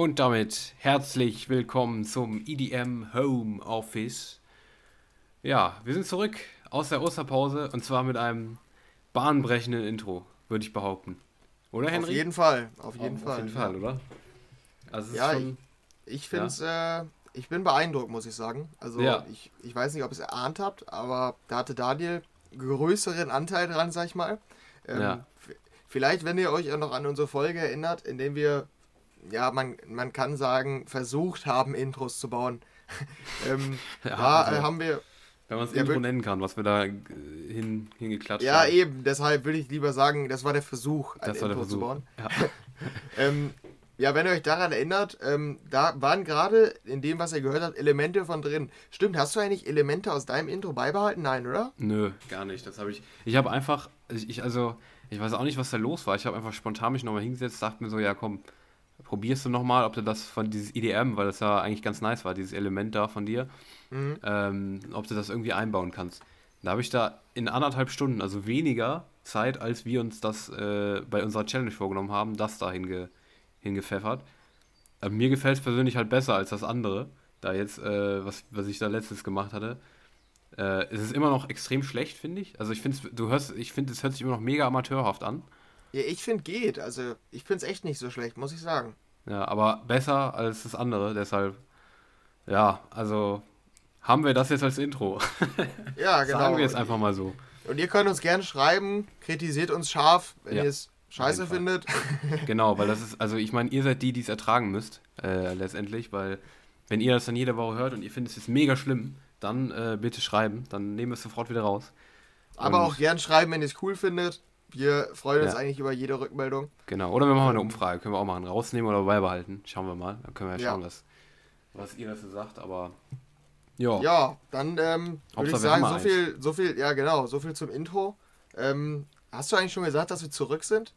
Und damit herzlich willkommen zum EDM Home Office. Ja, wir sind zurück aus der Osterpause und zwar mit einem bahnbrechenden Intro, würde ich behaupten. Oder Henry? Auf jeden Fall, auf jeden auf, Fall. Auf jeden Fall, oder? Also ja, schon, ich, ich finde es, ja? äh, ich bin beeindruckt, muss ich sagen. Also ja. ich, ich weiß nicht, ob ihr es erahnt habt, aber da hatte Daniel größeren Anteil dran, sag ich mal. Ähm, ja. Vielleicht, wenn ihr euch auch noch an unsere Folge erinnert, in dem wir, ja, man, man kann sagen, versucht haben, Intros zu bauen. ähm, ja, da also, haben wir. Wenn man es ja, Intro nennen kann, was wir da äh, hin, hingeklatscht ja, haben. Ja, eben. Deshalb würde ich lieber sagen, das war der Versuch, ein das Intro zu bauen. Ja. ähm, ja, wenn ihr euch daran erinnert, ähm, da waren gerade in dem, was ihr gehört habt, Elemente von drin. Stimmt, hast du eigentlich Elemente aus deinem Intro beibehalten? Nein, oder? Nö, gar nicht. Das habe ich. Ich habe einfach, ich, also, ich weiß auch nicht, was da los war. Ich habe einfach spontan mich nochmal hingesetzt, dachte mir so, ja komm, probierst du nochmal, ob du das von dieses IDM, weil das ja eigentlich ganz nice war, dieses Element da von dir, mhm. ähm, ob du das irgendwie einbauen kannst. Da habe ich da in anderthalb Stunden, also weniger Zeit, als wir uns das äh, bei unserer Challenge vorgenommen haben, das da hinge hingepfeffert. Aber mir gefällt es persönlich halt besser als das andere. Da jetzt, äh, was, was ich da letztes gemacht hatte. Äh, es ist immer noch extrem schlecht, finde ich. Also ich finde du hörst, ich finde, es hört sich immer noch mega amateurhaft an. Ja, ich finde geht. Also ich finde es echt nicht so schlecht, muss ich sagen. Ja, aber besser als das andere, deshalb. Ja, also haben wir das jetzt als Intro. Ja, genau. Sagen wir jetzt einfach mal so. Und ihr könnt uns gerne schreiben, kritisiert uns scharf, wenn ja. ihr es scheiße findet. genau, weil das ist, also ich meine, ihr seid die, die es ertragen müsst, äh, letztendlich, weil wenn ihr das dann jede Woche hört und ihr findet es mega schlimm, dann äh, bitte schreiben, dann nehmen wir es sofort wieder raus. Aber und auch gern schreiben, wenn ihr es cool findet. Wir freuen uns ja. eigentlich über jede Rückmeldung. Genau, oder wir machen eine Umfrage, können wir auch machen, rausnehmen oder beibehalten. Schauen wir mal, dann können wir ja schauen, was, was ihr dazu sagt, aber ja. Ja, dann ähm, würde ich sagen, so viel, so viel, ja genau, so viel zum Intro. Ähm, hast du eigentlich schon gesagt, dass wir zurück sind?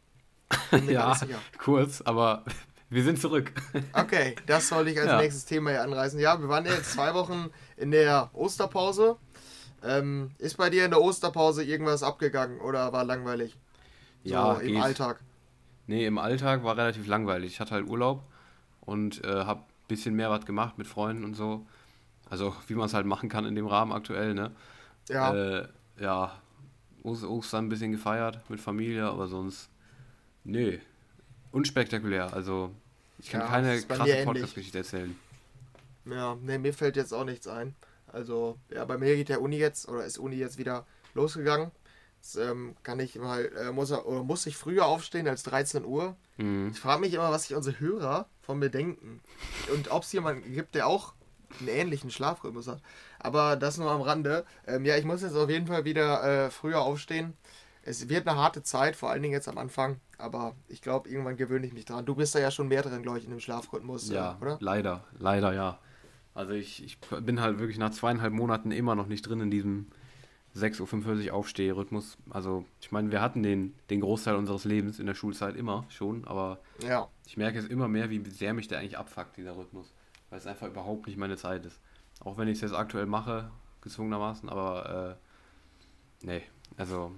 ja, kurz, aber wir sind zurück. okay, das soll ich als ja. nächstes Thema hier anreißen. Ja, wir waren jetzt zwei Wochen in der Osterpause. Ähm, ist bei dir in der Osterpause irgendwas abgegangen oder war langweilig? So ja, im geht. Alltag. Nee, im Alltag war relativ langweilig. Ich hatte halt Urlaub und äh, habe ein bisschen mehr was gemacht mit Freunden und so. Also wie man es halt machen kann in dem Rahmen aktuell, ne? Ja. Äh, ja, Ostern ein bisschen gefeiert mit Familie, aber sonst Nö. Unspektakulär. Also, ich kann ja, keine krasse Podcast-Geschichte erzählen. Ja, ne, mir fällt jetzt auch nichts ein. Also, ja, bei mir geht der Uni jetzt, oder ist Uni jetzt wieder losgegangen. Jetzt, ähm, kann ich mal, äh, muss, oder muss ich früher aufstehen als 13 Uhr. Mhm. Ich frage mich immer, was sich unsere Hörer von mir denken. Und ob es jemanden gibt, der auch einen ähnlichen Schlafrhythmus hat. Aber das nur am Rande. Ähm, ja, ich muss jetzt auf jeden Fall wieder äh, früher aufstehen. Es wird eine harte Zeit, vor allen Dingen jetzt am Anfang. Aber ich glaube, irgendwann gewöhne ich mich dran. Du bist da ja schon mehr drin, glaube ich, in dem Schlafrhythmus, ja, äh, oder? Leider, leider ja. Also ich, ich bin halt wirklich nach zweieinhalb Monaten immer noch nicht drin in diesem 6.45 Uhr Aufstehrhythmus. Also ich meine, wir hatten den, den Großteil unseres Lebens in der Schulzeit immer schon, aber ja. ich merke jetzt immer mehr, wie sehr mich der eigentlich abfuckt, dieser Rhythmus. Weil es einfach überhaupt nicht meine Zeit ist. Auch wenn ich es jetzt aktuell mache, gezwungenermaßen, aber äh, nee, also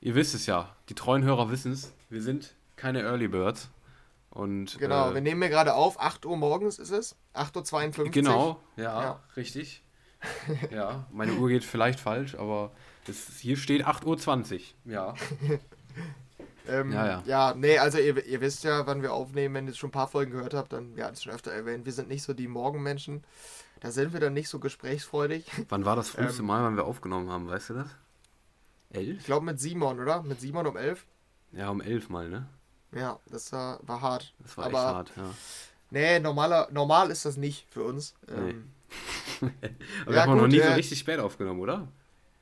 ihr wisst es ja, die treuen Hörer wissen es, wir sind keine Early Birds. Und, genau, äh, wir nehmen mir gerade auf, 8 Uhr morgens ist es, 8.52 Uhr. Genau, ja, ja. richtig. ja, meine Uhr geht vielleicht falsch, aber es, hier steht 8.20 Uhr, ja. ähm, ja, ja. Ja, nee, also ihr, ihr wisst ja, wann wir aufnehmen, wenn ihr schon ein paar Folgen gehört habt, dann, wir hatten es schon öfter erwähnt, wir sind nicht so die Morgenmenschen. Da sind wir dann nicht so gesprächsfreudig. Wann war das früheste ähm, Mal, wann wir aufgenommen haben, weißt du das? Elf? Ich glaube mit Simon, oder? Mit Simon um elf? Ja, um elf mal, ne? Ja, das war, war hart. Das war Aber, echt hart, ja. Nee, normaler, normal ist das nicht für uns. Nee. Ähm, Aber ja, wir haben gut, noch nie äh, so richtig spät aufgenommen, oder?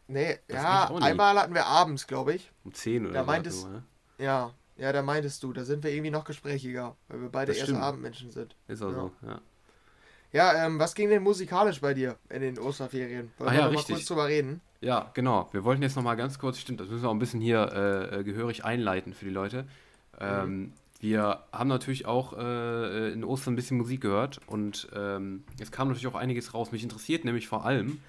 Nee, das ja, einmal hatten wir abends, glaube ich. Um 10 oder da meintest, so, ne? Ja, ja, da meintest du, da sind wir irgendwie noch gesprächiger, weil wir beide erste Abendmenschen sind. Ist auch ja. so, ja. Ja, ähm, was ging denn musikalisch bei dir in den Osterferien? Wollen ah, wir ja, mal kurz drüber reden? Ja, genau. Wir wollten jetzt noch mal ganz kurz, stimmt, das müssen wir auch ein bisschen hier äh, äh gehörig einleiten für die Leute. Ähm, mhm. Wir haben natürlich auch äh, in Ostern ein bisschen Musik gehört und ähm, es kam natürlich auch einiges raus. Mich interessiert nämlich vor allem,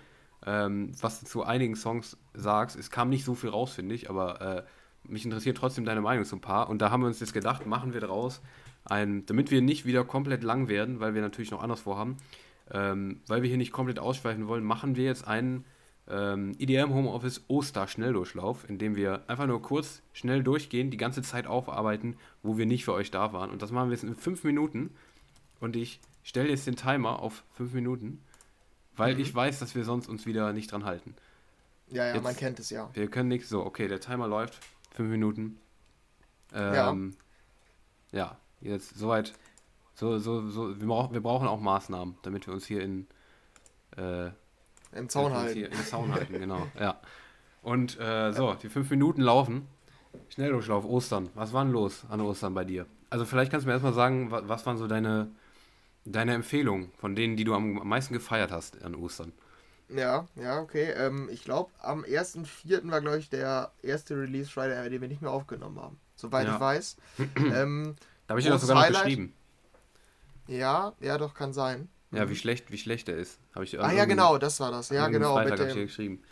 ähm, was du zu einigen Songs sagst. Es kam nicht so viel raus, finde ich, aber äh, mich interessiert trotzdem deine Meinung zu ein paar. Und da haben wir uns jetzt gedacht, machen wir daraus ein, damit wir nicht wieder komplett lang werden, weil wir natürlich noch anders vorhaben, ähm, weil wir hier nicht komplett ausschweifen wollen, machen wir jetzt einen ähm, IDM Homeoffice Oster-Schnelldurchlauf, in dem wir einfach nur kurz schnell durchgehen, die ganze Zeit aufarbeiten, wo wir nicht für euch da waren. Und das machen wir jetzt in fünf Minuten. Und ich stelle jetzt den Timer auf fünf Minuten, weil mhm. ich weiß, dass wir sonst uns wieder nicht dran halten. Ja, ja, jetzt, man kennt es ja. Wir können nichts. So, okay, der Timer läuft. Fünf Minuten. Ähm, ja. ja, jetzt soweit. So, so, so, wir, brauch, wir brauchen auch Maßnahmen, damit wir uns hier in. Äh, Im Zaun halten. Hier Im Zaun halten, genau. Ja. Und äh, so, die fünf Minuten laufen. Schnelldurchlauf, Ostern. Was war denn los an Ostern bei dir? Also, vielleicht kannst du mir erstmal sagen, was, was waren so deine, deine Empfehlungen von denen, die du am meisten gefeiert hast an Ostern? Ja, ja, okay. Ähm, ich glaube, am 1.4. war, glaube ich, der erste Release Friday, den wir nicht mehr aufgenommen haben. Soweit ja. ich weiß. ähm, da habe ich dir das sogar noch geschrieben. Ja, ja, doch, kann sein. Ja, mhm. wie schlecht, wie schlecht er ist. Habe ich Ah ja, genau, das war das. Ja, genau. Freitag habe ich dir geschrieben.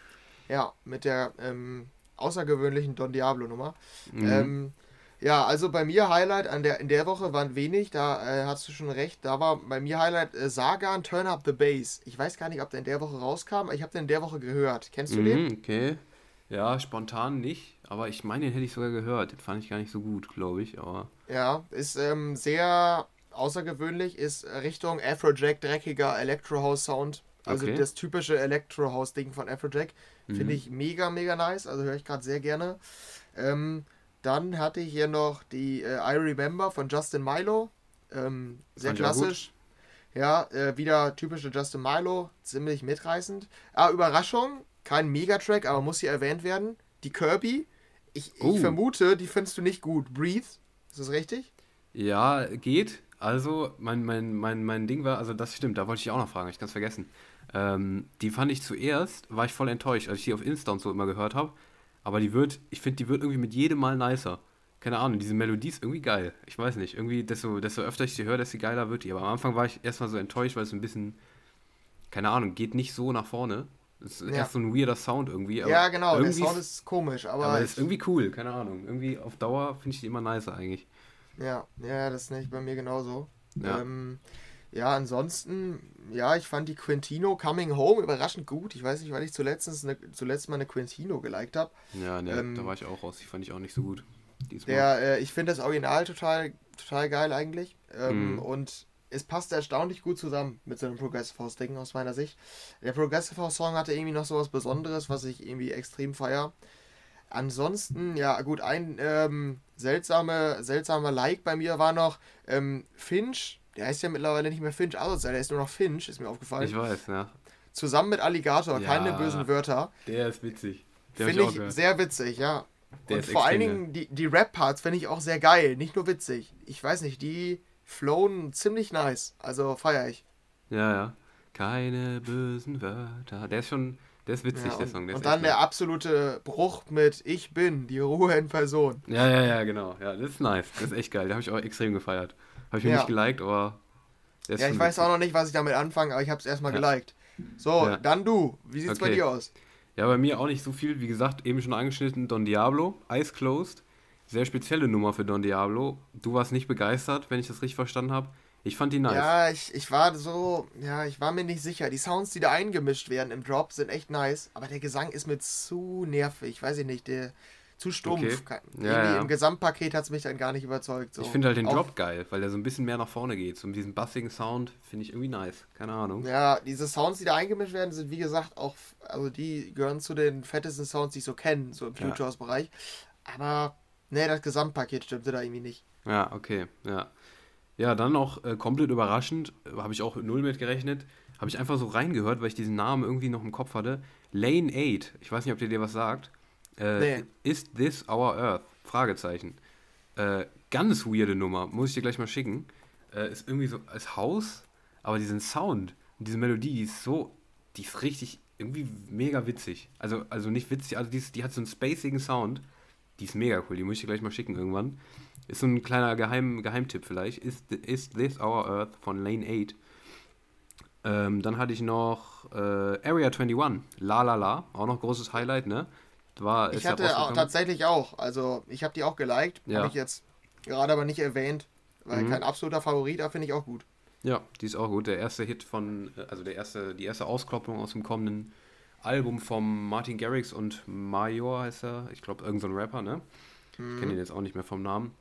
Ja, mit der ähm, außergewöhnlichen Don Diablo Nummer. Mhm. Ähm, ja, also bei mir Highlight an der, in der Woche waren wenig, da äh, hast du schon recht. Da war bei mir Highlight äh, Sagan Turn Up the Bass. Ich weiß gar nicht, ob der in der Woche rauskam, aber ich habe den in der Woche gehört. Kennst du mhm, den? Okay. Ja, spontan nicht, aber ich meine, den hätte ich sogar gehört. Den fand ich gar nicht so gut, glaube ich, aber. Ja, ist ähm, sehr außergewöhnlich, ist Richtung Afrojack dreckiger Electro House Sound. Also okay. das typische Electro House Ding von Afrojack. Mhm. Finde ich mega, mega nice. Also höre ich gerade sehr gerne. Ähm, dann hatte ich hier noch die äh, I Remember von Justin Milo. Ähm, sehr Fand klassisch. Ja, äh, wieder typische Justin Milo, ziemlich mitreißend. Ah, Überraschung, kein Megatrack, aber muss hier erwähnt werden. Die Kirby. Ich, uh. ich vermute, die findest du nicht gut. Breathe, ist das richtig? Ja, geht. Also, mein, mein, mein, mein Ding war, also das stimmt, da wollte ich auch noch fragen, ich kann es vergessen. Ähm, die fand ich zuerst, war ich voll enttäuscht, als ich die auf Insta und so immer gehört habe. Aber die wird, ich finde, die wird irgendwie mit jedem Mal nicer. Keine Ahnung, diese Melodie ist irgendwie geil. Ich weiß nicht, irgendwie, desto, desto öfter ich sie höre, desto geiler wird die. Aber am Anfang war ich erstmal so enttäuscht, weil es ein bisschen, keine Ahnung, geht nicht so nach vorne. Es ist ja. erst so ein weirder Sound irgendwie. ja, genau, der Sound ist komisch, aber. Aber ist irgendwie cool, keine Ahnung. Irgendwie auf Dauer finde ich die immer nicer eigentlich. Ja, ja, das ist nicht bei mir genauso. Ja. Ähm, ja, ansonsten, ja, ich fand die Quintino Coming Home überraschend gut. Ich weiß nicht, weil ich zuletzt, eine, zuletzt mal eine Quintino geliked habe. Ja, ne, ähm, da war ich auch raus. Die fand ich auch nicht so gut. Diesmal. Der, äh, ich finde das Original total, total geil eigentlich. Ähm, mhm. Und es passt erstaunlich gut zusammen mit so einem Progressive House Ding aus meiner Sicht. Der Progressive House Song hatte irgendwie noch so was Besonderes, was ich irgendwie extrem feier. Ansonsten, ja gut, ein ähm, seltsame, seltsamer Like bei mir war noch ähm, Finch der heißt ja mittlerweile nicht mehr Finch Asozial, der ist nur noch Finch, ist mir aufgefallen. Ich weiß, ja. Zusammen mit Alligator, ja, keine bösen Wörter. Der ist witzig. Finde ich, ich sehr witzig, ja. Der Und vor allen Dingen die, die Rap-Parts finde ich auch sehr geil, nicht nur witzig. Ich weiß nicht, die flowen ziemlich nice. Also feiere ich. Ja, ja. Keine bösen Wörter. Der ist schon, der ist witzig, ja, der Song. Der und dann der absolute Bruch mit Ich bin, die Ruhe in Person. Ja, ja, ja, genau. Ja, das ist nice. Das ist echt geil. Da habe ich auch extrem gefeiert. Habe ich mir ja. nicht geliked, aber. Ja, ich weiß auch noch nicht, was ich damit anfange, aber ich habe es erstmal ja. geliked. So, ja. dann du. Wie sieht's okay. bei dir aus? Ja, bei mir auch nicht so viel. Wie gesagt, eben schon angeschnitten: Don Diablo, Eyes Closed. Sehr spezielle Nummer für Don Diablo. Du warst nicht begeistert, wenn ich das richtig verstanden habe. Ich fand die nice. Ja, ich, ich war so, ja, ich war mir nicht sicher. Die Sounds, die da eingemischt werden im Drop, sind echt nice. Aber der Gesang ist mir zu nervig. Weiß ich nicht, der, zu stumpf. Okay. Ja, ja. Im Gesamtpaket hat es mich dann gar nicht überzeugt. So. Ich finde halt den Drop geil, weil der so ein bisschen mehr nach vorne geht. So mit diesem bassigen Sound finde ich irgendwie nice. Keine Ahnung. Ja, diese Sounds, die da eingemischt werden, sind wie gesagt auch, also die gehören zu den fettesten Sounds, die ich so kenne, so im Future House-Bereich. Aber, ne, das Gesamtpaket stimmte da irgendwie nicht. Ja, okay, ja. Ja, dann noch äh, komplett überraschend, habe ich auch null mit gerechnet, habe ich einfach so reingehört, weil ich diesen Namen irgendwie noch im Kopf hatte. Lane 8, ich weiß nicht, ob dir dir was sagt. Äh, nee. Is this our Earth? Fragezeichen. Äh, ganz weirde Nummer, muss ich dir gleich mal schicken. Äh, ist irgendwie so als Haus, aber diesen Sound und diese Melodie, die ist so, die ist richtig irgendwie mega witzig. Also, also nicht witzig, also die, ist, die hat so einen spacigen Sound. Die ist mega cool, die muss ich dir gleich mal schicken irgendwann. Ist so ein kleiner Geheim, Geheimtipp vielleicht. Is, is This Our Earth von Lane 8. Ähm, dann hatte ich noch äh, Area 21, La La La, auch noch großes Highlight, ne? War, ich hatte auch, tatsächlich auch. Also ich habe die auch geliked. Ja. Habe ich jetzt gerade aber nicht erwähnt, weil mhm. kein absoluter Favorit, da finde ich auch gut. Ja, die ist auch gut. Der erste Hit von, äh, also der erste, die erste Auskopplung aus dem kommenden Album von Martin Garrix und Major heißt er. Ich glaube, irgendein so Rapper, ne? Mhm. Ich kenne ihn jetzt auch nicht mehr vom Namen.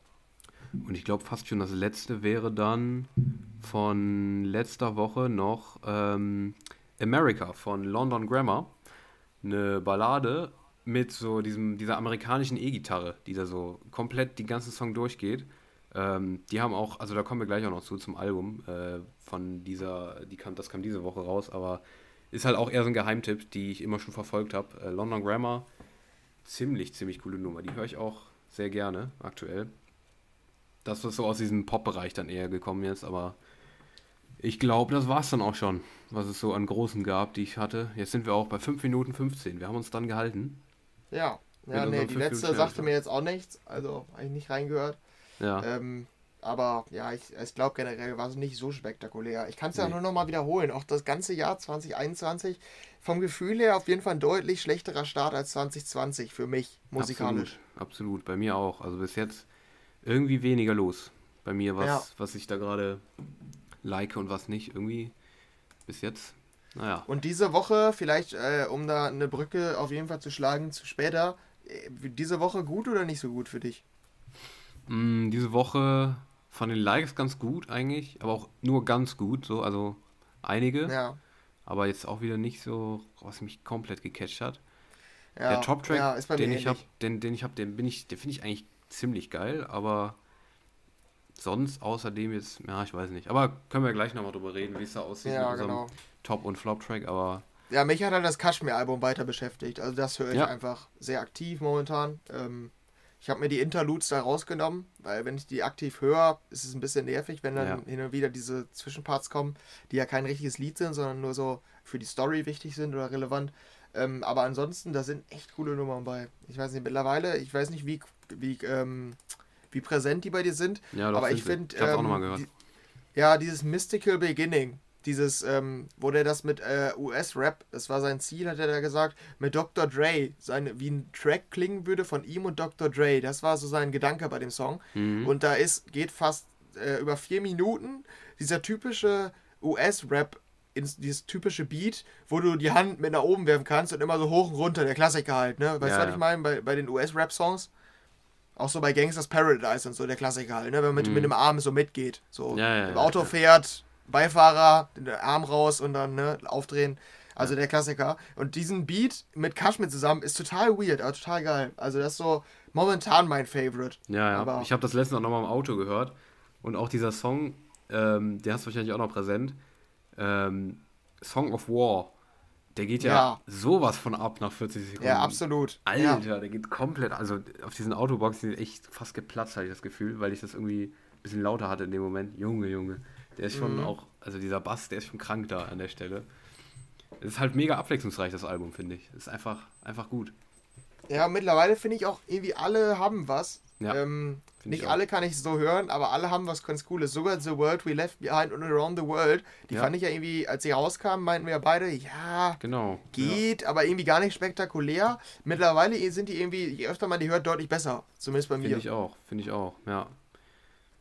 Und ich glaube fast schon das letzte wäre dann von letzter Woche noch ähm, America von London Grammar. Eine Ballade mit so diesem, dieser amerikanischen E-Gitarre, die da so komplett den ganzen Song durchgeht. Ähm, die haben auch, also da kommen wir gleich auch noch zu zum Album äh, von dieser, die kam, das kam diese Woche raus, aber ist halt auch eher so ein Geheimtipp, die ich immer schon verfolgt habe. Äh, London Grammar, ziemlich, ziemlich coole Nummer. Die höre ich auch sehr gerne aktuell. Das ist so aus diesem Pop-Bereich dann eher gekommen jetzt, aber ich glaube, das war es dann auch schon, was es so an Großen gab, die ich hatte. Jetzt sind wir auch bei 5 Minuten 15. Wir haben uns dann gehalten. Ja, ja nee, die letzte sagte mir jetzt auch nichts, also habe ich nicht reingehört. Ja. Ähm, aber ja, ich, ich glaube generell war es nicht so spektakulär. Ich kann es ja nee. nur noch mal wiederholen. Auch das ganze Jahr 2021 vom Gefühl her auf jeden Fall ein deutlich schlechterer Start als 2020 für mich musikalisch. Absolut, absolut. bei mir auch. Also bis jetzt irgendwie weniger los. Bei mir, was, ja. was ich da gerade like und was nicht. Irgendwie bis jetzt. Naja. Und diese Woche, vielleicht, äh, um da eine Brücke auf jeden Fall zu schlagen, zu später, äh, diese Woche gut oder nicht so gut für dich? Mm, diese Woche von den Likes ganz gut eigentlich, aber auch nur ganz gut, so, also einige. Ja. Aber jetzt auch wieder nicht so, was mich komplett gecatcht hat. Ja, der Top-Track, ja, den, ich hab, den, den ich habe, den bin ich, den finde ich eigentlich ziemlich geil, aber sonst außerdem jetzt, ja, ich weiß nicht. Aber können wir gleich nochmal drüber reden, wie es da aussieht ja, mit genau. Top- und Flop-Track, aber. Ja, mich hat halt das Kashmir-Album weiter beschäftigt. Also das höre ich ja. einfach sehr aktiv momentan. Ähm, ich habe mir die Interludes da rausgenommen, weil wenn ich die aktiv höre, ist es ein bisschen nervig, wenn dann ja. hin und wieder diese Zwischenparts kommen, die ja kein richtiges Lied sind, sondern nur so für die Story wichtig sind oder relevant. Ähm, aber ansonsten, da sind echt coole Nummern bei. Ich weiß nicht, mittlerweile, ich weiß nicht, wie, wie, ähm, wie präsent die bei dir sind, ja, aber ich finde, ähm, die, ja, dieses Mystical Beginning, dieses, ähm, wo der das mit äh, US-Rap, das war sein Ziel, hat er da gesagt, mit Dr. Dre, seine, wie ein Track klingen würde von ihm und Dr. Dre. Das war so sein Gedanke bei dem Song. Mhm. Und da ist, geht fast äh, über vier Minuten dieser typische US-Rap dieses typische Beat, wo du die Hand mit nach oben werfen kannst und immer so hoch und runter, der Klassiker halt, ne? Weißt du, was ja. ich meine? Bei, bei den US-Rap-Songs. Auch so bei Gangsters Paradise und so, der Klassiker halt, ne? Wenn man mit, mhm. mit dem Arm so mitgeht. So ja, im Auto fährt, Beifahrer, den Arm raus und dann ne, aufdrehen. Also der Klassiker. Und diesen Beat mit Kashmir zusammen ist total weird, aber total geil. Also das ist so momentan mein Favorite. Ja, ja. Aber ich habe das letztens auch nochmal im Auto gehört. Und auch dieser Song, ähm, der hast du wahrscheinlich auch noch präsent. Ähm, Song of War. Der geht ja, ja, sowas von ab nach 40 Sekunden. Ja, absolut. Alter, ja. der geht komplett. Also auf diesen Autoboxen echt fast geplatzt, hatte ich das Gefühl, weil ich das irgendwie ein bisschen lauter hatte in dem Moment. Junge, Junge. Der ist schon mhm. auch, also dieser Bass, der ist schon krank da an der Stelle. Es ist halt mega abwechslungsreich, das Album, finde ich. Es ist einfach, einfach gut. Ja, mittlerweile finde ich auch, irgendwie alle haben was. Ja, ähm, nicht alle kann ich so hören, aber alle haben was ganz Cooles. Sogar The World We Left Behind und Around the World, die ja. fand ich ja irgendwie, als sie rauskamen, meinten wir ja beide, ja, genau, geht, ja. aber irgendwie gar nicht spektakulär. Mittlerweile sind die irgendwie, je öfter man die hört, deutlich besser. Zumindest bei mir. Finde ich auch, finde ich auch, ja.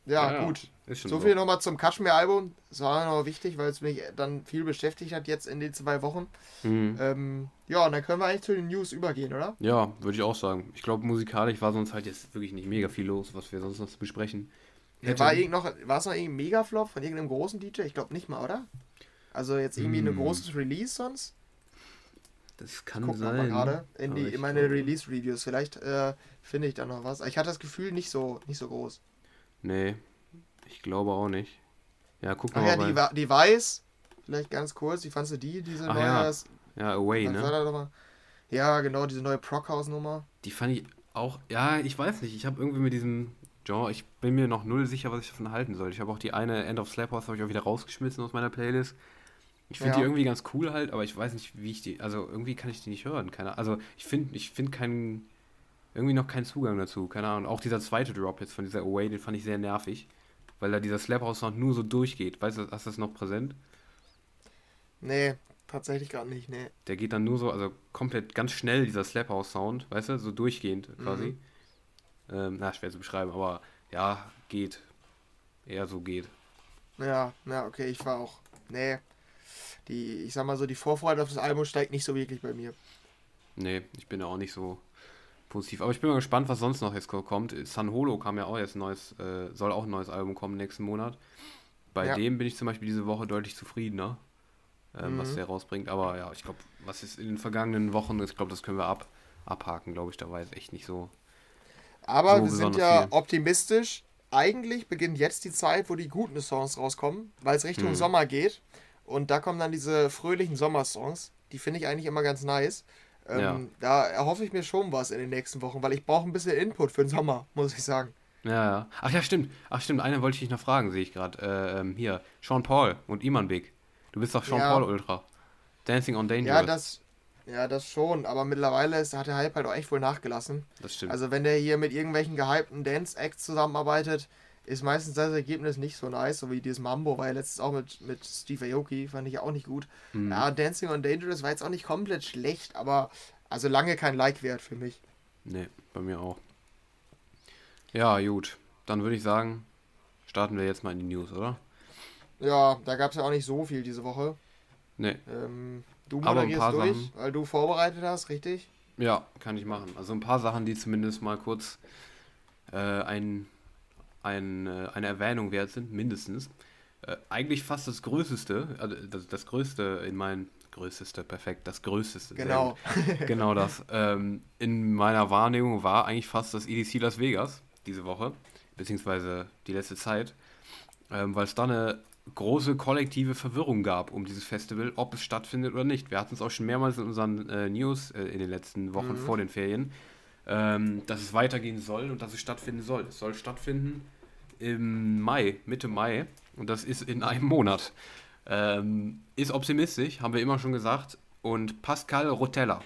Ja, ja gut. So, so viel nochmal zum Kashmir-Album. Das war noch wichtig, weil es mich dann viel beschäftigt hat jetzt in den zwei Wochen. Mhm. Ähm, ja, und dann können wir eigentlich zu den News übergehen, oder? Ja, würde ich auch sagen. Ich glaube, musikalisch war sonst halt jetzt wirklich nicht mega viel los, was wir sonst noch besprechen. Ja, war, noch, es noch irgendein Megaflop von irgendeinem großen DJ? Ich glaube nicht mal, oder? Also jetzt irgendwie mhm. ein großes Release sonst? Das kann Gucken sein. gerade in, in meine Release-Reviews. Vielleicht äh, finde ich da noch was. Ich hatte das Gefühl, nicht so, nicht so groß. Nee, ich glaube auch nicht. Ja, guck mal. Ach ja, die, die Weiß, vielleicht ganz kurz, wie fandest du die, diese Ach, neue? Ja. ja, Away, ne? Ja, genau, diese neue Prockhouse-Nummer. Die fand ich auch, ja, ich weiß nicht, ich habe irgendwie mit diesem Genre, ich bin mir noch null sicher, was ich davon halten soll. Ich habe auch die eine End of Slap House habe ich auch wieder rausgeschmissen aus meiner Playlist. Ich finde ja. die irgendwie ganz cool halt, aber ich weiß nicht, wie ich die, also irgendwie kann ich die nicht hören. Keine, also ich finde, ich finde keinen irgendwie noch keinen Zugang dazu. Keine Ahnung. Auch dieser zweite Drop jetzt von dieser Away, den fand ich sehr nervig. Weil da dieser Slap House Sound nur so durchgeht. Weißt du, hast du das noch präsent? Nee, tatsächlich gerade nicht, ne. Der geht dann nur so, also komplett ganz schnell, dieser Slap House Sound, weißt du, so durchgehend quasi. Mhm. Ähm, na, schwer zu beschreiben, aber ja, geht. Eher so geht. Ja, ja, okay, ich war auch. Nee. Die, ich sag mal so, die Vorfreude auf das Album steigt nicht so wirklich bei mir. Nee, ich bin ja auch nicht so positiv. Aber ich bin mal gespannt, was sonst noch jetzt kommt. San Holo kam ja auch jetzt ein neues, äh, soll auch ein neues Album kommen nächsten Monat. Bei ja. dem bin ich zum Beispiel diese Woche deutlich zufriedener, ähm, mhm. was der rausbringt. Aber ja, ich glaube, was ist in den vergangenen Wochen, ich glaube, das können wir ab, abhaken, glaube ich. Da war jetzt echt nicht so. Aber so wir sind ja viel. optimistisch. Eigentlich beginnt jetzt die Zeit, wo die guten Songs rauskommen, weil es Richtung mhm. Sommer geht. Und da kommen dann diese fröhlichen Sommersongs. Die finde ich eigentlich immer ganz nice. Ähm, ja. Da erhoffe ich mir schon was in den nächsten Wochen, weil ich brauche ein bisschen Input für den Sommer, muss ich sagen. Ja, ja. Ach ja, stimmt. Ach stimmt, eine wollte ich dich noch fragen, sehe ich gerade. Äh, ähm, hier, Sean Paul und Iman Big. Du bist doch Sean ja. Paul Ultra. Dancing on Danger. Ja, das, ja, das schon, aber mittlerweile ist, hat der Hype halt auch echt wohl nachgelassen. Das stimmt. Also wenn der hier mit irgendwelchen gehypten Dance-Acts zusammenarbeitet, ist meistens das Ergebnis nicht so nice, so wie dieses Mambo, war ja letztens auch mit, mit Steve Aoki, fand ich auch nicht gut. Mhm. Ja, Dancing on Dangerous war jetzt auch nicht komplett schlecht, aber also lange kein Like wert für mich. Nee, bei mir auch. Ja, gut. Dann würde ich sagen, starten wir jetzt mal in die News, oder? Ja, da gab es ja auch nicht so viel diese Woche. Nee. Ähm, du moderierst durch, Sachen, weil du vorbereitet hast, richtig? Ja, kann ich machen. Also ein paar Sachen, die zumindest mal kurz äh, ein, ein, äh, eine Erwähnung wert sind, mindestens. Äh, eigentlich fast das Größte, also das, das Größte in meinen Größte, perfekt, das Größte. Genau. genau das. Ähm, in meiner Wahrnehmung war eigentlich fast das EDC Las Vegas diese Woche, beziehungsweise die letzte Zeit, ähm, weil es da eine große kollektive Verwirrung gab um dieses Festival, ob es stattfindet oder nicht. Wir hatten es auch schon mehrmals in unseren äh, News äh, in den letzten Wochen mhm. vor den Ferien, ähm, dass es weitergehen soll und dass es stattfinden soll. Es soll stattfinden im Mai, Mitte Mai, und das ist in einem Monat. Ähm, ist optimistisch, haben wir immer schon gesagt. Und Pascal Rotella,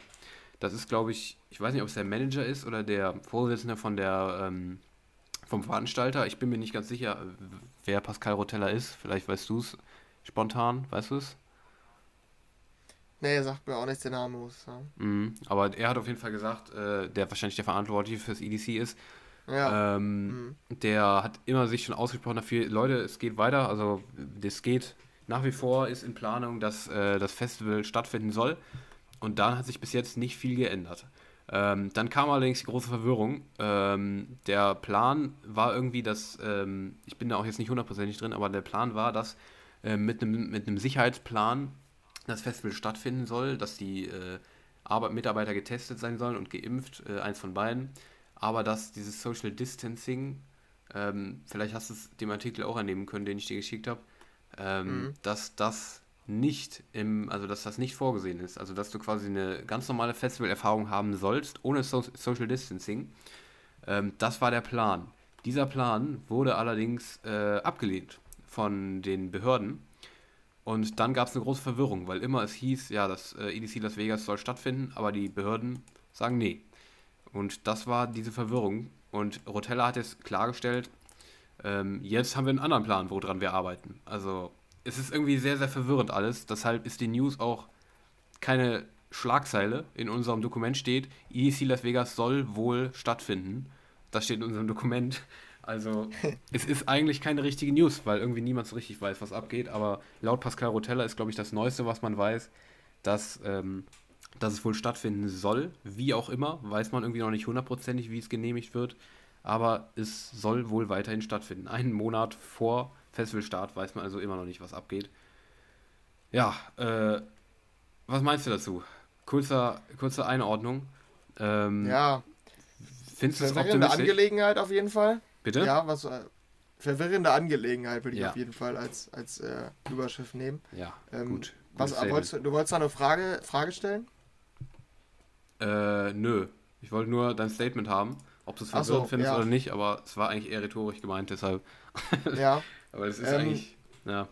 das ist, glaube ich, ich weiß nicht, ob es der Manager ist oder der Vorsitzende von der, ähm, vom Veranstalter. Ich bin mir nicht ganz sicher, wer Pascal Rotella ist. Vielleicht weißt du es spontan, weißt du es? Nee, er sagt mir auch nicht den Namen, muss ich sagen. Mhm, aber er hat auf jeden Fall gesagt, äh, der wahrscheinlich der Verantwortliche fürs EDC ist. Ja. Ähm, mhm. Der hat immer sich schon ausgesprochen dafür, Leute, es geht weiter, also das geht nach wie vor ist in Planung, dass äh, das Festival stattfinden soll. Und dann hat sich bis jetzt nicht viel geändert. Ähm, dann kam allerdings die große Verwirrung. Ähm, der Plan war irgendwie, dass, ähm, ich bin da auch jetzt nicht hundertprozentig drin, aber der Plan war, dass äh, mit einem mit Sicherheitsplan das Festival stattfinden soll, dass die äh, Arbeit, Mitarbeiter getestet sein sollen und geimpft, äh, eins von beiden. Aber dass dieses Social Distancing, ähm, vielleicht hast du es dem Artikel auch annehmen können, den ich dir geschickt habe, ähm, mhm. dass das nicht im, also dass das nicht vorgesehen ist. Also dass du quasi eine ganz normale Festivalerfahrung haben sollst, ohne so Social Distancing. Ähm, das war der Plan. Dieser Plan wurde allerdings äh, abgelehnt von den Behörden. Und dann gab es eine große Verwirrung, weil immer es hieß, ja, das äh, EDC Las Vegas soll stattfinden, aber die Behörden sagen nee. Und das war diese Verwirrung. Und Rotella hat jetzt klargestellt, ähm, jetzt haben wir einen anderen Plan, woran wir arbeiten. Also es ist irgendwie sehr, sehr verwirrend alles. Deshalb ist die News auch keine Schlagzeile. In unserem Dokument steht, EDC Las Vegas soll wohl stattfinden. Das steht in unserem Dokument. Also es ist eigentlich keine richtige News, weil irgendwie niemand so richtig weiß, was abgeht. Aber laut Pascal Rotella ist, glaube ich, das Neueste, was man weiß, dass, ähm, dass es wohl stattfinden soll. Wie auch immer, weiß man irgendwie noch nicht hundertprozentig, wie es genehmigt wird aber es soll wohl weiterhin stattfinden. Einen Monat vor Festivalstart weiß man also immer noch nicht, was abgeht. Ja, äh, was meinst du dazu? Kurzer, kurze Einordnung. Ähm, ja. Findest du es Verwirrende Angelegenheit auf jeden Fall. Bitte? Ja, was äh, verwirrende Angelegenheit würde ich ja. auf jeden Fall als, als äh, Überschrift nehmen. Ja, ähm, gut. Was, wolltest, du wolltest da eine Frage, Frage stellen? Äh, nö. Ich wollte nur dein Statement haben. Ob du es verwirrend so, findest ja. oder nicht, aber es war eigentlich eher rhetorisch gemeint, deshalb. Ja. aber es ist ähm, eigentlich, ja.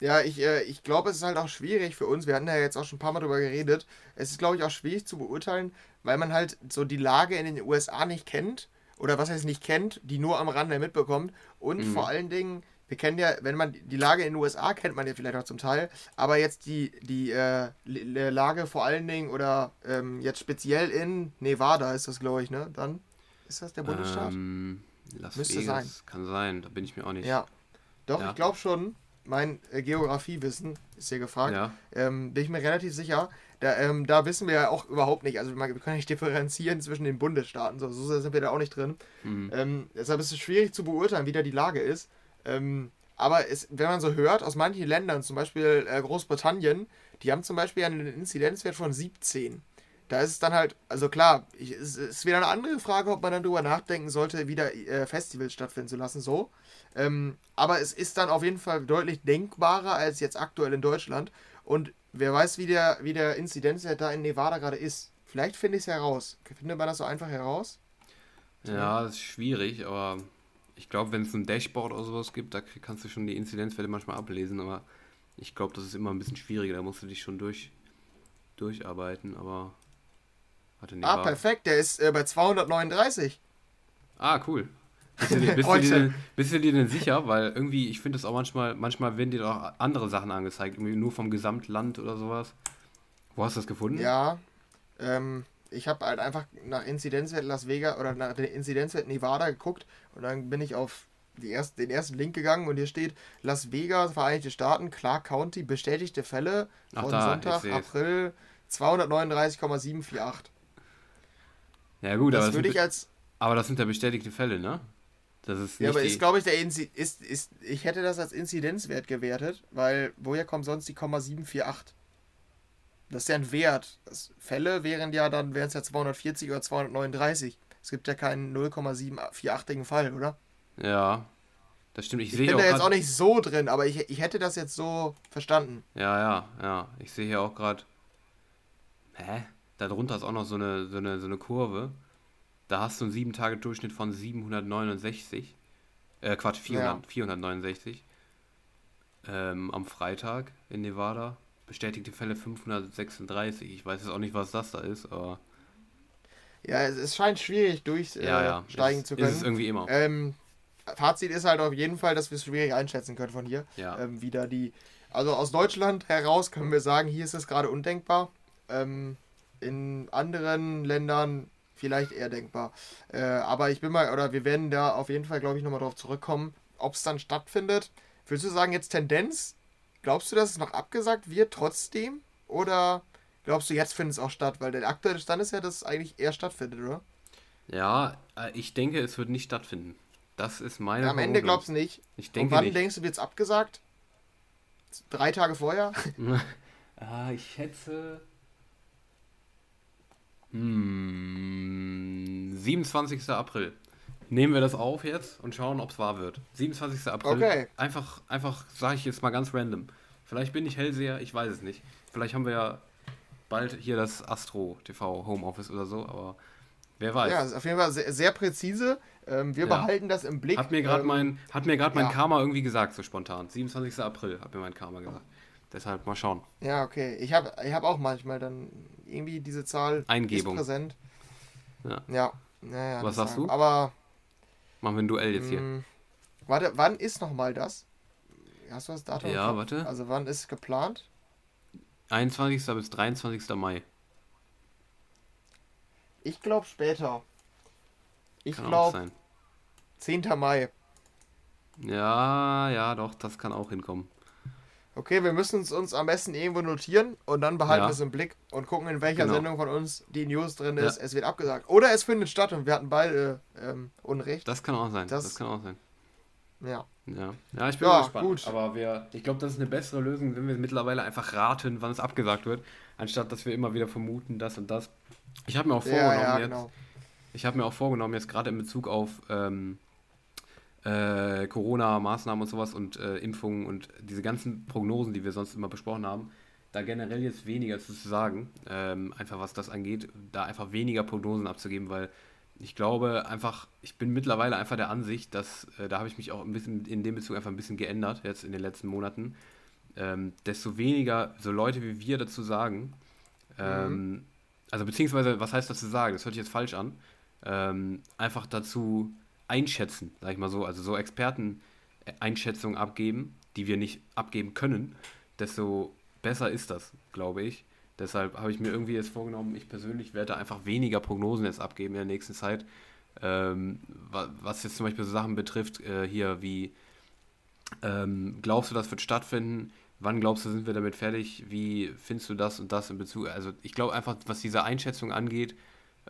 Ja, ich, äh, ich glaube, es ist halt auch schwierig für uns. Wir hatten ja jetzt auch schon ein paar Mal darüber geredet. Es ist, glaube ich, auch schwierig zu beurteilen, weil man halt so die Lage in den USA nicht kennt. Oder was heißt nicht kennt, die nur am Rande mitbekommt. Und mhm. vor allen Dingen wir kennen ja, wenn man die Lage in den USA kennt man ja vielleicht auch zum Teil, aber jetzt die, die äh, Lage vor allen Dingen oder ähm, jetzt speziell in Nevada ist das, glaube ich, ne? Dann ist das der Bundesstaat? Ähm, Las Müsste Vegas, sein. kann sein, da bin ich mir auch nicht. Ja. Doch, Ja. ich glaube schon, mein äh, Geografiewissen ist hier gefragt. Ja. Ähm, bin ich mir relativ sicher. Da, ähm, da wissen wir ja auch überhaupt nicht. Also wir können nicht differenzieren zwischen den Bundesstaaten. So, so sind wir da auch nicht drin. Mhm. Ähm, deshalb ist es schwierig zu beurteilen, wie da die Lage ist. Ähm, aber es, wenn man so hört, aus manchen Ländern, zum Beispiel äh, Großbritannien, die haben zum Beispiel einen Inzidenzwert von 17. Da ist es dann halt, also klar, es ist wieder eine andere Frage, ob man dann drüber nachdenken sollte, wieder äh, Festivals stattfinden zu lassen, so. Ähm, aber es ist dann auf jeden Fall deutlich denkbarer als jetzt aktuell in Deutschland. Und wer weiß, wie der, wie der Inzidenzwert da in Nevada gerade ist. Vielleicht finde ich es heraus. Findet man das so einfach heraus? Ja, das ist schwierig, aber ich glaube, wenn es ein Dashboard oder sowas gibt, da kannst du schon die Inzidenzwerte manchmal ablesen, aber ich glaube, das ist immer ein bisschen schwieriger, da musst du dich schon durch, durcharbeiten, aber nee, Ah, perfekt, der ist äh, bei 239. Ah, cool. Bist du, dir- bist, du dir, denn- bist du dir denn sicher? Weil irgendwie, ich finde das auch manchmal, manchmal werden dir doch andere Sachen angezeigt, irgendwie nur vom Gesamtland oder sowas. Wo hast du das gefunden? Ja, ähm, ich habe halt einfach nach Inzidenzwert Las Vegas oder nach der Inzidenzwert Nevada geguckt und dann bin ich auf die erst, den ersten Link gegangen und hier steht Las Vegas, Vereinigte Staaten, Clark County, bestätigte Fälle von da, Sonntag. April 239,748. Ja, gut, aber Das das, würde sind, ich als, aber das sind ja bestätigte Fälle, ne? Das ist nicht ja, aber ist glaube ich der Inzi ist, ist, ich hätte das als Inzidenzwert gewertet, weil woher kommt sonst die 0,748? Das ist ja ein Wert. Das Fälle wären ja dann, wären es ja 240 oder 239. Es gibt ja keinen 0,748igen Fall, oder? Ja, das stimmt. Ich, Ich sehe bin da jetzt auch nicht so drin, aber ich, ich hätte das jetzt so verstanden. Ja, ja, ja. Ich sehe hier auch gerade. Hä? Darunter ist auch noch so eine, so eine, so eine Kurve. Da hast du einen 7-Tage-Durchschnitt von 769. Äh, Quatsch, 400, 469. Ähm, am Freitag in Nevada. Bestätigte Fälle 536. Ich weiß jetzt auch nicht, was das da ist, aber. Ja, es, es scheint schwierig durchsteigen Ja, ja. äh, steigen ist, zu Ist es können. irgendwie immer. Ähm, Fazit ist halt auf jeden Fall, dass wir es schwierig einschätzen können von hier. Ja. Ähm, wieder die. Also aus Deutschland heraus können wir sagen, hier ist es gerade undenkbar. Ähm, in anderen Ländern vielleicht eher denkbar. Äh, aber ich bin mal, oder wir werden da auf jeden Fall, glaube ich, nochmal drauf zurückkommen, ob es dann stattfindet. Würdest du sagen, jetzt Tendenz? Glaubst du, dass es noch abgesagt wird trotzdem? Oder glaubst du, jetzt findet es auch statt? Weil der aktuelle Stand ist ja, dass es eigentlich eher stattfindet, oder? Ja, äh, ich denke, es wird nicht stattfinden. Das ist meine Ja, am Ende glaubst du nicht. Ich Und denke wann nicht. denkst du, wird es abgesagt? Drei Tage vorher? ah, ich schätze. Hm, 27. April. Nehmen wir das auf jetzt und schauen, ob es wahr wird. 27. April. Okay. Einfach, einfach sage ich jetzt mal ganz random. Vielleicht bin ich Hellseher, ich weiß es nicht. Vielleicht haben wir ja bald hier das Astro TV Homeoffice oder so, aber wer weiß. Ja, auf jeden Fall sehr, sehr präzise. Ähm, wir Ja. behalten das im Blick. Hat mir gerade ähm, mein, hat mir grad mein ja. Karma irgendwie gesagt, so spontan. 27. April hat mir mein Karma gesagt. Deshalb mal schauen. Ja, okay. Ich habe ich hab auch manchmal dann irgendwie diese Zahl Eingebung. ist präsent. Ja. Ja. Naja, Was sagst sagen- du? Aber, Machen wir ein Duell jetzt hier. mh, warte, wann ist nochmal das? Hast du das Datum? Ja, warte. Also wann ist geplant? 21. bis 23. Mai. Ich glaube später. Ich glaube sein. 10. Mai. Ja, ja, doch, das kann auch hinkommen. Okay, wir müssen es uns am besten irgendwo notieren und dann behalten Ja. wir es im Blick und gucken, in welcher Genau. Sendung von uns die News drin Ja. ist. Es wird abgesagt. Oder es findet statt und wir hatten beide ähm, Unrecht. Das kann auch sein. Das, Das- kann auch sein. Ja. Ja, ja ich bin Ja, mal gespannt. gut. Aber wir, ich glaube, das ist eine bessere Lösung, wenn wir mittlerweile einfach raten, wann es abgesagt wird, anstatt dass wir immer wieder vermuten, das und das. Ich habe mir auch Ja, vorgenommen ja, jetzt, genau. ich habe mir auch vorgenommen jetzt gerade in Bezug auf ähm, äh, Corona-Maßnahmen und sowas und äh, Impfungen und diese ganzen Prognosen, die wir sonst immer besprochen haben, da generell jetzt weniger zu sagen, ähm, einfach was das angeht, da einfach weniger Prognosen abzugeben, weil ich glaube einfach, ich bin mittlerweile einfach der Ansicht, dass, äh, da habe ich mich auch ein bisschen in dem Bezug einfach ein bisschen geändert, jetzt in den letzten Monaten, ähm, desto weniger so Leute wie wir dazu sagen, ähm, also beziehungsweise, was heißt dazu sagen, das hört sich jetzt falsch an, ähm, einfach dazu einschätzen, sag ich mal so, also so Experten, Einschätzungen abgeben, die wir nicht abgeben können, desto besser ist das, glaube ich. Deshalb habe ich mir irgendwie jetzt vorgenommen, ich persönlich werde einfach weniger Prognosen jetzt abgeben in der nächsten Zeit. Ähm, was jetzt zum Beispiel so Sachen betrifft, äh, hier wie, ähm, glaubst du, das wird stattfinden? Wann glaubst du, sind wir damit fertig? Wie findest du das und das in Bezug? Also ich glaube einfach, was diese Einschätzung angeht,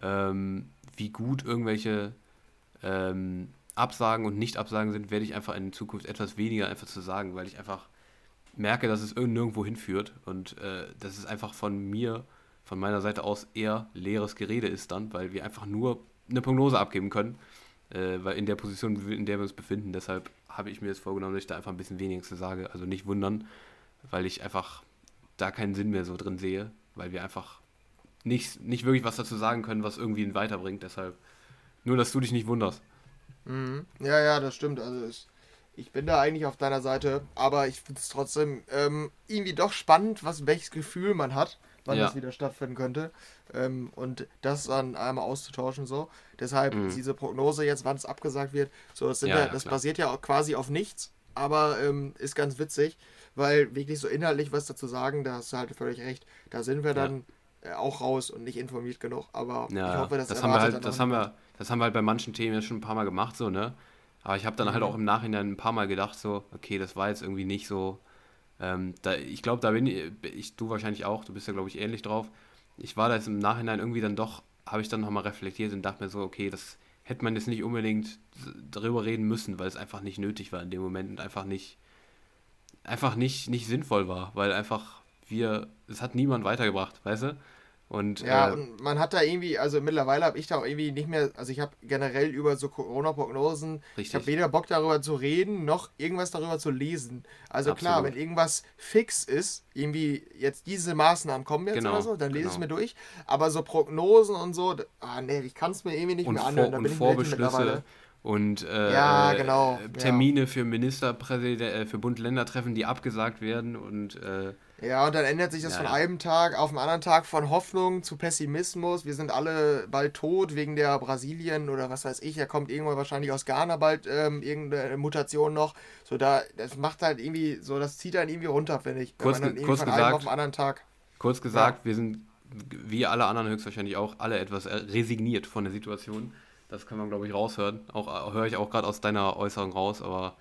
ähm, wie gut irgendwelche ähm, Absagen und Nicht-Absagen sind, werde ich einfach in Zukunft etwas weniger einfach zu sagen, weil ich einfach merke, dass es nirgendwo hinführt und äh, dass es einfach von mir, von meiner Seite aus eher leeres Gerede ist dann, weil wir einfach nur eine Prognose abgeben können, äh, weil in der Position, in der wir uns befinden, deshalb habe ich mir jetzt vorgenommen, dass ich da einfach ein bisschen weniger zu sage, also nicht wundern, weil ich einfach da keinen Sinn mehr so drin sehe, weil wir einfach nicht, nicht wirklich was dazu sagen können, was irgendwie ihn weiterbringt, deshalb nur, dass du dich nicht wunderst. Mhm. Ja, ja, das stimmt, also es ich bin da eigentlich auf deiner Seite, aber ich finde es trotzdem ähm, irgendwie doch spannend, was welches Gefühl man hat, wann ja. das wieder stattfinden könnte. Ähm, und das dann einmal auszutauschen so. Deshalb mhm. diese Prognose jetzt, wann es abgesagt wird, so das, ja, ja, das basiert ja quasi auf nichts, aber ähm, ist ganz witzig, weil wirklich so inhaltlich was dazu sagen, da hast du halt völlig recht. Da sind wir dann äh, auch raus und nicht informiert genug. Aber ich hoffe, das, das haben wir halt, das haben wir, das haben wir halt bei manchen Themen ja schon ein paar Mal gemacht, so, ne? Aber ich habe dann halt mhm. halt auch im Nachhinein ein paar Mal gedacht, so, okay, das war jetzt irgendwie nicht so. Ähm, da, ich glaube, da bin ich, ich, du wahrscheinlich auch, du bist ja, glaube ich, ähnlich drauf. Ich war da jetzt im Nachhinein irgendwie dann doch, habe ich dann nochmal reflektiert und dachte mir so, okay, das hätte man jetzt nicht unbedingt darüber reden müssen, weil es einfach nicht nötig war in dem Moment und einfach nicht, einfach nicht, nicht sinnvoll war, weil einfach wir, es hat niemand weitergebracht, weißt du? Und, ja, äh, und man hat da irgendwie, also mittlerweile habe ich da auch irgendwie nicht mehr, also ich habe generell über so Corona-Prognosen, ich habe weder Bock darüber zu reden, noch irgendwas darüber zu lesen. Also Absolut. klar, wenn irgendwas fix ist, irgendwie jetzt diese Maßnahmen kommen jetzt genau, oder so, dann lese genau. ich es mir durch. Aber so Prognosen und so, ah nee, ich kann es mir irgendwie nicht und mehr anhören. Da bin ich mittlerweile und äh, ja, genau, Termine ja. für Ministerpräsident, äh, für Bund-Länder-Treffen, die abgesagt werden und äh, ja, und dann ändert sich das ja, von einem Tag auf den anderen Tag von Hoffnung zu Pessimismus. Wir sind alle bald tot wegen der Brasilien oder was weiß ich. Er kommt irgendwann wahrscheinlich aus Ghana bald ähm, irgendeine Mutation noch. So da, das macht halt irgendwie so, das zieht einen irgendwie runter, finde ich. Kurz, kurz gesagt, auf den anderen Tag. Kurz gesagt, ja. wir sind wie alle anderen höchstwahrscheinlich auch alle etwas resigniert von der Situation. Das kann man glaube ich raushören. Auch höre ich auch gerade aus deiner Äußerung raus, aber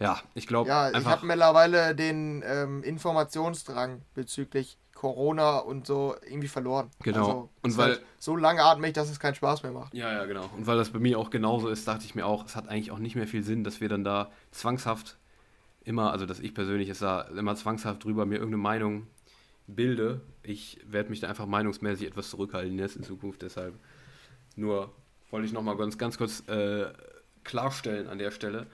ja, ich glaube. Ja, ich habe mittlerweile den ähm, Informationsdrang bezüglich Corona und so irgendwie verloren. Genau. Also, und weil halt so langatmig, dass es keinen Spaß mehr macht. Ja, ja, genau. Und weil das bei mir auch genauso ist, dachte ich mir auch, es hat eigentlich auch nicht mehr viel Sinn, dass wir dann da zwangshaft immer, also dass ich persönlich ist da immer zwangshaft drüber mir irgendeine Meinung bilde. Ich werde mich da einfach meinungsmäßig etwas zurückhalten jetzt in Zukunft. Deshalb nur wollte ich nochmal ganz, ganz kurz äh, klarstellen an der Stelle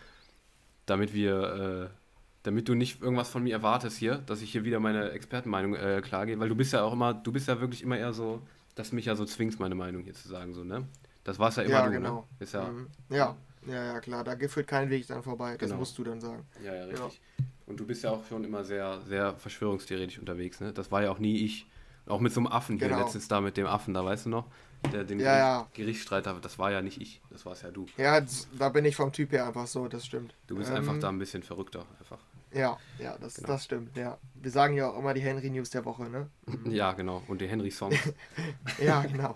damit wir, äh, damit du nicht irgendwas von mir erwartest hier, dass ich hier wieder meine Expertenmeinung äh, klargehe, weil du bist ja auch immer, du bist ja wirklich immer eher so, dass du mich ja so zwingst, meine Meinung hier zu sagen, so, ne? Das war es ja immer ja, du, ne? genau. ne? Ist ja, mhm. ja, ja, ja, klar, da führt kein Weg dann vorbei, das genau. musst du dann sagen. Ja, ja, richtig. Ja. Und du bist ja auch schon immer sehr, sehr verschwörungstheoretisch unterwegs, ne? Das war ja auch nie ich. Auch mit so einem Affen hier genau. letztens da mit dem Affen, da weißt du noch? Der den ja, ja. Gerichtsstreit hatte, das war ja nicht ich, das war es ja du. Ja, da bin ich vom Typ her einfach so, das stimmt. Du bist ähm, einfach da ein bisschen verrückter, einfach. Ja, ja, das, genau. das stimmt, ja. Wir sagen ja auch immer die Henry News der Woche, ne? ja, genau. Und die Henry Songs. ja, genau.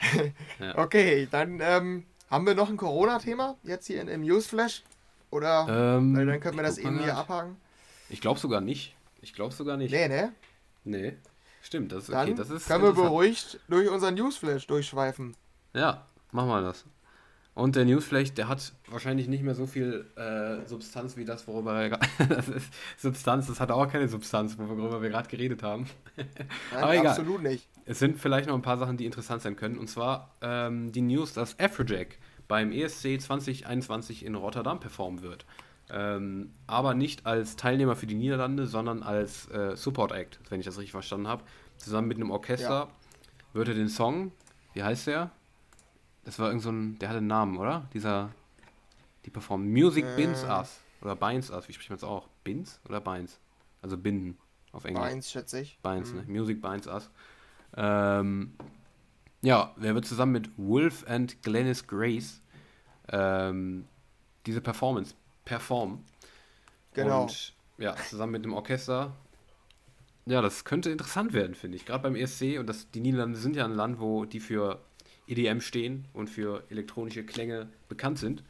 ja. Okay, dann ähm, haben wir noch ein Corona-Thema jetzt hier in, im Newsflash? Oder ähm, dann können wir das eben hier abhaken. Ich glaube sogar nicht. Ich glaube sogar nicht. Nee, ne? Nee. Stimmt, das ist Dann okay. Das ist können wir beruhigt durch unseren Newsflash durchschweifen. Ja, machen wir das. Und der Newsflash, der hat wahrscheinlich nicht mehr so viel äh, Substanz wie das, worüber wir das ist Substanz, das hat auch keine Substanz, worüber wir gerade geredet haben. Nein, Aber egal. absolut nicht. Es sind vielleicht noch ein paar Sachen, die interessant sein können. Und zwar ähm, die News, dass Afrojack beim ESC 2021 in Rotterdam performen wird. Ähm, aber nicht als Teilnehmer für die Niederlande, sondern als äh, Support Act, wenn ich das richtig verstanden habe. Zusammen mit einem Orchester ja. wird er den Song, wie heißt der? Das war irgend so ein, der hatte einen Namen, oder? Dieser, die performen Music äh. Binds Us. Oder Binds Us, wie spricht man es auch? Binds oder Binds? Also binden auf Englisch. Binds, schätze ich. Binds, ne? mhm. ne? Music Binds Us. Ähm, ja, der wird zusammen mit Wolf and Glennis Grace ähm, diese Performance performen. Genau. Und ja, zusammen mit dem Orchester. Ja, das könnte interessant werden, finde ich. Gerade beim ESC und das, die Niederlande sind ja ein Land, wo die für EDM stehen und für elektronische Klänge bekannt sind.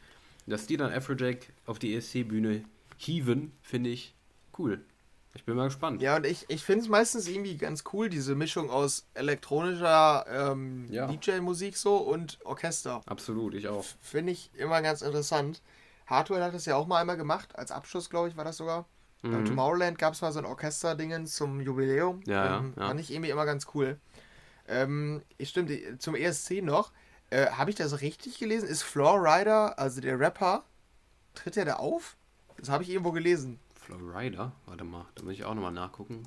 Dass die dann Afrojack auf die ESC-Bühne hieven, finde ich cool. Ich bin mal gespannt. Ja, und ich, ich finde es meistens irgendwie ganz cool, diese Mischung aus elektronischer ähm, Ja. DJ-Musik so und Orchester. Absolut, ich auch. Finde ich immer ganz interessant. Hardware hat das ja auch mal einmal gemacht, als Abschluss, glaube ich, war das sogar. Beim Mhm. Tomorrowland gab es mal so ein Orchesterdingen zum Jubiläum. Ja, ja, ähm, ja. Fand ich irgendwie immer ganz cool. Ähm, ich stimmt, zum ESC noch. Äh, Habe ich das richtig gelesen? Ist Floor Rider, also der Rapper, tritt er da auf? Das habe ich irgendwo gelesen. Florida? Warte mal, da muss ich auch nochmal nachgucken.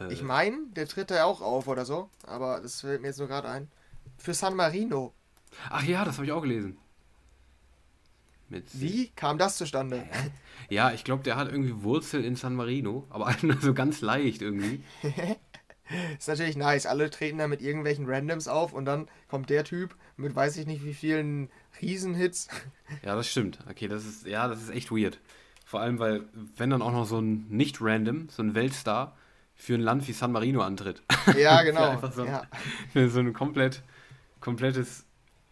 Äh, Ich meine, der tritt da auch auf oder so, aber das fällt mir jetzt nur gerade ein. Für San Marino. Ach ja, das habe ich auch gelesen. Mit Wie kam das zustande? Ja, ich glaube, der hat irgendwie Wurzel in San Marino, aber nur so ganz leicht irgendwie. Ist natürlich nice. Alle treten da mit irgendwelchen Randoms auf und dann kommt der Typ mit weiß ich nicht wie vielen Riesenhits. Ja, das stimmt. Okay, das ist, ja, das ist echt weird. Vor allem, weil, wenn dann auch noch so ein nicht-random, so ein Weltstar für ein Land wie San Marino antritt. Ja, Für genau. einfach so, Ja. für so ein komplett, komplettes,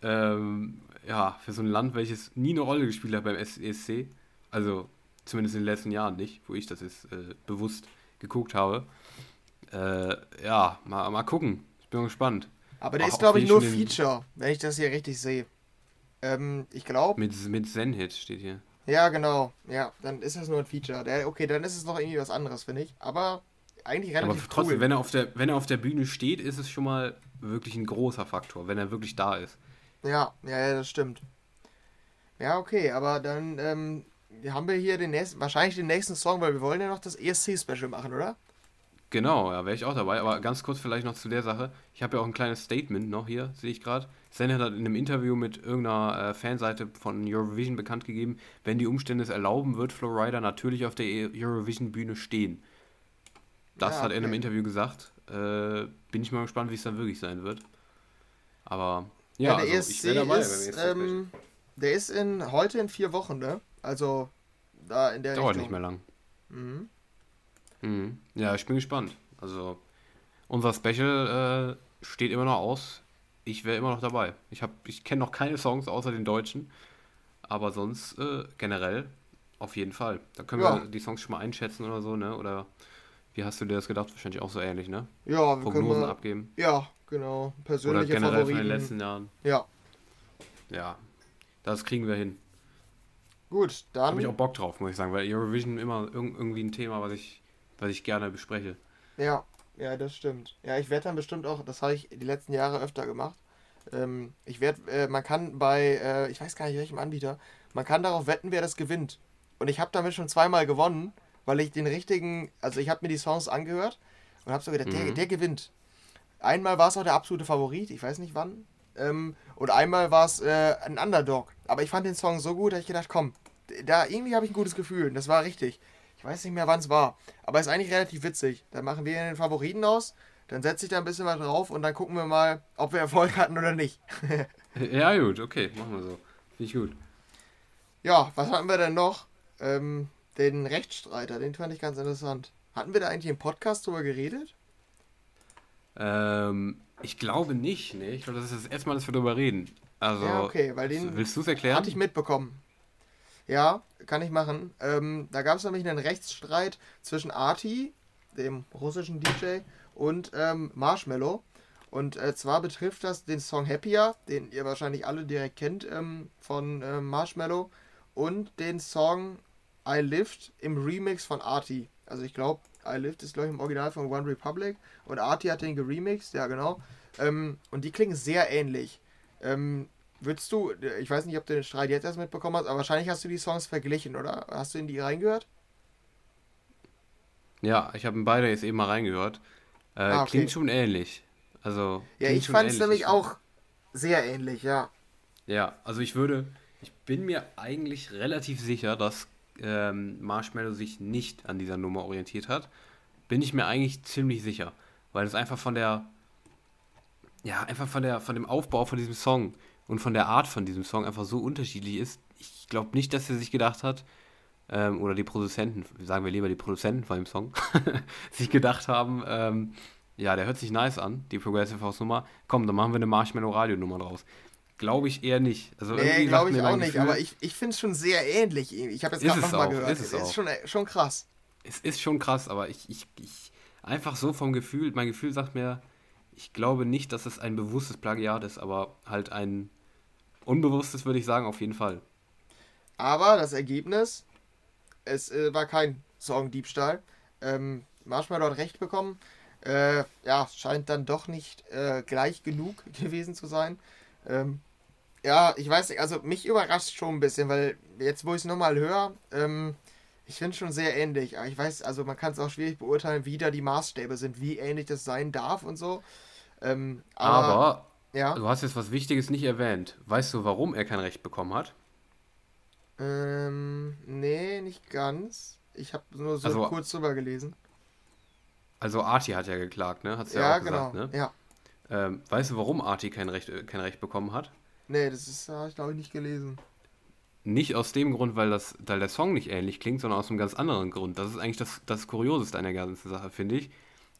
ähm, ja, für so ein Land, welches nie eine Rolle gespielt hat beim ESC. Also, zumindest in den letzten Jahren nicht, wo ich das jetzt äh, bewusst geguckt habe. Äh, ja, mal, mal gucken. Ich bin gespannt. Aber der Ach, ist glaube ich nur Feature, wenn ich das hier richtig sehe. Ähm, ich glaube. Mit, mit Zenhit steht hier. Ja, genau. Ja, dann ist das nur ein Feature. Der, okay, dann ist es noch irgendwie was anderes, finde ich. Aber eigentlich Aber relativ trotzdem, cool. wenn, er auf der, wenn er auf der Bühne steht, ist es schon mal wirklich ein großer Faktor, wenn er wirklich da ist. Ja, ja, ja, das stimmt. Ja, okay, aber dann ähm, haben wir hier den nächsten, wahrscheinlich den nächsten Song, weil wir wollen ja noch das ESC-Special machen, oder? Genau, ja, wäre ich auch dabei. Aber ganz kurz vielleicht noch zu der Sache. Ich habe ja auch ein kleines Statement noch hier, sehe ich gerade. Senna hat in einem Interview mit irgendeiner äh, Fanseite von Eurovision bekannt gegeben, wenn die Umstände es erlauben, wird Flowrider natürlich auf der E- Eurovision-Bühne stehen. Das Ja, hat er in einem okay. Interview gesagt. Äh, bin ich mal gespannt, wie es dann wirklich sein wird. Aber ja, der also, ESC dabei ist, ähm, der ist in, heute in vier Wochen, ne? Also, da in der Dauert Richtung. nicht mehr lang. Mhm. Mhm. Ja, ich bin gespannt. Also, unser Special äh, steht immer noch aus. Ich wäre immer noch dabei. Ich, hab- ich kenne noch keine Songs außer den deutschen. Aber sonst äh, generell auf jeden Fall. Da können Ja. wir die Songs schon mal einschätzen oder so, ne? Oder wie hast du dir das gedacht? Wahrscheinlich auch so ähnlich, ne? Ja, wir können Prognosen wir, abgeben. ja, genau. Oder Persönliche generell von Favoriten. den letzten Jahren. Ja, Ja, das kriegen wir hin. gut, Da dann. habe ich auch Bock drauf, muss ich sagen, weil Eurovision immer irg irgendwie ein Thema, was ich, was ich gerne bespreche. Ja, ja, das stimmt. Ja, ich werde dann bestimmt auch, das habe ich die letzten Jahre öfter gemacht. Ähm, ich werde, äh, man kann bei, äh, ich weiß gar nicht welchem Anbieter, man kann darauf wetten, wer das gewinnt. Und ich habe damit schon zweimal gewonnen, weil ich den richtigen, also ich habe mir die Songs angehört und habe so gedacht, der, Mhm. der gewinnt. Einmal war es auch der absolute Favorit, ich weiß nicht wann. Ähm, und einmal war es äh, ein Underdog. Aber ich fand den Song so gut, dass ich gedacht, komm, da irgendwie habe ich ein gutes Gefühl. Und das war richtig. Ich weiß nicht mehr, wann es war. Aber ist eigentlich relativ witzig. Dann machen wir den Favoriten aus, dann setze ich da ein bisschen was drauf und dann gucken wir mal, ob wir Erfolg hatten oder nicht. Ja, gut, okay, machen wir so. Finde ich gut. Ja, was hatten wir denn noch? Ähm, den Rechtsstreiter, den fand ich ganz interessant. Hatten wir da eigentlich im Podcast drüber geredet? Ähm, ich glaube nicht, ne? Ich glaube, das ist das erste Mal, dass wir darüber reden. Also, ja, okay, weil den willst du es erklären? hatte ich mitbekommen. Ja, kann ich machen. Ähm, da gab es nämlich einen Rechtsstreit zwischen Arti, dem russischen DJ, und ähm, Marshmello. Und äh, zwar betrifft das den Song Happier, den ihr wahrscheinlich alle direkt kennt ähm, von ähm, Marshmello, und den Song I Lived im Remix von Arti. Also ich glaube, I Lived ist glaube ich im Original von One Republic und Arti hat den geremixed, ja genau. Ähm, und die klingen sehr ähnlich. Ähm, würdest du, ich weiß nicht, ob du den Streit jetzt erst mitbekommen hast, aber wahrscheinlich hast du die Songs verglichen, oder? Hast du in die reingehört? Ja, ich habe in beide jetzt eben mal reingehört. Äh, Ah, okay. Klingt schon ähnlich. Also, Ja, ich fand es nämlich Ich- auch sehr ähnlich, ja. Ja, also ich würde, ich bin mir eigentlich relativ sicher, dass ähm, Marshmallow sich nicht an dieser Nummer orientiert hat. Bin ich mir eigentlich ziemlich sicher. Weil es einfach von der, ja, einfach von, der, von dem Aufbau von diesem Song und von der Art von diesem Song einfach so unterschiedlich ist. Ich glaube nicht, dass er sich gedacht hat, ähm, oder die Produzenten, sagen wir lieber die Produzenten von dem Song, sich gedacht haben, ähm, ja, der hört sich nice an, die Progressive House Nummer. Komm, dann machen wir eine Marshmallow Radio Nummer draus. Glaube ich eher nicht. Also nee, glaube ich auch nicht, Gefühl, aber ich, ich finde es schon sehr ähnlich. Ich habe jetzt gerade nochmal gehört. Ist es, ist schon, schon krass. Es ist schon krass, aber ich, ich, ich, einfach so vom Gefühl, mein Gefühl sagt mir, ich glaube nicht, dass es ein bewusstes Plagiat ist, aber halt ein unbewusstes, würde ich sagen, auf jeden Fall. Aber das Ergebnis, es äh, war kein Song-Diebstahl. Ähm, Marshmallow hat recht bekommen. Äh, ja, scheint dann doch nicht äh, gleich genug gewesen zu sein. Ähm, ja, ich weiß nicht, also mich überrascht schon ein bisschen, weil jetzt, wo ich es nochmal höre, ähm, ich finde es schon sehr ähnlich. Aber ich weiß, also man kann es auch schwierig beurteilen, wie da die Maßstäbe sind, wie ähnlich das sein darf und so. Ähm, aber, aber ja. du hast jetzt was Wichtiges nicht erwähnt. Weißt du, warum er kein Recht bekommen hat? Ähm, nee, nicht ganz. Ich habe nur so also, kurz drüber gelesen. Also Arti hat ja geklagt, ne? Hat's ja, ja auch genau. Gesagt, ne? Ja. Ähm, weißt du, warum Arti kein Recht, äh, kein Recht bekommen hat? Nee, das ist, habe ich glaube ich nicht gelesen. Nicht aus dem Grund, weil, das, weil der Song nicht ähnlich klingt, sondern aus einem ganz anderen Grund. Das ist eigentlich das, das Kurioseste an der ganzen Sache, finde ich.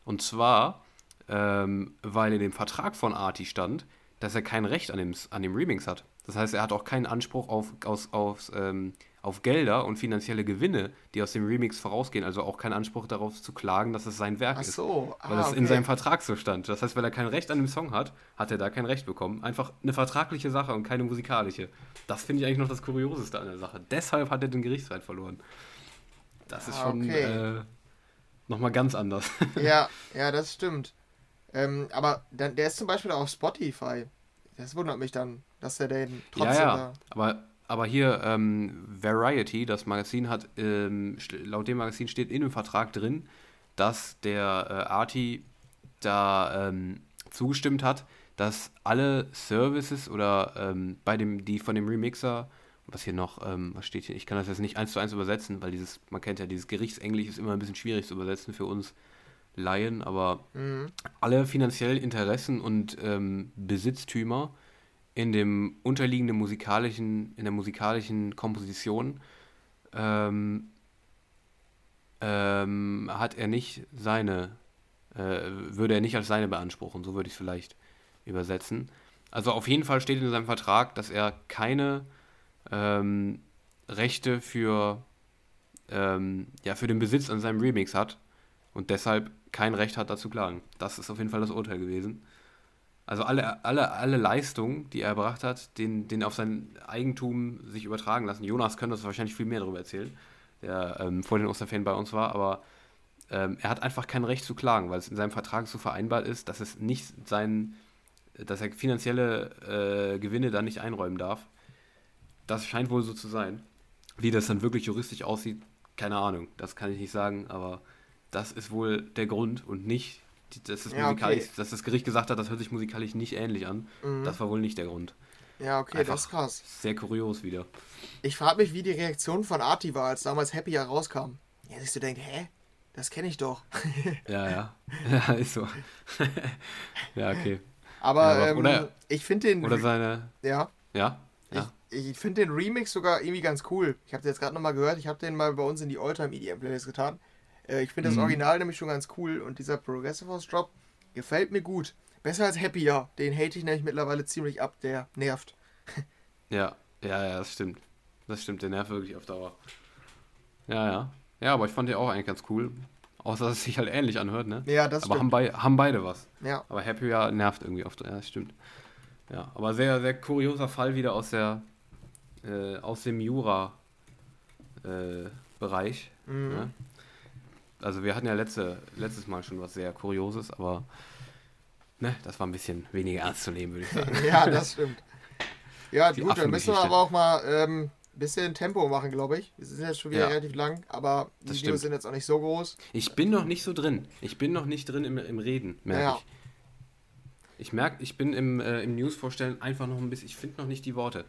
Und zwar, ähm, weil in dem Vertrag von Arti stand, dass er kein Recht an dem, an dem Remix hat. Das heißt, er hat auch keinen Anspruch auf, aus, auf, ähm, auf Gelder und finanzielle Gewinne, die aus dem Remix vorausgehen. Also auch keinen Anspruch darauf zu klagen, dass es sein Werk Ach so. ist. Weil ah, das okay. in seinem Vertrag so stand. Das heißt, weil er kein Recht an dem Song hat, hat er da kein Recht bekommen. Einfach eine vertragliche Sache und keine musikalische. Das finde ich eigentlich noch das Kurioseste an der Sache. Deshalb hat er den Gerichtsweit verloren. Das ist ah, schon okay. äh, nochmal ganz anders. ja, ja, das stimmt. Ähm, aber der ist zum Beispiel auf Spotify. Das wundert mich dann, dass er den trotzdem. Ja, ja. Aber, aber hier, ähm, Variety, das Magazin hat, ähm, laut dem Magazin steht in dem Vertrag drin, dass der äh, Arti da ähm, zugestimmt hat, dass alle Services oder ähm, bei dem, die von dem Remixer, was hier noch, ähm, was steht hier, ich kann das jetzt nicht eins zu eins übersetzen, weil dieses, man kennt ja, dieses Gerichtsenglisch ist immer ein bisschen schwierig zu übersetzen für uns Laien, aber mhm. alle finanziellen Interessen und ähm, Besitztümer in dem unterliegenden musikalischen, in der musikalischen Komposition ähm, ähm, hat er nicht seine, äh, würde er nicht als seine beanspruchen, so würde ich es vielleicht übersetzen. Also auf jeden Fall steht in seinem Vertrag, dass er keine ähm, Rechte für, ähm, ja, für den Besitz an seinem Remix hat und deshalb kein Recht hat, dazu klagen. Das ist auf jeden Fall das Urteil gewesen. Also alle, alle, alle Leistungen, die er erbracht hat, den, den auf sein Eigentum sich übertragen lassen. Jonas könnte uns wahrscheinlich viel mehr darüber erzählen, der ähm, vor den Osterferien bei uns war, aber ähm, er hat einfach kein Recht zu klagen, weil es in seinem Vertrag so vereinbart ist, dass es nicht sein, dass er finanzielle äh, Gewinne dann nicht einräumen darf. Das scheint wohl so zu sein. Wie das dann wirklich juristisch aussieht, keine Ahnung. Das kann ich nicht sagen, aber das ist wohl der Grund und nicht, dass das, ja, okay. dass das Gericht gesagt hat, das hört sich musikalisch nicht ähnlich an. Mhm. Das war wohl nicht der Grund. Ja, okay, Einfach das ist krass. Sehr kurios wieder. Ich frage mich, wie die Reaktion von Arti war, als damals Happy herauskam. Ja, sich so denkt, hä? Das kenne ich doch. ja, ja. Ja, ist so. ja, okay. Aber, ja, aber ähm, ich finde den. Oder seine. Ja. Ja. ja. Ich, ich finde den Remix sogar irgendwie ganz cool. Ich habe den jetzt gerade nochmal gehört. Ich habe den mal bei uns in die Alltime EDM Playlist getan. Äh, ich finde das mhm. Original nämlich schon ganz cool und dieser Progressive House Drop gefällt mir gut. Besser als Happier. Den hate ich nämlich mittlerweile ziemlich ab. Der nervt. ja, ja, ja, das stimmt. Das stimmt, der nervt wirklich auf Dauer. Ja, ja. Ja, aber ich fand den auch eigentlich ganz cool. Außer dass es sich halt ähnlich anhört, ne? Ja, das aber stimmt. Aber haben, haben beide was. Ja. Aber Happier nervt irgendwie oft. Ja, das stimmt. Ja, aber sehr, sehr kurioser Fall wieder aus der äh, aus dem Jura-Bereich. Äh, mhm. ne? Also wir hatten ja letzte, letztes Mal schon was sehr Kurioses, aber ne, das war ein bisschen weniger ernst zu nehmen, würde ich sagen. ja, das stimmt. Ja, Die gut, dann müssen wir aber auch mal ähm, ein bisschen Tempo machen, glaube ich. Wir sind jetzt schon wieder ja. relativ lang, aber die das Videos sind jetzt auch nicht so groß. Ich bin noch nicht so drin. Ich bin noch nicht drin im, im Reden, merke ja. ich. Ich merke, ich bin im, äh, im News vorstellen einfach noch ein bisschen, ich finde noch nicht die Worte.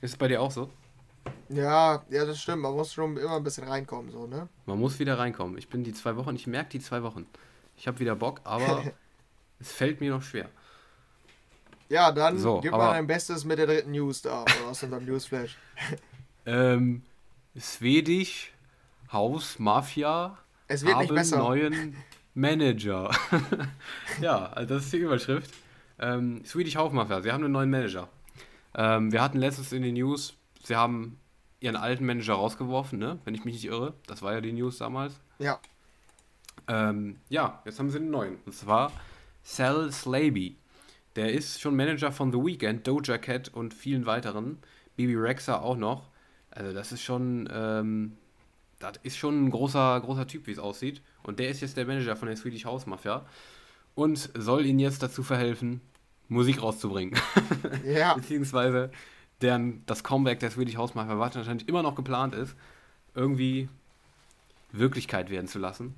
Ist es bei dir auch so? Ja, ja, das stimmt. Man muss schon immer ein bisschen reinkommen, so, ne? Man muss wieder reinkommen. Ich bin die zwei Wochen, ich merke die zwei Wochen. Ich habe wieder Bock, aber es fällt mir noch schwer. Ja, dann So, gib mal dein Bestes mit der dritten News da oder aus unserem Newsflash. Ähm, Swedish House Mafia Es wird haben neuen Manager. ja, also das ist die Überschrift. Ähm, Swedish House Mafia, sie haben einen neuen Manager. Ähm, wir hatten letztens in den News, sie haben ihren alten Manager rausgeworfen, ne? wenn ich mich nicht irre. Das war ja die News damals. Ja, Ähm, ja, jetzt haben sie einen neuen. Und zwar Sal Slaby. Der ist schon Manager von The Weeknd, Doja Cat und vielen weiteren. Bibi Rexa auch noch. Also das ist schon, ähm, das ist schon ein großer, großer Typ, wie es aussieht. Und der ist jetzt der Manager von der Swedish House Mafia. Und soll ihnen jetzt dazu verhelfen, Musik rauszubringen. ja. Beziehungsweise deren, das Comeback der Swedish House Mafia, wahrscheinlich immer noch geplant ist, irgendwie Wirklichkeit werden zu lassen.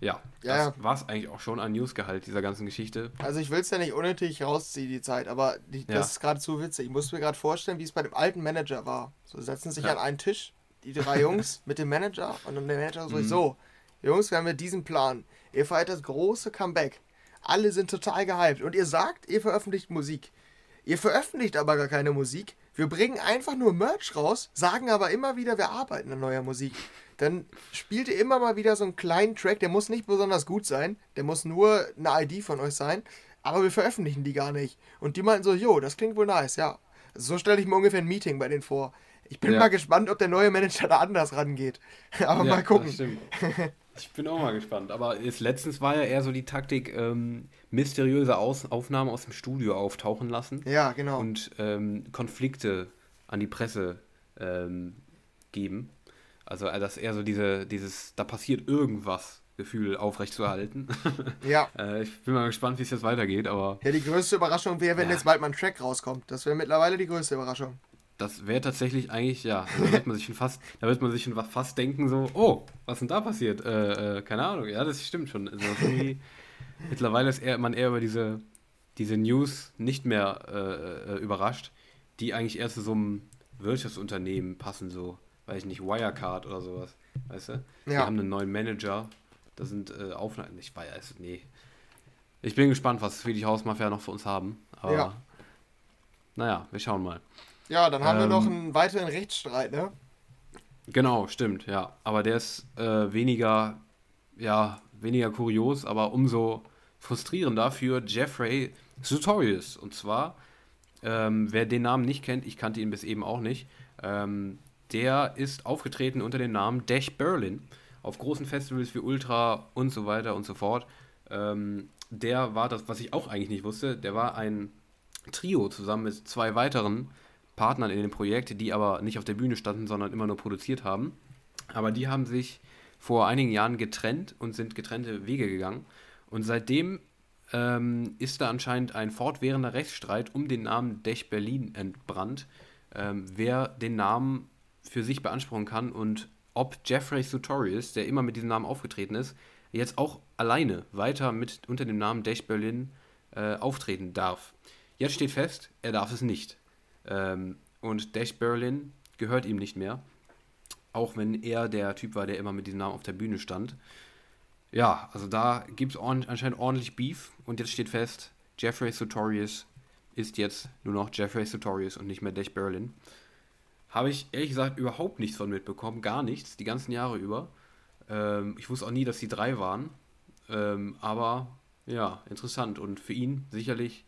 Ja, Ja, das war es eigentlich auch schon an Newsgehalt dieser ganzen Geschichte. Also ich will es ja nicht unnötig rausziehen, die Zeit, aber die, Ja. das ist gerade zu witzig. Ich muss mir gerade vorstellen, wie es bei dem alten Manager war. So setzen sich Ja. an einen Tisch, die drei Jungs mit dem Manager und dann der Manager so, Mhm. so, Jungs, wir haben ja diesen Plan. Ihr feiert das große Comeback. Alle sind total gehypt und ihr sagt, ihr veröffentlicht Musik. Ihr veröffentlicht aber gar keine Musik. Wir bringen einfach nur Merch raus, sagen aber immer wieder, wir arbeiten an neuer Musik. Dann spielt ihr immer mal wieder so einen kleinen Track, der muss nicht besonders gut sein, der muss nur eine ID von euch sein, aber wir veröffentlichen die gar nicht. Und die meinten so, jo, das klingt wohl nice, ja. So stelle ich mir ungefähr ein Meeting bei denen vor. Ich bin Ja. mal gespannt, ob der neue Manager da anders rangeht. Aber Ja, mal gucken. Ich bin auch mal gespannt. Aber jetzt letztens war ja eher so die Taktik, ähm, mysteriöse Aus Aufnahmen aus dem Studio auftauchen lassen Ja, genau. und ähm, Konflikte an die Presse ähm, geben. Also, äh, dass eher so diese, dieses, da passiert irgendwas Gefühl aufrechtzuerhalten. ja. äh, ich bin mal gespannt, wie es jetzt weitergeht, aber Ja, die größte Überraschung wäre, wenn Ja. jetzt bald mal ein Track rauskommt. Das wäre mittlerweile die größte Überraschung. Das wäre tatsächlich eigentlich, ja, da wird man sich schon fast, da wird man sich schon fast denken, so, oh, was ist denn da passiert? Äh, äh, keine Ahnung, ja, das stimmt schon. Also mittlerweile ist eher, man eher über diese, diese News nicht mehr äh, äh, überrascht, die eigentlich eher zu so einem Wirtschaftsunternehmen passen, so, weiß ich nicht, Wirecard oder sowas, weißt du? Die Ja. haben einen neuen Manager, da sind äh, Aufnahmen, ich weiß, nee. Ich bin gespannt, was die Hausmafia noch für uns haben, aber Ja. naja, wir schauen mal. Ja, dann haben wir Ähm, noch einen weiteren Rechtsstreit, ne? Genau, stimmt, ja. Aber der ist äh, weniger, ja, weniger kurios, aber umso frustrierender für Jeffrey Sutorius. Und zwar, ähm, wer den Namen nicht kennt, ich kannte ihn bis eben auch nicht, ähm, der ist aufgetreten unter dem Namen Dash Berlin auf großen Festivals wie Ultra und so weiter und so fort. Ähm, der war das, was ich auch eigentlich nicht wusste, der war ein Trio zusammen mit zwei weiteren Partnern in dem Projekt, die aber nicht auf der Bühne standen, sondern immer nur produziert haben. Aber die haben sich vor einigen Jahren getrennt und sind getrennte Wege gegangen. Und seitdem ähm, ist da anscheinend ein fortwährender Rechtsstreit um den Namen Dech Berlin entbrannt, ähm, wer den Namen für sich beanspruchen kann und ob Jeffrey Sutorius, der immer mit diesem Namen aufgetreten ist, jetzt auch alleine weiter mit unter dem Namen Dech Berlin äh, auftreten darf. Jetzt steht fest, er darf es nicht. Ähm, und Dash Berlin gehört ihm nicht mehr. Auch wenn er der Typ war, der immer mit diesem Namen auf der Bühne stand. Ja, also da gibt es anscheinend ordentlich Beef. Und jetzt steht fest, Jeffrey Sutorius ist jetzt nur noch Jeffrey Sutorius und nicht mehr Dash Berlin. Habe ich ehrlich gesagt überhaupt nichts von mitbekommen. Gar nichts, die ganzen Jahre über. Ähm, ich wusste auch nie, dass die drei waren. Ähm, aber ja, interessant. Und für ihn sicherlich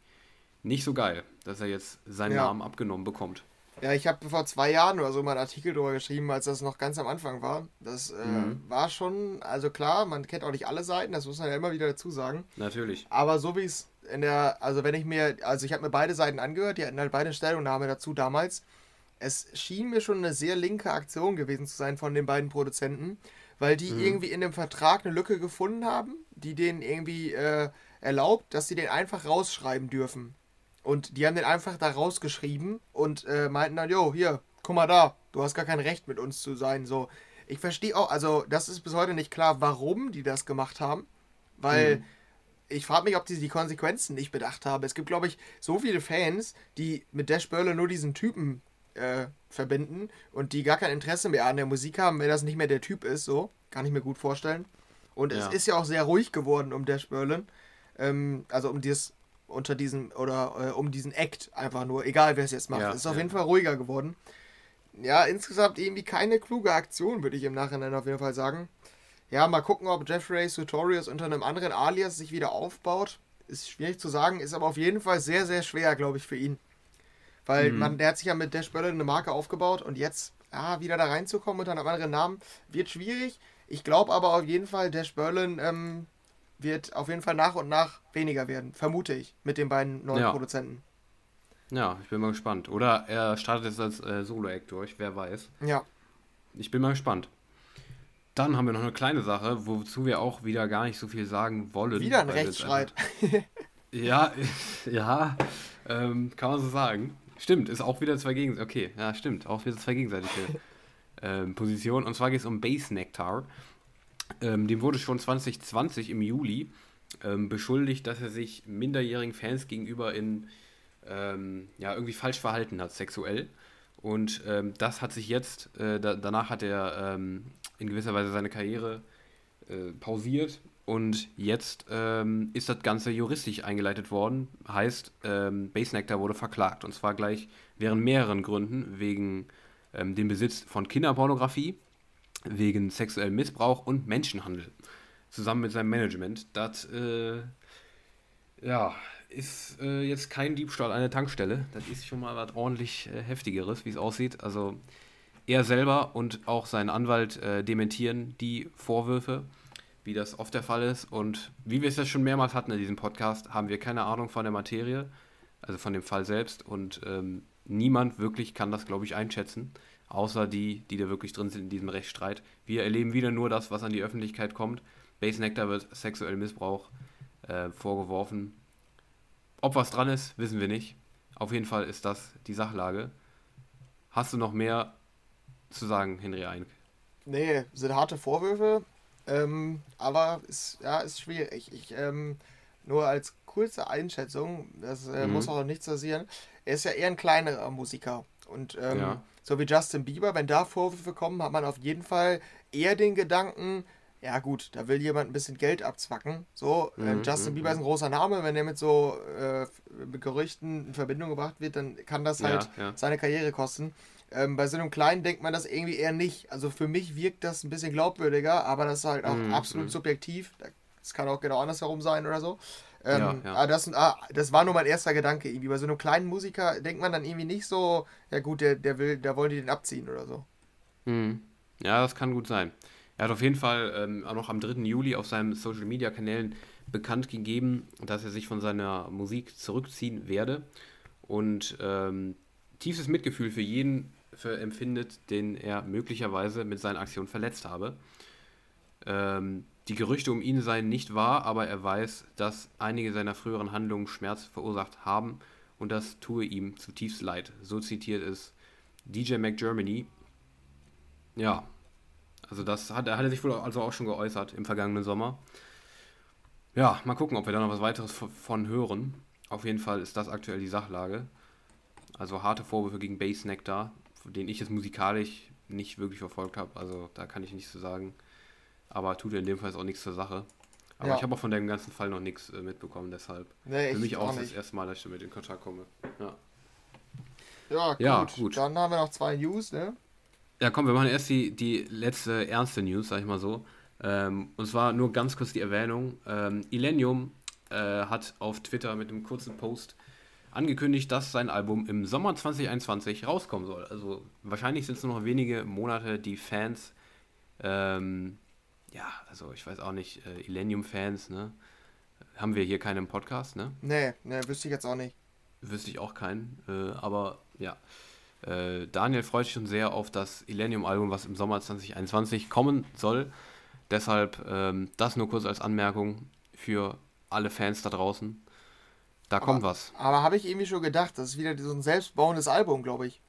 nicht so geil, dass er jetzt seinen Ja. Namen abgenommen bekommt. Ja, ich habe vor zwei Jahren oder so mal einen Artikel drüber geschrieben, als das noch ganz am Anfang war. Das äh, Mhm. war schon, also klar, man kennt auch nicht alle Seiten, das muss man ja immer wieder dazu sagen. Natürlich. Aber so wie es in der, also wenn ich mir, also ich habe mir beide Seiten angehört, die hatten halt beide Stellungnahme dazu damals. Es schien mir schon eine sehr linke Aktion gewesen zu sein von den beiden Produzenten, weil die Mhm. irgendwie in dem Vertrag eine Lücke gefunden haben, die denen irgendwie äh, erlaubt, dass sie den einfach rausschreiben dürfen. Und die haben den einfach da rausgeschrieben und äh, meinten dann, jo, hier, guck mal da, du hast gar kein Recht mit uns zu sein. So, ich verstehe auch, also das ist bis heute nicht klar, warum die das gemacht haben, weil Mhm. ich frage mich, ob die die Konsequenzen nicht bedacht haben. Es gibt, glaube ich, so viele Fans, die mit Dash Burle nur diesen Typen äh, verbinden und die gar kein Interesse mehr an der Musik haben, wenn das nicht mehr der Typ ist, so. Kann ich mir gut vorstellen. Und Ja. es ist ja auch sehr ruhig geworden um Dash Berlin. Ähm, also um dieses unter diesem oder äh, um diesen Act einfach nur, egal wer es jetzt macht. Ja, ist auf ja. jeden Fall ruhiger geworden. Ja, insgesamt irgendwie keine kluge Aktion, würde ich im Nachhinein auf jeden Fall sagen. Ja, mal gucken, ob Jeffrey Sutorius unter einem anderen Alias sich wieder aufbaut. Ist schwierig zu sagen, ist aber auf jeden Fall sehr, sehr schwer, glaube ich, für ihn. Weil Mhm. man, der hat sich ja mit Dash Berlin eine Marke aufgebaut und jetzt ah, wieder da reinzukommen unter einem anderen Namen wird schwierig. Ich glaube aber auf jeden Fall, Dash Berlin ähm, wird auf jeden Fall nach und nach weniger werden, vermute ich, mit den beiden neuen Ja. Produzenten. Ja, ich bin mal gespannt. Oder er startet jetzt als äh, Solo-Act durch, wer weiß. Ja, Ich bin mal gespannt. Dann haben wir noch eine kleine Sache, wozu wir auch wieder gar nicht so viel sagen wollen. wieder ein Rechtsstreit. Ja, ja, ähm, kann man so sagen. Stimmt, ist auch wieder zwei Gegenseitige. Okay, ja, stimmt, auch wieder zwei gegenseitige ähm, Positionen. Und zwar geht es um Base Nectar. Ähm, dem wurde schon 2020 im Juli ähm, beschuldigt, dass er sich minderjährigen Fans gegenüber in ähm, ja, irgendwie falsch verhalten hat, sexuell. Und ähm, das hat sich jetzt, äh, da, danach hat er ähm, in gewisser Weise seine Karriere äh, pausiert und jetzt ähm, ist das Ganze juristisch eingeleitet worden. Heißt, ähm, Base Nectar wurde verklagt und zwar gleich während mehreren Gründen, wegen dem Besitz von Kinderpornografie, wegen sexuellem Missbrauch und Menschenhandel. Zusammen mit seinem Management. Das äh, ja, ist äh, jetzt kein Diebstahl an der Tankstelle. Das ist schon mal was ordentlich äh, heftigeres, wie es aussieht. Also er selber und auch sein Anwalt äh, dementieren die Vorwürfe, wie das oft der Fall ist. Und wie wir es ja schon mehrmals hatten in diesem Podcast, haben wir keine Ahnung von der Materie, also von dem Fall selbst. Und ähm, niemand wirklich kann das, glaube ich, einschätzen, außer die, die da wirklich drin sind in diesem Rechtsstreit. Wir erleben wieder nur das, was an die Öffentlichkeit kommt. Base Nectar wird sexuell Missbrauch äh, vorgeworfen. Ob was dran ist, wissen wir nicht. Auf jeden Fall ist das die Sachlage. Hast du noch mehr zu sagen, Henry Eink? Nee, sind harte Vorwürfe, ähm, aber ist, ja, ist schwierig. Ich, ähm, nur als kurze Einschätzung, das äh, Mhm. muss auch nicht passieren, er ist ja eher ein kleinerer Musiker. Und ähm, Ja. So wie Justin Bieber, wenn da Vorwürfe kommen, hat man auf jeden Fall eher den Gedanken, ja gut, da will jemand ein bisschen Geld abzwacken. So, ähm, Mhm, Justin mhm, Bieber ist ein großer Name, wenn der mit so äh, mit Gerüchten in Verbindung gebracht wird, dann kann das halt Ja, ja. seine Karriere kosten. Ähm, bei so einem Kleinen denkt man das irgendwie eher nicht. Also für mich wirkt das ein bisschen glaubwürdiger, aber das ist halt auch Mhm, absolut mhm. subjektiv. Das kann auch genau andersrum sein oder so. Ähm, Ja, ja. Aber das, ah, das war nur mein erster Gedanke irgendwie. Bei so einem kleinen Musiker denkt man dann irgendwie nicht so, ja gut, der, der will, da wollen die den abziehen oder so. Mhm. Ja, das kann gut sein. Er hat auf jeden Fall ähm, auch noch am 3. Juli auf seinen Social Media Kanälen bekannt gegeben, dass er sich von seiner Musik zurückziehen werde und ähm, tiefstes Mitgefühl für jeden für empfindet, den er möglicherweise mit seinen Aktionen verletzt habe. Ähm, die Gerüchte um ihn seien nicht wahr, aber er weiß, dass einige seiner früheren Handlungen Schmerz verursacht haben und das tue ihm zutiefst leid. So zitiert es DJ Mac Germany. Ja, also das hat, hat er sich wohl also auch schon geäußert im vergangenen Sommer. Ja, mal gucken, ob wir da noch was weiteres von hören. Auf jeden Fall ist das aktuell die Sachlage. Also harte Vorwürfe gegen Bass Nectar, den ich jetzt musikalisch nicht wirklich verfolgt habe. Also da kann ich nichts zu sagen. Aber tut in dem Fall jetzt auch nichts zur Sache. Aber Ja. ich habe auch von dem ganzen Fall noch nichts äh, mitbekommen, deshalb. Nee, Für ich mich auch das erste Mal, dass ich damit in Kontakt komme. Ja. Ja, gut. Ja, gut. Dann haben wir noch zwei News, ne? Ja, komm, wir machen erst die, die letzte ernste News, sag ich mal so. Ähm, und zwar nur ganz kurz die Erwähnung. Ähm, Illenium äh, hat auf Twitter mit einem kurzen Post angekündigt, dass sein Album im Sommer 2021 rauskommen soll. Also wahrscheinlich sind es nur noch wenige Monate, die Fans, ähm, ja, also ich weiß auch nicht, äh, Illenium-Fans, ne? Haben wir hier keinen im Podcast, ne? Nee, nee, wüsste ich jetzt auch nicht. Wüsste ich auch keinen. Äh, aber ja. Äh, Daniel freut sich schon sehr auf das Illenium-Album, was im Sommer 2021 kommen soll. Deshalb ähm, das nur kurz als Anmerkung für alle Fans da draußen. Da kommt was. Aber habe ich irgendwie schon gedacht, das ist wieder so ein selbstbauendes Album, glaube ich.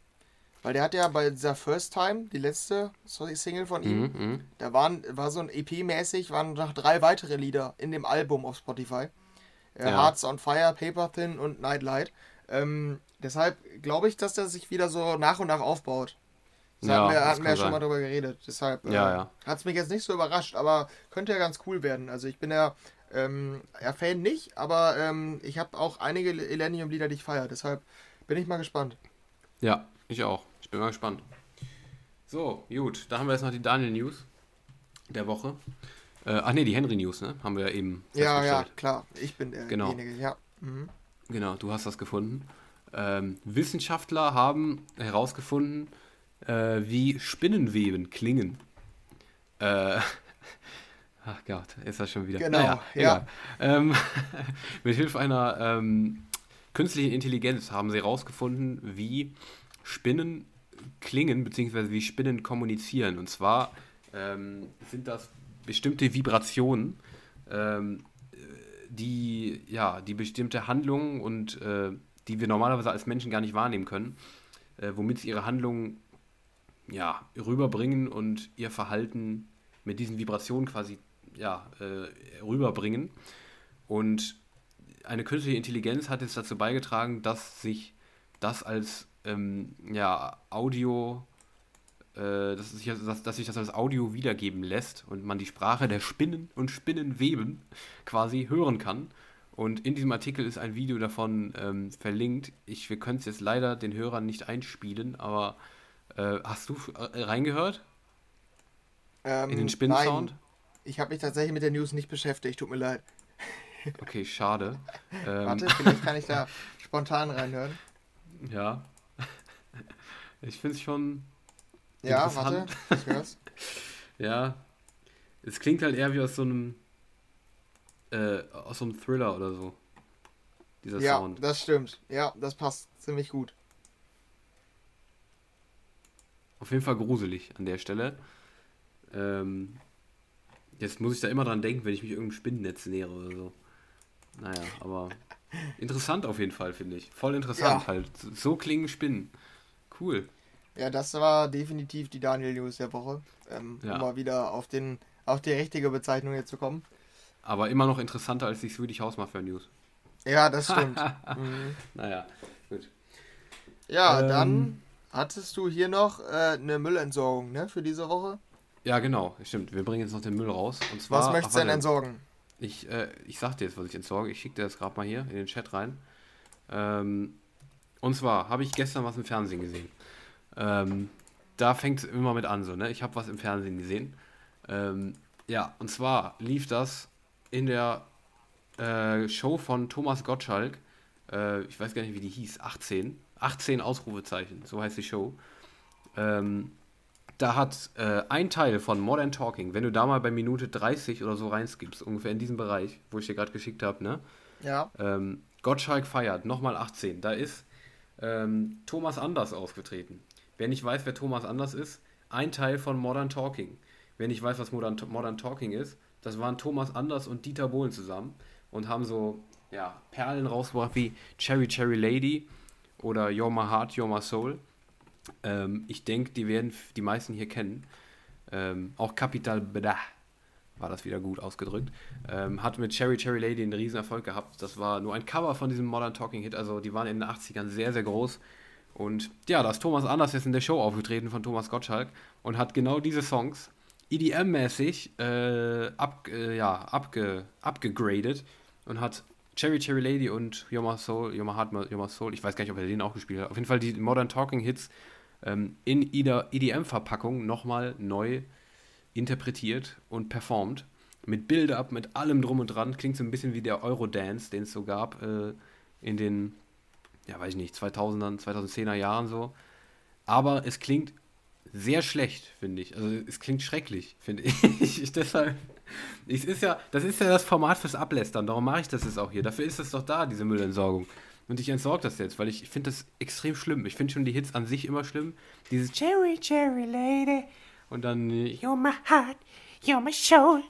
Weil der hat ja bei dieser First Time, die letzte Single von ihm, Mhm, mhm. da waren, war so ein EP-mäßig, waren noch drei weitere Lieder in dem Album auf Spotify. Äh, Ja. Hearts on Fire, Paper Thin und Nightlight. Ähm, deshalb glaube ich, dass der sich wieder so nach und nach aufbaut. Das Ja, hatten wir, hatten wir ja schon sein. mal drüber geredet. Deshalb Ja, ja. hat es mich jetzt nicht so überrascht, aber könnte ja ganz cool werden. Also ich bin ja Ähm, ja, Fan nicht, aber ähm, ich habe auch einige Elenium-Lieder, die ich feiere. Deshalb bin ich mal gespannt. Ja, ich auch. Ich bin mal gespannt. So, gut. Da haben wir jetzt noch die Daniel News der Woche. Äh, ach nee, die Henry News, ne? Haben wir ja eben. Ja, ja, klar. Ich bin genau. derjenige, ja. Mhm. Genau, du hast das gefunden. Ähm, Wissenschaftler haben herausgefunden, äh, wie Spinnenweben klingen. Äh, ach Gott, ist das schon wieder. Genau, naja, ja. Ähm, mit Hilfe einer ähm, künstlichen Intelligenz haben sie herausgefunden, wie Spinnen klingen, beziehungsweise wie Spinnen kommunizieren. Und zwar ähm, sind das bestimmte Vibrationen, ähm, die, ja, die bestimmte Handlungen und äh, die wir normalerweise als Menschen gar nicht wahrnehmen können, äh, womit sie ihre Handlungen ja, rüberbringen und ihr Verhalten mit diesen Vibrationen quasi ja, äh, rüberbringen. Und eine künstliche Intelligenz hat jetzt dazu beigetragen, dass sich das als ähm, ja, Audio, äh, dass, sich, dass, dass sich das als Audio wiedergeben lässt und man die Sprache der Spinnen und Spinnenweben quasi hören kann. Und in diesem Artikel ist ein Video davon ähm, verlinkt. Ich, wir können es jetzt leider den Hörern nicht einspielen, aber äh, hast du äh, reingehört? Ähm, in den Spinnensound? Ich habe mich tatsächlich mit der News nicht beschäftigt, tut mir leid. Okay, schade. ähm, Warte, vielleicht kann ich da spontan reinhören. Ja. Ich finde es schon. Ja, warte, ich hör's. ja. Es klingt halt eher wie aus so einem. Äh, aus so einem Thriller oder so. Dieser ja, Sound. Ja, das stimmt. Ja, das passt ziemlich gut. Auf jeden Fall gruselig an der Stelle. Ähm, jetzt muss ich da immer dran denken, wenn ich mich irgendeinem Spinnennetz nähere oder so. Naja, aber interessant auf jeden Fall, finde ich. Voll interessant ja. halt. So klingen Spinnen. Cool. Ja, das war definitiv die Daniel News der Woche. Ähm, ja. Um mal wieder auf, den, auf die richtige Bezeichnung hier zu kommen. Aber immer noch interessanter als die Swedish House Mafia News. Ja, das stimmt. mhm. Naja, gut. Ja, ähm, dann Hattest du hier noch äh, eine Müllentsorgung, ne, für diese Woche? Ja, genau, stimmt. Wir bringen jetzt noch den Müll raus. Und zwar, was möchtest du denn entsorgen? Ich, äh, ich sag dir jetzt, was ich entsorge. Ich schicke dir das gerade mal hier in den Chat rein. Ähm, und zwar habe ich gestern was im Fernsehen gesehen. Ähm, da fängt es immer mit an, so, ne? Ich habe was im Fernsehen gesehen. Ähm, ja, und zwar lief das in der äh, Show von Thomas Gottschalk. Äh, ich weiß gar nicht, wie die hieß. 18 18 Ausrufezeichen, so heißt die Show. Ähm, da hat äh, ein Teil von Modern Talking, wenn du da mal bei Minute 30 oder so reinskippst, ungefähr in diesem Bereich, wo ich dir gerade geschickt habe, ne? Ja. Ähm, Gottschalk feiert, nochmal 18. Da ist ähm, Thomas Anders aufgetreten. Wer nicht weiß, wer Thomas Anders ist, ein Teil von Modern Talking. Wer nicht weiß, was Modern, Modern Talking ist, das waren Thomas Anders und Dieter Bohlen zusammen und haben so ja, Perlen rausgebracht wie Cherry Cherry Lady oder You're My Heart, You're My Soul. Ähm, ich denke, die werden die meisten hier kennen. Ähm, auch Capital Bra war das wieder gut ausgedrückt. Ähm, hat mit Cherry Cherry Lady einen riesen Erfolg gehabt. Das war nur ein Cover von diesem Modern Talking Hit. Also die waren in den 80ern sehr, sehr groß. Und ja, da ist Thomas Anders jetzt in der Show aufgetreten von Thomas Gottschalk und hat genau diese Songs EDM-mäßig äh, ab, äh, ja, abge, abgegradet und hat Cherry Cherry Lady und You're My Soul, You're My Heart, You're My Soul, ich weiß gar nicht, ob er den auch gespielt hat. Auf jeden Fall die Modern Talking Hits ähm, in EDM-Verpackung nochmal neu interpretiert und performt. Mit Build-Up, mit allem drum und dran. Klingt so ein bisschen wie der Eurodance, den es so gab äh, in den, ja weiß ich nicht, 2000er, 2010er Jahren so. Aber es klingt sehr schlecht, finde ich. Also es klingt schrecklich, finde ich. ich. Deshalb, es ist ja, das ist ja das Format fürs Ablästern. Darum mache ich das jetzt auch hier. Dafür ist es doch da, diese Müllentsorgung. Und ich entsorge das jetzt, weil ich finde das extrem schlimm. Ich finde schon die Hits an sich immer schlimm. Dieses Cherry, Cherry Lady. Und dann äh, You're my heart, you're my soul.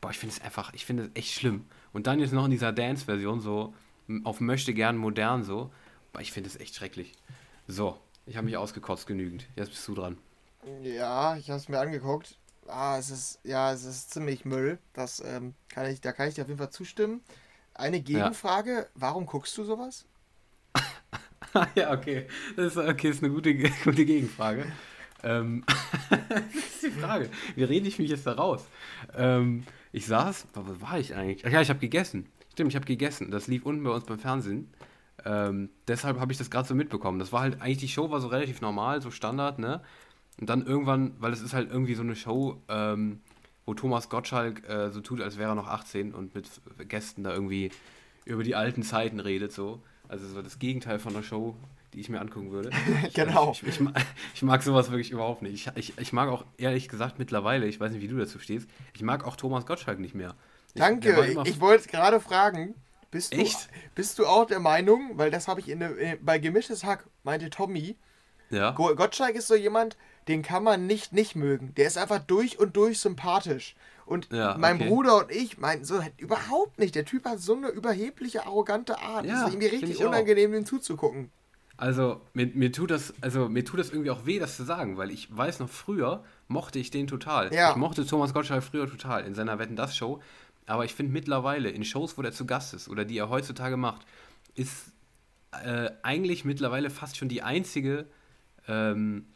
Boah, ich finde es einfach, ich finde es echt schlimm. Und dann jetzt noch in dieser Dance-Version so auf möchte gern modern so. Boah, ich finde es echt schrecklich. So, ich habe mich ausgekotzt genügend. Jetzt bist du dran. Ja, ich habe es mir angeguckt. Ah, es ist, ja, es ist ziemlich Müll. Das ähm, kann ich, da kann ich dir auf jeden Fall zustimmen. Eine Gegenfrage, ja. warum guckst du sowas? ja, okay. Das ist, okay, ist eine gute, gute Gegenfrage. Ähm, das ist die Frage. Wie rede ich mich jetzt da raus? Ähm, ich saß, wo war ich eigentlich? Ach ja, ich habe gegessen. Stimmt, ich habe gegessen. Das lief unten bei uns beim Fernsehen. Ähm, deshalb habe ich das gerade so mitbekommen. Das war halt eigentlich die Show war so relativ normal, so Standard, ne? Und dann irgendwann, weil es ist halt irgendwie so eine Show, ähm, wo Thomas Gottschalk äh, so tut, als wäre er noch 18 und mit Gästen da irgendwie über die alten Zeiten redet, so. Also so das Gegenteil von einer Show, die ich mir angucken würde. genau. Ich, ich, ich, ich, mag sowas wirklich überhaupt nicht. Ich, ich, mag auch ehrlich gesagt mittlerweile, ich weiß nicht, wie du dazu stehst, ich mag auch Thomas Gottschalk nicht mehr. Danke, ich, wollte gerade fragen, bist du, Echt? bist du auch der Meinung, weil das habe ich in, äh, bei Gemischtes Hack, meinte Tommy, ja. Gottschalk ist so jemand, den kann man nicht nicht mögen. Der ist einfach durch und durch sympathisch. Und Ja, mein okay. Bruder und ich meinen so halt überhaupt nicht. Der Typ hat so eine überhebliche, arrogante Art. Ja, das ist irgendwie richtig ich auch. unangenehm, dem zuzugucken. Also, mir, mir tut das, also mir tut das irgendwie auch weh, das zu sagen, weil ich weiß noch früher mochte ich den total. Ja. Ich mochte Thomas Gottschalk früher total in seiner Wetten das Show, aber ich finde mittlerweile in Shows, wo der zu Gast ist oder die er heutzutage macht, ist äh, eigentlich mittlerweile fast schon die einzige ähm,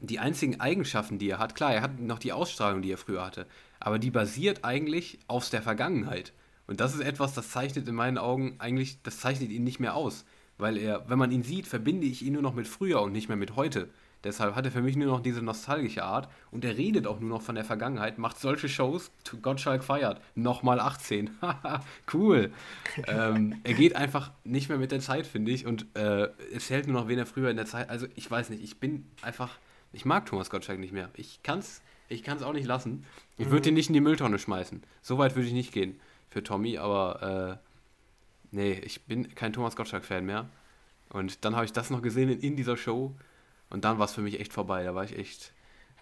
die einzigen Eigenschaften, die er hat, klar, er hat noch die Ausstrahlung, die er früher hatte, aber die basiert eigentlich aus der Vergangenheit. Und das ist etwas, das zeichnet in meinen Augen eigentlich, das zeichnet ihn nicht mehr aus. Weil er, wenn man ihn sieht, verbinde ich ihn nur noch mit früher und nicht mehr mit heute. Deshalb hat er für mich nur noch diese nostalgische Art und er redet auch nur noch von der Vergangenheit, macht solche Shows, Gottschalk feiert, nochmal 18. Haha, cool. ähm, er geht einfach nicht mehr mit der Zeit, finde ich, und äh, erzählt nur noch, wen er früher in der Zeit. Also, ich weiß nicht, ich bin einfach. Ich mag Thomas Gottschalk nicht mehr. Ich kann's, ich kann's auch nicht lassen. Ich würde ihn nicht in die Mülltonne schmeißen. So weit würde ich nicht gehen für Tommy, aber äh, nee, ich bin kein Thomas Gottschalk-Fan mehr. Und dann habe ich das noch gesehen in, in dieser Show und dann war es für mich echt vorbei. Da war ich echt.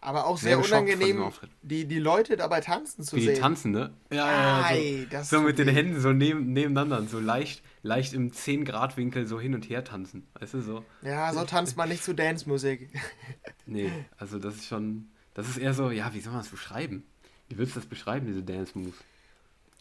Aber auch Sehr sehr, unangenehm, die, die Leute dabei tanzen zu Wie die sehen. tanzen, ne? Ja, ja, ja. Ei, So, das so mit den. Händen so neben, nebeneinander, so leicht, leicht im 10-Grad-Winkel so hin und her tanzen. Weißt du, so. Ja, so tanzt man nicht zu Dance-Musik. Nee, also das ist schon. Das ist eher so, ja, wie soll man das beschreiben? Wie willst du das beschreiben, diese Dance-Moves?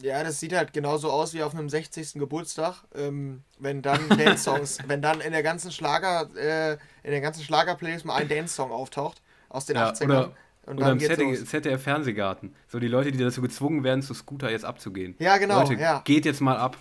Ja, das sieht halt genauso aus wie auf einem 60. Geburtstag, ähm, wenn dann Dance-Songs, wenn dann in der ganzen Schlager, äh, in der ganzen Schlager-Playlist mal ein Dance-Song auftaucht aus den Ja, 80ern. oder- und Oder im geht's ZDF, los. ZDF Fernsehgarten. So die Leute, die dazu gezwungen werden, zu Scooter jetzt abzugehen. Ja, genau, Leute, ja. geht jetzt mal ab.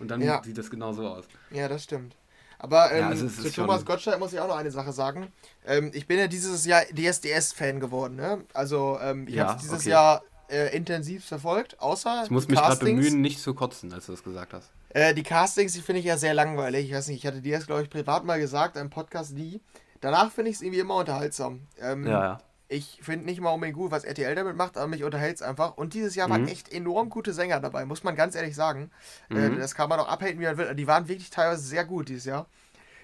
Und dann Ja. sieht das genau so aus. Ja, das stimmt. Aber ähm, Ja, also zu Thomas Gottschalk muss ich auch noch eine Sache sagen. Ähm, ich bin ja dieses Jahr DSDS-Fan geworden. Ne? Also ähm, ich Ja, habe es dieses okay. Jahr äh, intensiv verfolgt, außer Ich muss die mich gerade bemühen, nicht zu kotzen, als du das gesagt hast. Äh, die Castings, die finde ich ja sehr langweilig. Ich weiß nicht, ich hatte dir das, glaube ich, privat mal gesagt, im Podcast nie. Danach finde ich es irgendwie immer unterhaltsam. Ähm, Ja, ja. Ich finde nicht mal unbedingt gut, was RTL damit macht, aber mich unterhält es einfach. Und dieses Jahr waren Mhm. echt enorm gute Sänger dabei, muss man ganz ehrlich sagen. Äh, Mhm. das kann man auch abhaten, wie man will. Die waren wirklich teilweise sehr gut dieses Jahr.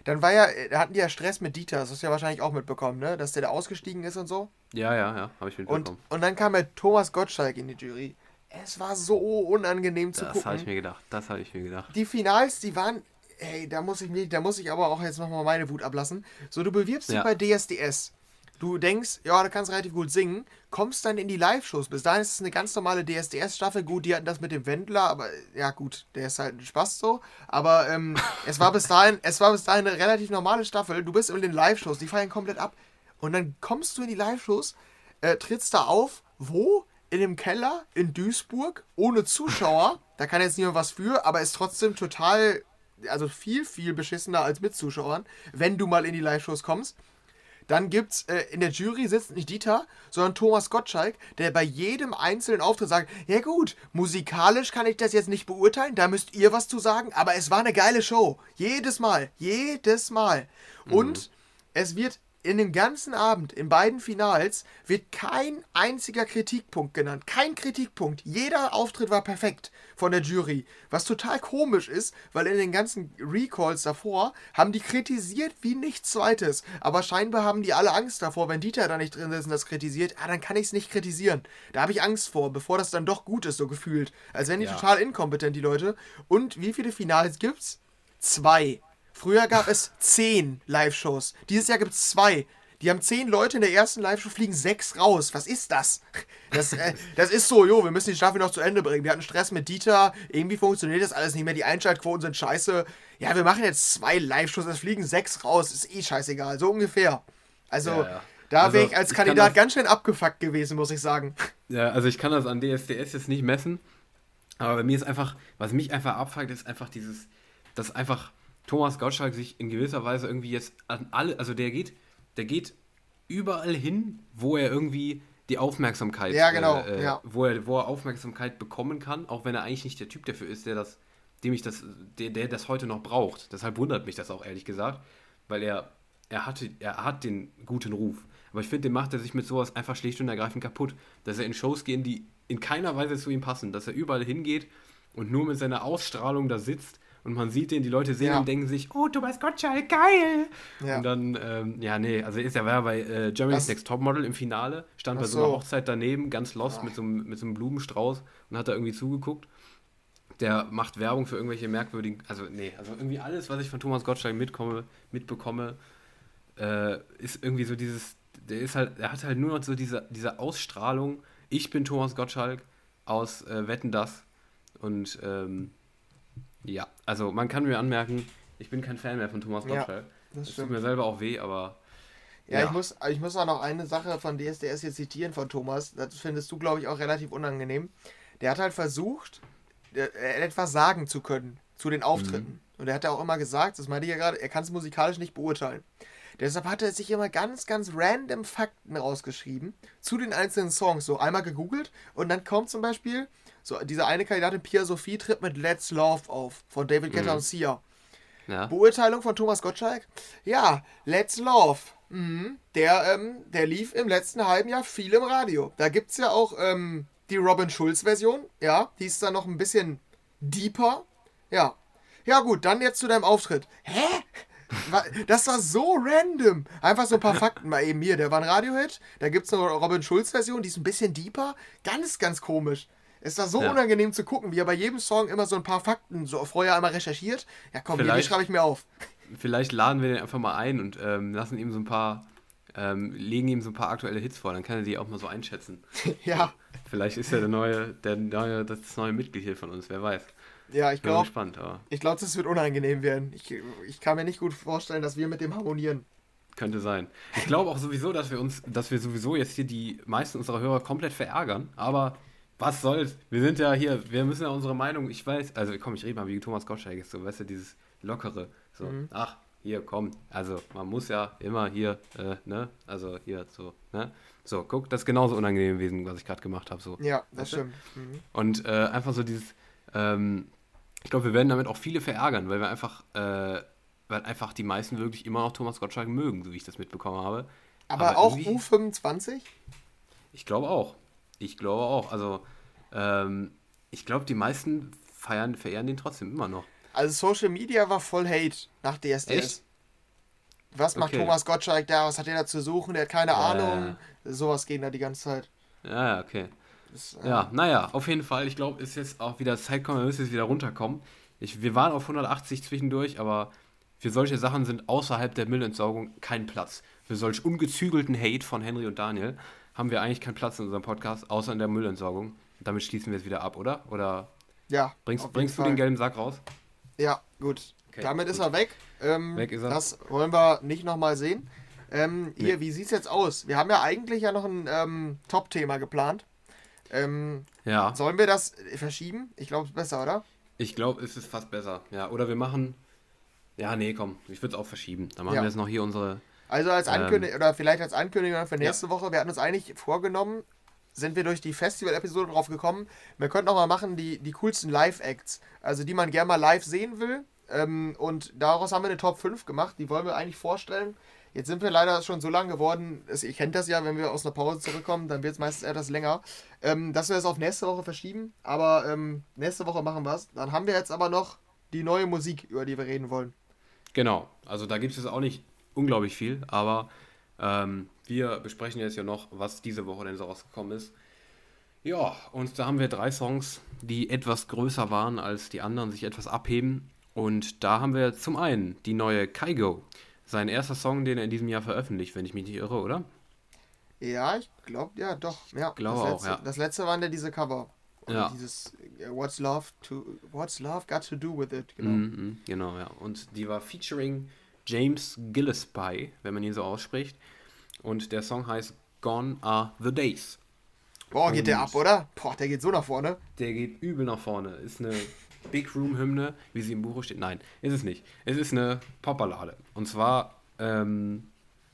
Dann war ja, hatten die ja Stress mit Dieter, das hast du ja wahrscheinlich auch mitbekommen, ne? Dass der da ausgestiegen ist und so. Ja, ja, ja, habe ich Und, mitbekommen. und dann kam halt Thomas Gottschalk in die Jury. Es war so unangenehm zu Das gucken. habe ich mir gedacht. Das habe ich mir gedacht. die Finals, die waren, ey, da muss ich mir, da muss ich aber auch jetzt nochmal meine Wut ablassen. So, du bewirbst dich Ja. bei DSDS. Du denkst, ja, du kannst relativ gut singen, kommst dann in die Live-Shows. Bis dahin ist es eine ganz normale DSDS-Staffel. Gut, die hatten das mit dem Wendler, aber ja gut, der ist halt ein Spaß so. Aber ähm, es war bis dahin, es war bis dahin eine relativ normale Staffel. Du bist in den Live-Shows, die fallen komplett ab. Und dann kommst du in die Live-Shows, äh, trittst da auf, wo? In dem Keller in Duisburg, ohne Zuschauer. Da kann jetzt niemand was für, aber ist trotzdem total, also viel, viel beschissener als mit Zuschauern, wenn du mal in die Live-Shows kommst. Dann gibt's äh, in der Jury sitzt nicht Dieter, sondern Thomas Gottschalk, der bei jedem einzelnen Auftritt sagt: Ja, gut, musikalisch kann ich das jetzt nicht beurteilen, da müsst ihr was zu sagen, aber es war eine geile Show. Jedes Mal, jedes Mal. Und es wird in dem ganzen Abend, in beiden Finals, wird kein einziger Kritikpunkt genannt. Kein Kritikpunkt. Jeder Auftritt war perfekt von der Jury. Was total komisch ist, weil in den ganzen Recalls davor haben die kritisiert wie nichts zweites. Aber scheinbar haben die alle Angst davor, wenn Dieter da nicht drin ist und das kritisiert, ah, dann kann ich es nicht kritisieren. Da habe ich Angst vor, bevor das dann doch gut ist, so gefühlt. Als wären die Ja. total inkompetent, die Leute. Und wie viele Finals gibt's? Zwei. Früher gab es zehn Live-Shows. Dieses Jahr gibt es zwei. Die haben zehn Leute in der ersten Live-Show, fliegen sechs raus. Was ist das? Das, äh, das ist so, jo, wir müssen die Staffel noch zu Ende bringen. Wir hatten Stress mit Dieter, irgendwie funktioniert das alles nicht mehr, die Einschaltquoten sind scheiße. Ja, wir machen jetzt zwei Live-Shows, es fliegen sechs raus, ist eh scheißegal, so ungefähr. Also, Ja, ja. Da Also, wäre ich als ich Kandidat das- ganz schön abgefuckt gewesen, muss ich sagen. Ja, also ich kann das an DSDS jetzt nicht messen, aber bei mir ist einfach, was mich einfach abfuckt, ist einfach dieses, dass einfach Thomas Gottschalk sich in gewisser Weise irgendwie jetzt an alle, also der geht, der geht überall hin, wo er irgendwie die Aufmerksamkeit, Ja, genau, äh, äh, ja. wo, er, wo er Aufmerksamkeit bekommen kann, auch wenn er eigentlich nicht der Typ dafür ist, der das, dem ich das, der, der das heute noch braucht. Deshalb wundert mich das auch ehrlich gesagt, weil er, er hatte, er hat den guten Ruf. Aber ich finde, den macht er sich mit sowas einfach schlicht und ergreifend kaputt. Dass er in Shows gehen, die in keiner Weise zu ihm passen. Dass er überall hingeht und nur mit seiner Ausstrahlung da sitzt und man sieht den, die Leute sehen Ja. und denken sich, oh, Thomas Gottschalk, geil! Ja. Und dann, ähm, ja, nee, also ist er war ja bei äh, Germany's Das- Next Topmodel im Finale, stand bei so einer. Hochzeit daneben, ganz lost mit so, einem, mit so einem Blumenstrauß und hat da irgendwie zugeguckt. Der macht Werbung für irgendwelche merkwürdigen, also nee, also irgendwie alles, was ich von Thomas Gottschalk mitkomme, mitbekomme, äh, ist irgendwie so dieses, der ist halt, er hat halt nur noch so diese, diese Ausstrahlung, ich bin Thomas Gottschalk aus äh, Wetten das und ähm, ja, also man kann mir anmerken, ich bin kein Fan mehr von Thomas Ja, Gottschalk. Das Es tut mir selber auch weh, aber Ja, Ja. Ich, muss, ich muss auch noch eine Sache von DSDS jetzt zitieren von Thomas. Das findest du, glaube ich, auch relativ unangenehm. Der hat halt versucht, etwas sagen zu können zu den Auftritten. Und er hat ja auch immer gesagt, das meinte ich ja gerade, er kann es musikalisch nicht beurteilen. Deshalb hat er sich immer ganz, ganz random Fakten rausgeschrieben zu den einzelnen Songs. So einmal gegoogelt und dann kommt zum Beispiel so diese eine Kandidatin Pia Sophie tritt mit Let's Love auf von David Guetta und Sia. ja. Beurteilung von Thomas Gottschalk? Ja, Let's Love. Mhm. Der, ähm, der lief im letzten halben Jahr viel im Radio. Da gibt es ja auch ähm, die Robin Schulz-Version. Ja, die ist dann noch ein bisschen deeper. Ja. Ja, gut, dann jetzt zu deinem Auftritt. Hä? Das war so random. Einfach so ein paar Fakten mal eben hier. Der war ein Radiohit. Da gibt es eine Robin Schulz-Version, die ist ein bisschen deeper. Ganz, ganz komisch. Es war so Ja. unangenehm zu gucken, wie er bei jedem Song immer so ein paar Fakten so vorher einmal recherchiert. Ja, komm, die schreibe ich mir auf. Vielleicht laden wir den einfach mal ein und ähm, lassen ihm so ein paar, ähm, legen ihm so ein paar aktuelle Hits vor, dann kann er die auch mal so einschätzen. Ja, Vielleicht ist er der neue, der neue, das neue Mitglied hier von uns, wer weiß. ja, ich glaube, ich glaub, das wird unangenehm werden. Ich, ich kann mir nicht gut vorstellen, dass wir mit dem harmonieren. könnte sein. Ich glaube auch sowieso, dass wir uns, dass wir sowieso jetzt hier die meisten unserer Hörer komplett verärgern, aber was soll's? Wir sind ja hier, wir müssen ja unsere Meinung, ich weiß, also komm, ich rede mal wie Thomas Gottschalk ist, so, weißt du, dieses lockere, so, Mhm. ach, hier, komm, also man muss ja immer hier, äh, ne, also hier, so, ne, so, guck, das ist genauso unangenehm gewesen, was ich gerade gemacht habe, so. Ja, das stimmt. Mhm. Und äh, einfach so dieses, ähm, ich glaube, wir werden damit auch viele verärgern, weil wir einfach, äh, weil einfach die meisten wirklich immer noch Thomas Gottschalk mögen, so wie ich das mitbekommen habe. Aber, auch irgendwie- U25? Ich glaube auch. Ich glaube auch. Also, ähm, ich glaube, die meisten feiern, verehren den trotzdem immer noch. Also Social Media war voll Hate nach DSDS. Echt? Was macht Okay. Thomas Gottschalk da? Was hat er da zu suchen? Der hat keine Ja, Ahnung. Sowas ging da die ganze Zeit. Ja, ja, okay. Das, äh, Ja, naja, auf jeden Fall. Ich glaube, ist jetzt auch wieder Zeit kommen, wir müssen jetzt wieder runterkommen. Ich, wir waren auf 180 zwischendurch, aber für solche Sachen sind außerhalb der Müllentsorgung kein Platz. Für solch ungezügelten Hate von Henry und Daniel haben wir eigentlich keinen Platz in unserem Podcast, außer in der Müllentsorgung. Damit schließen wir es wieder ab, oder? Oder ja. bringst, bringst du den gelben Sack raus? Ja, gut. Okay, Damit ist gut. er weg. Ähm, Weg ist er. Das wollen wir nicht nochmal sehen. Ähm, hier, Nee. wie sieht's jetzt aus? Wir haben ja eigentlich ja noch ein ähm, Top-Thema geplant. Ähm, Ja. sollen wir das verschieben? Ich glaube, es ist besser, oder? Ich glaube, es ist fast besser. Ja, oder wir machen. Ja, nee, komm, ich würde es auch verschieben. Dann machen Ja. wir jetzt noch hier unsere. Also als Ähm, Ankündigung, oder vielleicht als Ankündigung für nächste Woche, wir hatten uns eigentlich vorgenommen, sind wir durch die Festival-Episode drauf gekommen, wir könnten auch mal machen die, die coolsten Live-Acts, also die man gerne mal live sehen will. Ähm, und daraus haben wir eine Top 5 gemacht, die wollen wir eigentlich vorstellen. Jetzt sind wir leider schon so lang geworden, ihr kennt das ja, wenn wir aus einer Pause zurückkommen, dann wird es meistens etwas länger, ähm, dass wir es auf nächste Woche verschieben. Aber ähm, nächste Woche machen wir es. Dann haben wir jetzt aber noch die neue Musik, über die wir reden wollen. Genau, also da gibt es auch nicht unglaublich viel, aber ähm, wir besprechen jetzt ja noch, was diese Woche denn so rausgekommen ist. Ja, und da haben wir drei Songs, die etwas größer waren als die anderen, sich etwas abheben. Und da haben wir zum einen die neue Kaigo. Sein erster Song, den er in diesem Jahr veröffentlicht, wenn ich mich nicht irre, oder? Ja, ich glaube, ja, doch. Ja, Glaube das auch, letzte, ja. Das letzte waren ja diese Cover. Und Ja. Dieses äh, What's Love to What's Love Got to Do with It, genau. Mhm, mhm, genau, ja. Und die war featuring James Gillespie, wenn man ihn so ausspricht. und der Song heißt Gone Are the Days. Boah, geht der ab, oder? Boah, der geht so nach vorne. Der geht übel nach vorne. Ist eine Big Room Hymne, wie sie im Buch steht. Nein, ist es nicht. Es ist eine Popballade. Und zwar, ähm,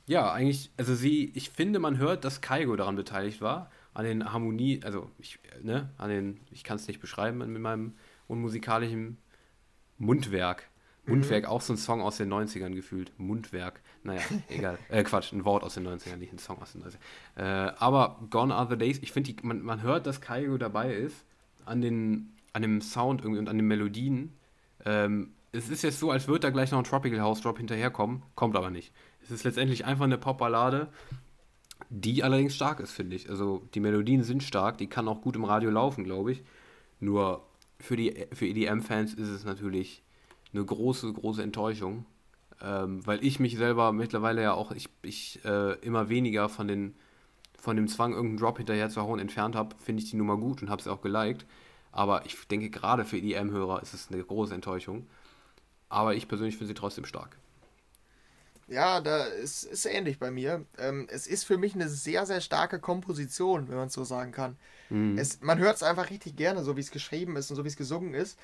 ja, eigentlich, also sie, ich finde, man hört, dass Kaigo daran beteiligt war, an den Harmonie, also ich, ne, an den, ich kann es nicht beschreiben mit meinem unmusikalischen Mundwerk. Mundwerk, mhm. auch so ein Song aus den 90ern gefühlt. Mundwerk. Naja, egal. Äh, Quatsch, ein Wort aus den 90ern, nicht ein Song aus den 90ern. Äh, aber Gone Are the Days, ich finde, man, man hört, dass Kaigo dabei ist, an, den, an dem Sound irgendwie und an den Melodien. Ähm, es ist jetzt so, als würde da gleich noch ein Tropical House Drop hinterherkommen, kommt aber nicht. Es ist letztendlich einfach eine Popballade, die allerdings stark ist, finde ich. Also die Melodien sind stark, die kann auch gut im Radio laufen, glaube ich. Nur für die für EDM-Fans ist es natürlich eine große, große Enttäuschung, ähm, weil ich mich selber mittlerweile ja auch, ich, ich äh, immer weniger von, den, von dem Zwang, irgendeinen Drop hinterher zu hauen, entfernt habe, finde ich die Nummer gut und habe sie auch geliked. Aber ich denke, gerade für EDM-Hörer ist es eine große Enttäuschung. Aber ich persönlich finde sie trotzdem stark. Ja, da ist, ist ähnlich bei mir. Ähm, es ist für mich eine sehr, sehr starke Komposition, wenn man es so sagen kann. Mhm. Es, man hört es einfach richtig gerne, so wie es geschrieben ist und so wie es gesungen ist.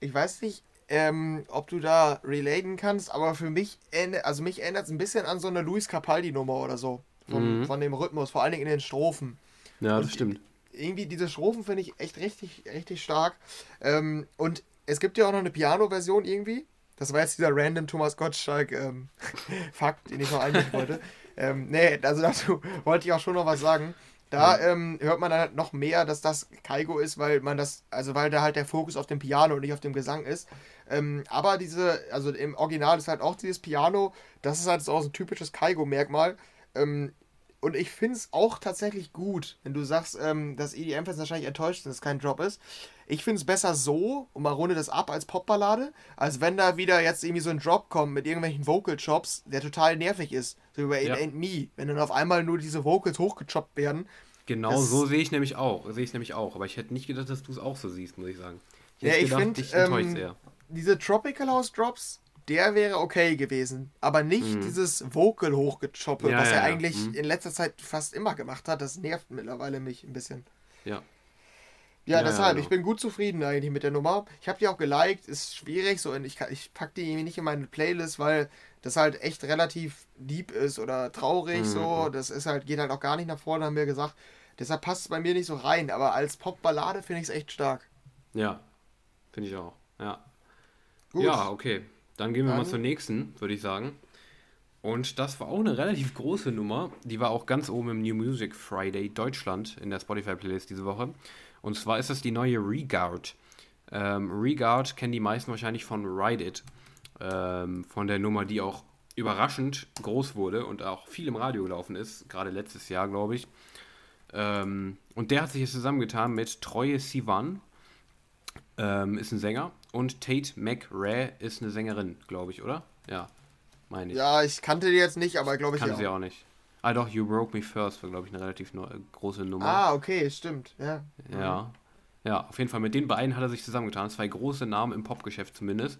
Ich weiß nicht, ähm, ob du da relaten kannst, aber für mich, also mich erinnert es ein bisschen an so eine Luis Capaldi-Nummer oder so. Von, mhm. von dem Rhythmus, vor allen Dingen in den Strophen. Ja, das und stimmt. Irgendwie diese Strophen finde ich echt richtig, richtig stark. Ähm, und es gibt ja auch noch eine Piano-Version irgendwie. Das war jetzt dieser random Thomas Gottschalk ähm, Fakt, den ich noch einbringen wollte. ähm, nee, also dazu wollte ich auch schon noch was sagen. Da ähm, hört man dann halt noch mehr, dass das Kaigo ist, weil man das, also weil da halt der Fokus auf dem Piano und nicht auf dem Gesang ist. Ähm, aber diese, also im Original ist halt auch dieses Piano, das ist halt so ein typisches Kaigo-Merkmal. Ähm, und ich finde es auch tatsächlich gut, wenn du sagst, ähm, dass EDM-Fans wahrscheinlich enttäuscht sind, dass es kein Drop ist. Ich finde es besser so, und man rundet das ab als Popballade, als wenn da wieder jetzt irgendwie so ein Drop kommt mit irgendwelchen Vocal-Chops, der total nervig ist. So wie bei ja. It Ain't Me. Wenn dann auf einmal nur diese Vocals hochgechoppt werden. Genau so sehe ich nämlich auch. Sehe ich nämlich auch. Aber ich hätte nicht gedacht, dass du es auch so siehst, muss ich sagen. Ich ja, ich finde, ähm, diese Tropical House Drops, der wäre okay gewesen. Aber nicht hm. dieses Vocal hochgechoppe, ja, was ja, er eigentlich hm. in letzter Zeit fast immer gemacht hat. Das nervt mittlerweile mich ein bisschen. Ja. Ja, ja deshalb, genau. ich bin gut zufrieden eigentlich mit der Nummer. Ich habe die auch geliked, ist schwierig, so und ich, ich packe die irgendwie nicht in meine Playlist, weil das halt echt relativ deep ist oder traurig, mhm. so. Das ist halt, geht halt auch gar nicht nach vorne, haben wir gesagt. Deshalb passt es bei mir nicht so rein, aber als Popballade finde ich es echt stark. Ja, finde ich auch. Ja. Gut. Ja, okay. Dann gehen wir Dann, mal zur nächsten, würde ich sagen. Und das war auch eine relativ große Nummer. Die war auch ganz oben im New Music Friday Deutschland in der Spotify-Playlist diese Woche. Und zwar ist das die neue Regard. Ähm, Regard kennen die meisten wahrscheinlich von Ride It. Ähm, von der Nummer, die auch überraschend groß wurde und auch viel im Radio gelaufen ist. Gerade letztes Jahr, glaube ich. Ähm, und der hat sich jetzt zusammengetan mit Treue Sivan, ähm, ist ein Sänger, und Tate McRae ist eine Sängerin, glaube ich, oder? Ja, meine ich. Ja, ich kannte die jetzt nicht, aber glaube ich Kannte ja. sie auch nicht. Ah doch, You Broke Me First war, glaube ich, eine relativ no große Nummer. Ah, okay, stimmt, ja. Ja. Ja, auf jeden Fall. Mit den beiden hat er sich zusammengetan. Zwei große Namen im Popgeschäft zumindest.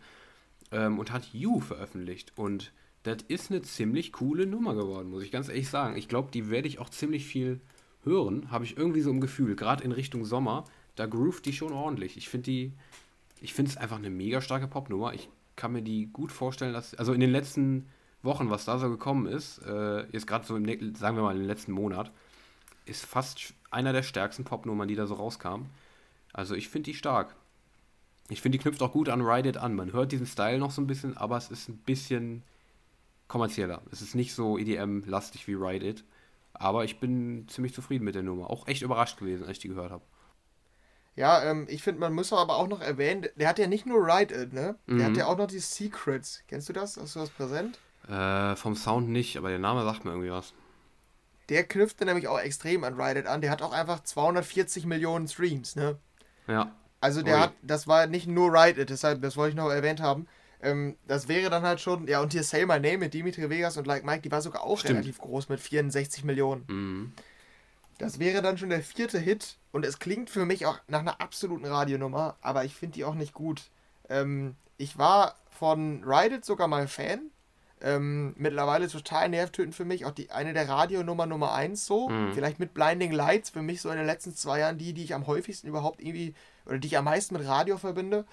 Ähm, und hat You veröffentlicht. Und das ist eine ziemlich coole Nummer geworden, muss ich ganz ehrlich sagen. Ich glaube, die werde ich auch ziemlich viel hören, habe ich irgendwie so ein Gefühl. Gerade in Richtung Sommer, da groovt die schon ordentlich. Ich finde die, ich finde es einfach eine mega starke Popnummer. Ich kann mir die gut vorstellen, dass, also in den letzten Wochen, was da so gekommen ist, äh, jetzt gerade so im, sagen wir mal, im letzten Monat, ist fast einer der stärksten Popnummern, die da so rauskamen. Also ich finde die stark. Ich finde, die knüpft auch gut an Ride It an. Man hört diesen Style noch so ein bisschen, aber es ist ein bisschen kommerzieller. Es ist nicht so EDM-lastig wie Ride It. Aber ich bin ziemlich zufrieden mit der Nummer. Auch echt überrascht gewesen, als ich die gehört habe. Ja, ähm, ich finde, man muss aber auch noch erwähnen, der hat ja nicht nur Ride It, ne? Der mhm. hat ja auch noch die Secrets. Kennst du das? Hast du das präsent? Äh, vom Sound nicht, aber der Name sagt mir irgendwie was. Der knüpfte nämlich auch extrem an Ride It an. Der hat auch einfach 240 Millionen Streams, ne? Ja. Also der Ui. hat, das war nicht nur Ride It, deshalb, das wollte ich noch erwähnt haben. Ähm, das wäre dann halt schon, ja, und hier Say My Name mit Dimitri Vegas und Like Mike, die war sogar auch Stimmt. relativ groß mit 64 Millionen. Mhm. Das wäre dann schon der vierte Hit und es klingt für mich auch nach einer absoluten Radionummer, aber ich finde die auch nicht gut. Ähm, ich war von Ride It sogar mal Fan, Ähm, mittlerweile total nervtötend für mich. Auch die eine der Radionummer Nummer 1 so. Mhm. Vielleicht mit Blinding Lights. Für mich so in den letzten zwei Jahren die, die ich am häufigsten überhaupt irgendwie, oder die ich am meisten mit Radio verbinde.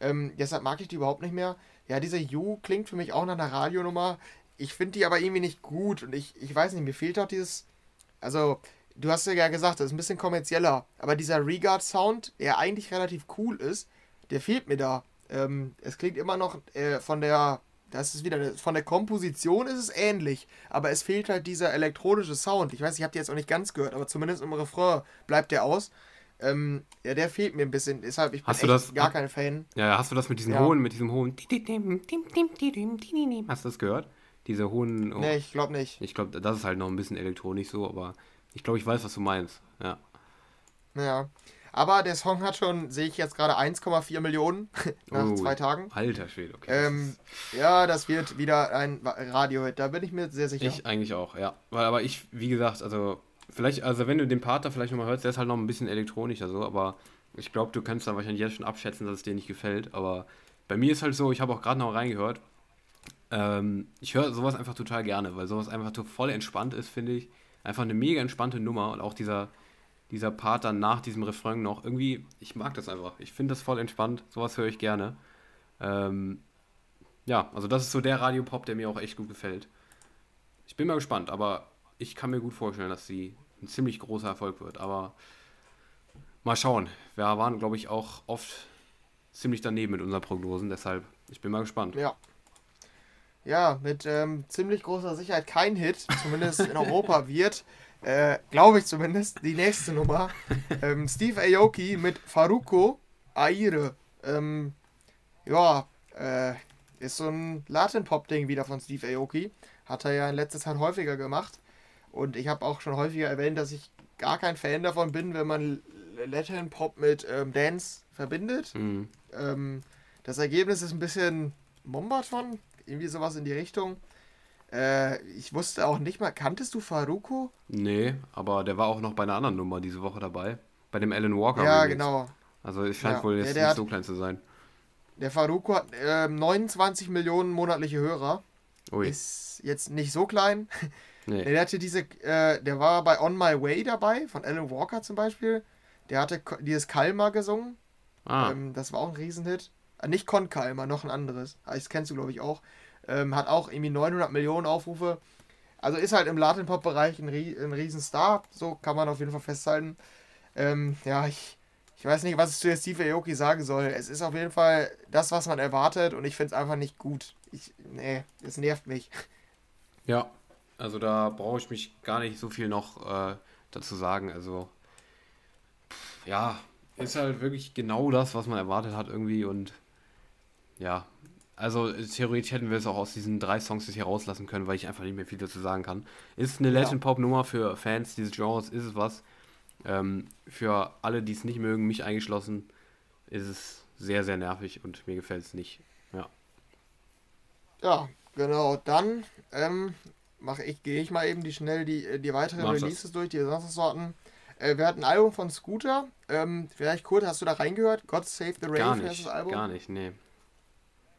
Ähm, deshalb mag ich die überhaupt nicht mehr. Ja, diese You klingt für mich auch nach einer Radionummer. Ich finde die aber irgendwie nicht gut. Und ich, ich weiß nicht, mir fehlt auch dieses. Also, du hast ja gesagt, das ist ein bisschen kommerzieller. Aber dieser Regard-Sound, der eigentlich relativ cool ist, der fehlt mir da. Ähm, es klingt immer noch äh, von der das ist wieder, von der Komposition ist es ähnlich, aber es fehlt halt dieser elektronische Sound. Ich weiß, ich habe die jetzt auch nicht ganz gehört, aber zumindest im Refrain bleibt der aus. Ähm, ja, der fehlt mir ein bisschen, deshalb ich bin hast du das, gar kein Fan. Ja, hast du das mit diesem ja. hohen, mit diesem hohen Hast du das gehört? Diese hohen. Oh. Nee, ich glaube nicht. Ich glaube, das ist halt noch ein bisschen elektronisch so, aber ich glaube, ich weiß, was du meinst. Ja. Ja. Aber der Song hat schon, sehe ich jetzt gerade 1,4 Millionen nach oh, zwei Tagen. Alter Schwede, okay. Ähm, ja, das wird wieder ein Radio-Hit, da bin ich mir sehr sicher. Ich eigentlich auch, ja. Weil, aber ich, wie gesagt, also vielleicht, also wenn du den Part da vielleicht nochmal hörst, der ist halt noch ein bisschen elektronischer so, aber ich glaube, du kannst da wahrscheinlich jetzt schon abschätzen, dass es dir nicht gefällt. Aber bei mir ist halt so, ich habe auch gerade noch reingehört. Ähm, ich höre sowas einfach total gerne, weil sowas einfach so voll entspannt ist, finde ich. Einfach eine mega entspannte Nummer und auch dieser dieser Part dann nach diesem Refrain noch. Irgendwie, ich mag das einfach. Ich finde das voll entspannt. Sowas höre ich gerne. Ähm, ja, also das ist so der Radiopop, der mir auch echt gut gefällt. Ich bin mal gespannt, aber ich kann mir gut vorstellen, dass sie ein ziemlich großer Erfolg wird. Aber mal schauen. Wir waren, glaube ich, auch oft ziemlich daneben mit unseren Prognosen. Deshalb, ich bin mal gespannt. Ja. Ja, mit ähm, ziemlich großer Sicherheit kein Hit, zumindest in Europa wird äh, glaube ich zumindest, die nächste Nummer. ähm, Steve Aoki mit Faruko Aire. Ähm, ja, äh, ist so ein Latin-Pop-Ding wieder von Steve Aoki. Hat er ja in letzter Zeit häufiger gemacht. Und ich habe auch schon häufiger erwähnt, dass ich gar kein Fan davon bin, wenn man Latin-Pop mit ähm, Dance verbindet. Mhm. Ähm, das Ergebnis ist ein bisschen Mombaton, irgendwie sowas in die Richtung. Äh, ich wusste auch nicht mal, kanntest du Faruko? Nee, aber der war auch noch bei einer anderen Nummer diese Woche dabei. Bei dem Alan Walker. Ja, Remix. genau. Also es scheint ja, wohl jetzt der, der nicht hat, so klein zu sein. Der Faruko hat äh, 29 Millionen monatliche Hörer. Ui. Ist jetzt nicht so klein. Nee. Der hatte diese, äh, der war bei On My Way dabei, von Alan Walker zum Beispiel. Der hatte dieses Kalmar gesungen. Ah. Ähm, das war auch ein Riesenhit. Äh, nicht Con Kalmar, noch ein anderes. Ah, das kennst du, glaube ich, auch. Ähm, hat auch irgendwie 900 Millionen Aufrufe. Also ist halt im Latin-Pop-Bereich ein, ein Riesenstar. So kann man auf jeden Fall festhalten. Ähm, ja, ich, ich weiß nicht, was ich zu der Steve Aoki sagen soll. Es ist auf jeden Fall das, was man erwartet und ich finde es einfach nicht gut. Ich, nee, es nervt mich. Ja, also da brauche ich mich gar nicht so viel noch äh, dazu sagen. Also, ja, ist halt wirklich genau das, was man erwartet hat irgendwie und ja, also theoretisch hätten wir es auch aus diesen drei Songs hier rauslassen können, weil ich einfach nicht mehr viel dazu sagen kann. Ist eine Latin Pop Nummer für Fans dieses Genres, ist es was. Ähm, für alle, die es nicht mögen, mich eingeschlossen, ist es sehr, sehr nervig und mir gefällt es nicht. Ja. Ja, genau. Dann ähm, mache ich, gehe ich mal eben die schnell die, die weiteren Mach Releases das. durch, die hatten. Äh, wir hatten ein Album von Scooter. Ähm, vielleicht kurz, hast du da reingehört? God Save the Rave gar nicht, das Album? Gar nicht, nee.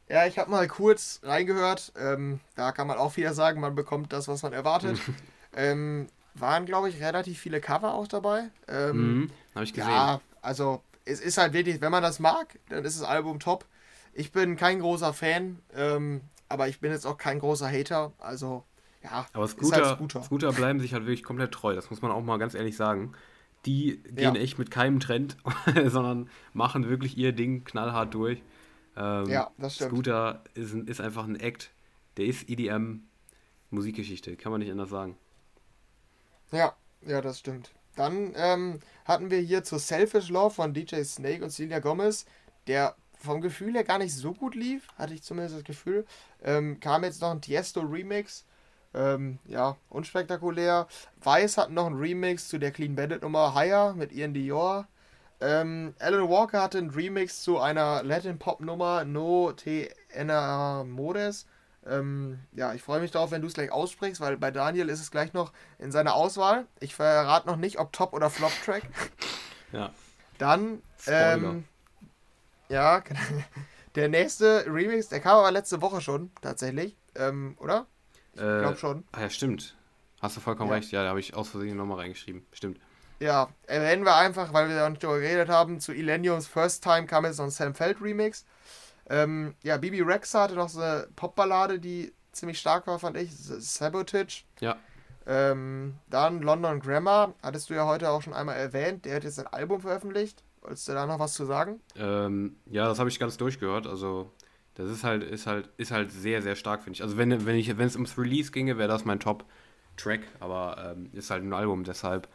Ja, ich habe mal kurz reingehört. Ähm, da kann man auch wieder sagen, man bekommt das, was man erwartet. ähm, waren, glaube ich, relativ viele Cover auch dabei. Ähm, mhm, habe ich gesehen. Ja, also es ist halt wirklich, wenn man das mag, dann ist das Album top. Ich bin kein großer Fan, ähm, aber ich bin jetzt auch kein großer Hater. Also, ja, aber Scooter, halt Scooter. Scooter bleiben sich halt wirklich komplett treu. Das muss man auch mal ganz ehrlich sagen. Die gehen ja. echt mit keinem Trend, sondern machen wirklich ihr Ding knallhart durch. Ähm, ja, das stimmt. Scooter ist, ist einfach ein Act. Der ist EDM Musikgeschichte, kann man nicht anders sagen. Ja, ja, das stimmt. Dann ähm, hatten wir hier zu Selfish Love von DJ Snake und Celia Gomez, der vom Gefühl her gar nicht so gut lief, hatte ich zumindest das Gefühl. Ähm, kam jetzt noch ein Tiesto Remix. Ähm, ja, unspektakulär. Weiß hat noch ein Remix zu der Clean Bandit Nummer Higher mit Ian Dior. Ähm, Alan Walker hatte einen Remix zu einer Latin-Pop-Nummer No Te Enamores. Ähm, ja, ich freue mich darauf, wenn du es gleich aussprichst, weil bei Daniel ist es gleich noch in seiner Auswahl. Ich verrate noch nicht, ob Top- oder Flop-Track. ja. Dann, ähm, ja, der nächste Remix, der kam aber letzte Woche schon, tatsächlich. ähm, oder? Ich äh, glaube schon. Ah ja, stimmt. Hast du vollkommen ja. recht. Ja, da habe ich aus Versehen nochmal reingeschrieben. Stimmt. Ja, erwähnen wir einfach, weil wir da nicht drüber geredet haben, zu Illeniums First Time kam jetzt noch ein Sam Feld Remix. Ähm, ja, Bibi Rexa hatte noch so eine Popballade, die ziemlich stark war, fand ich. Sabotage. Ja. Ähm, dann London Grammar, hattest du ja heute auch schon einmal erwähnt. Der hat jetzt ein Album veröffentlicht. Wolltest du da noch was zu sagen? Ähm, ja, das habe ich ganz durchgehört. Also, das ist halt, ist halt, ist halt sehr, sehr stark, finde ich. Also, wenn, wenn wenn es ums Release ginge, wäre das mein Top-Track. Aber ähm, ist halt ein Album, deshalb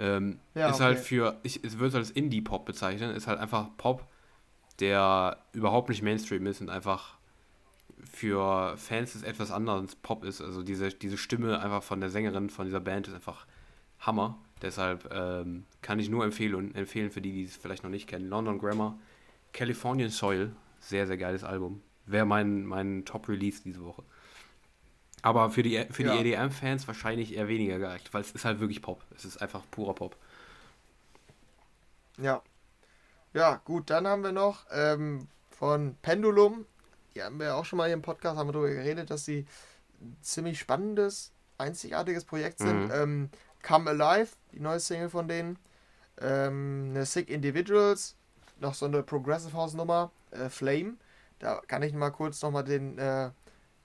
ähm, ja, ist halt okay. halt für, ich, es wird als Indie-Pop bezeichnen, ist halt einfach Pop, der überhaupt nicht Mainstream ist und einfach für Fans des etwas anderes Pop ist. Also diese, diese Stimme einfach von der Sängerin von dieser Band ist einfach Hammer. Deshalb ähm, kann ich nur empfehlen, empfehlen für die, die es vielleicht noch nicht kennen. London Grammar, Californian Soil, sehr, sehr geiles Album. Wäre mein, mein Top-Release diese Woche. Aber für die, für ja. die EDM-Fans wahrscheinlich eher weniger geeignet, weil es ist halt wirklich Pop. Es ist einfach purer Pop. Ja. Ja, gut, dann haben wir noch ähm, von Pendulum. Die haben wir auch schon mal hier im Podcast, haben wir darüber geredet, dass sie ein ziemlich spannendes, einzigartiges Projekt sind. Mhm. Ähm, Come Alive, die neue Single von denen. Ähm, eine Sick Individuals, noch so eine Progressive House Nummer, äh, Flame. Da kann ich mal kurz nochmal den äh,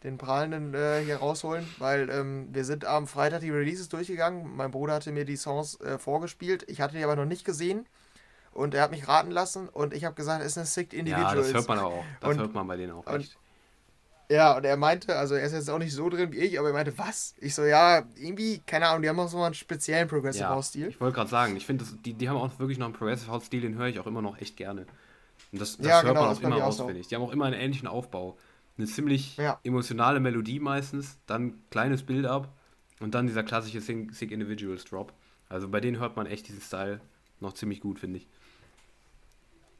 den Prahlenden äh, hier rausholen, weil ähm, wir sind am Freitag die Releases durchgegangen. Mein Bruder hatte mir die Songs äh, vorgespielt. Ich hatte die aber noch nicht gesehen. Und er hat mich raten lassen und ich habe gesagt, es ist eine Sick Individual. Ja, das hört man auch. Das und, hört man bei denen auch echt. Ja, und er meinte, also er ist jetzt auch nicht so drin wie ich, aber er meinte, was? Ich so, ja, irgendwie, keine Ahnung, die haben auch so einen speziellen Progressive ja, House Stil. Ich wollte gerade sagen, ich finde, die, die haben auch wirklich noch einen Progressive House Stil, den höre ich auch immer noch echt gerne. Und das, das ja, hört genau, man auch immer aus, finde ich. Die haben auch immer einen ähnlichen Aufbau eine ziemlich ja. emotionale Melodie meistens, dann kleines Build-up und dann dieser klassische Sick Individuals Drop. Also bei denen hört man echt diesen Style noch ziemlich gut, finde ich.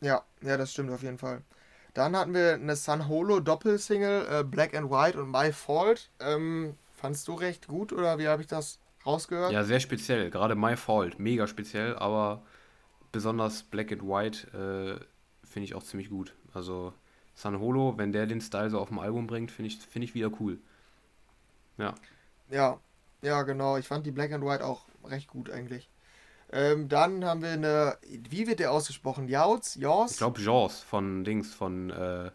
Ja, ja, das stimmt auf jeden Fall. Dann hatten wir eine San Holo Doppelsingle, äh, Black and White und My Fault. Ähm, fandst du recht gut oder wie habe ich das rausgehört? Ja, sehr speziell. Gerade My Fault, mega speziell, aber besonders Black and White äh, finde ich auch ziemlich gut. Also San Holo, wenn der den Style so auf dem Album bringt, finde ich, find ich wieder cool. Ja. Ja, ja, genau. Ich fand die Black and White auch recht gut eigentlich. Ähm, dann haben wir eine, wie wird der ausgesprochen? Jaws? Jaws? Ich glaube Jaws von Dings, von äh,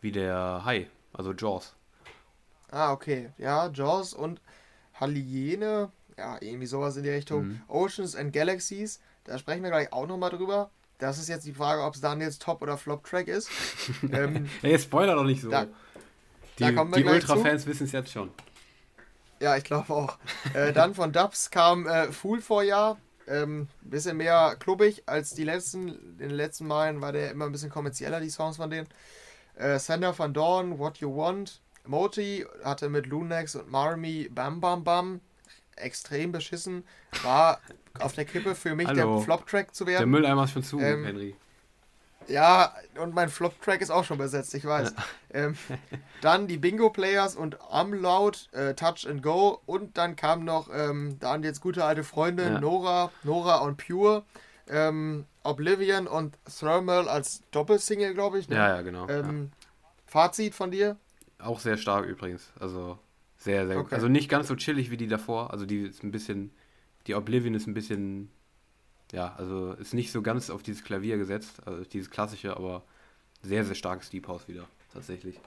wie der Hai, also Jaws. Ah, okay. Ja, Jaws und Haliene, ja, irgendwie sowas in die Richtung. Mhm. Oceans and Galaxies, da sprechen wir gleich auch nochmal drüber. Das ist jetzt die Frage, ob es dann jetzt Top- oder Flop-Track ist. ähm, Ey, Spoiler doch nicht so. Da, die die Ultra-Fans wissen es jetzt schon. Ja, ich glaube auch. äh, dann von Dubs kam äh, Fool Jahr. Ähm, bisschen mehr klubbig als die letzten. In den letzten Malen war der immer ein bisschen kommerzieller, die Songs von denen. Äh, Sender van Dawn, What You Want. Moti hatte mit Lunex und Marmy Bam Bam Bam extrem beschissen. War auf der Kippe für mich Hallo. der Flop-Track zu werden. Der Mülleimer ist schon zu, ähm, Henry. Ja, und mein Flop-Track ist auch schon besetzt, ich weiß. ähm, dann die Bingo-Players und Umlaut, äh, Touch and Go. Und dann kam noch ähm, dann jetzt gute alte Freundin ja. Nora, Nora und Pure. Ähm, Oblivion und Thermal als Doppelsingle, glaube ich. Ne? Ja, ja, genau. Ähm, ja. Fazit von dir? Auch sehr stark übrigens. Also sehr, sehr okay. Also nicht ganz so chillig wie die davor. Also die ist ein bisschen die Oblivion ist ein bisschen, ja, also ist nicht so ganz auf dieses Klavier gesetzt, also dieses klassische, aber sehr, sehr starkes Deep House wieder, tatsächlich.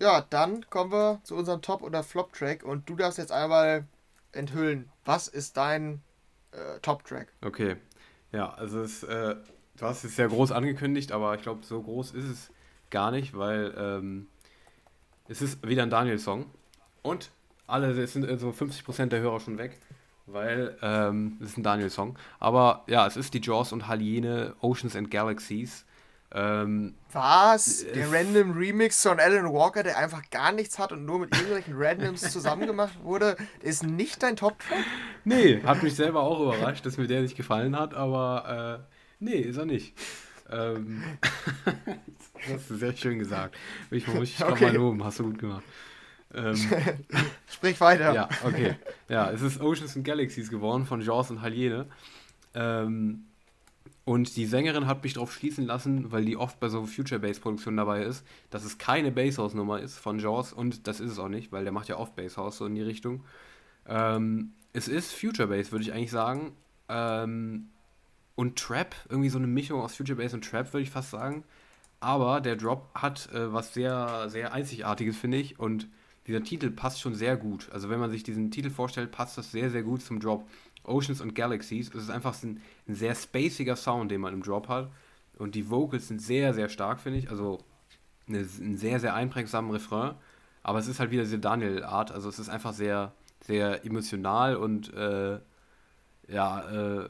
Ja, dann kommen wir zu unserem Top- oder Flop-Track und du darfst jetzt einmal enthüllen, was ist dein äh, Top-Track? Okay, ja, also es, äh, du hast es sehr groß angekündigt, aber ich glaube, so groß ist es gar nicht, weil ähm, es ist wieder ein Daniel-Song und alle, es sind so 50% der Hörer schon weg, weil ähm, es ist ein Daniel-Song. Aber ja, es ist die Jaws und Haliene Oceans and Galaxies. Ähm, Was? Der random Remix von Alan Walker, der einfach gar nichts hat und nur mit irgendwelchen Randoms zusammengemacht wurde, ist nicht dein Top-Track? Nee, hat mich selber auch überrascht, dass mir der nicht gefallen hat, aber äh, nee, ist er nicht. Ähm, das hast du sehr schön gesagt. Ich muss dich okay. mal loben, hast du gut gemacht. Ähm, Sprich weiter. Ja, okay. Ja, es ist Oceans and Galaxies geworden von Jaws und Haliene. Ähm, Und die Sängerin hat mich darauf schließen lassen, weil die oft bei so Future Bass Produktionen dabei ist, dass es keine Basshouse Nummer ist von Jaws und das ist es auch nicht, weil der macht ja oft Basshouse so in die Richtung. Ähm, es ist Future Bass, würde ich eigentlich sagen. Ähm, und Trap, irgendwie so eine Mischung aus Future Bass und Trap, würde ich fast sagen. Aber der Drop hat äh, was sehr, sehr Einzigartiges, finde ich. Und dieser Titel passt schon sehr gut. Also wenn man sich diesen Titel vorstellt, passt das sehr, sehr gut zum Drop. Oceans und Galaxies. Es ist einfach ein, ein sehr spaciger Sound, den man im Drop hat. Und die Vocals sind sehr, sehr stark, finde ich. Also eine, ein sehr, sehr einprägsamen Refrain. Aber es ist halt wieder diese Daniel-Art. Also es ist einfach sehr, sehr emotional und äh, ja, äh,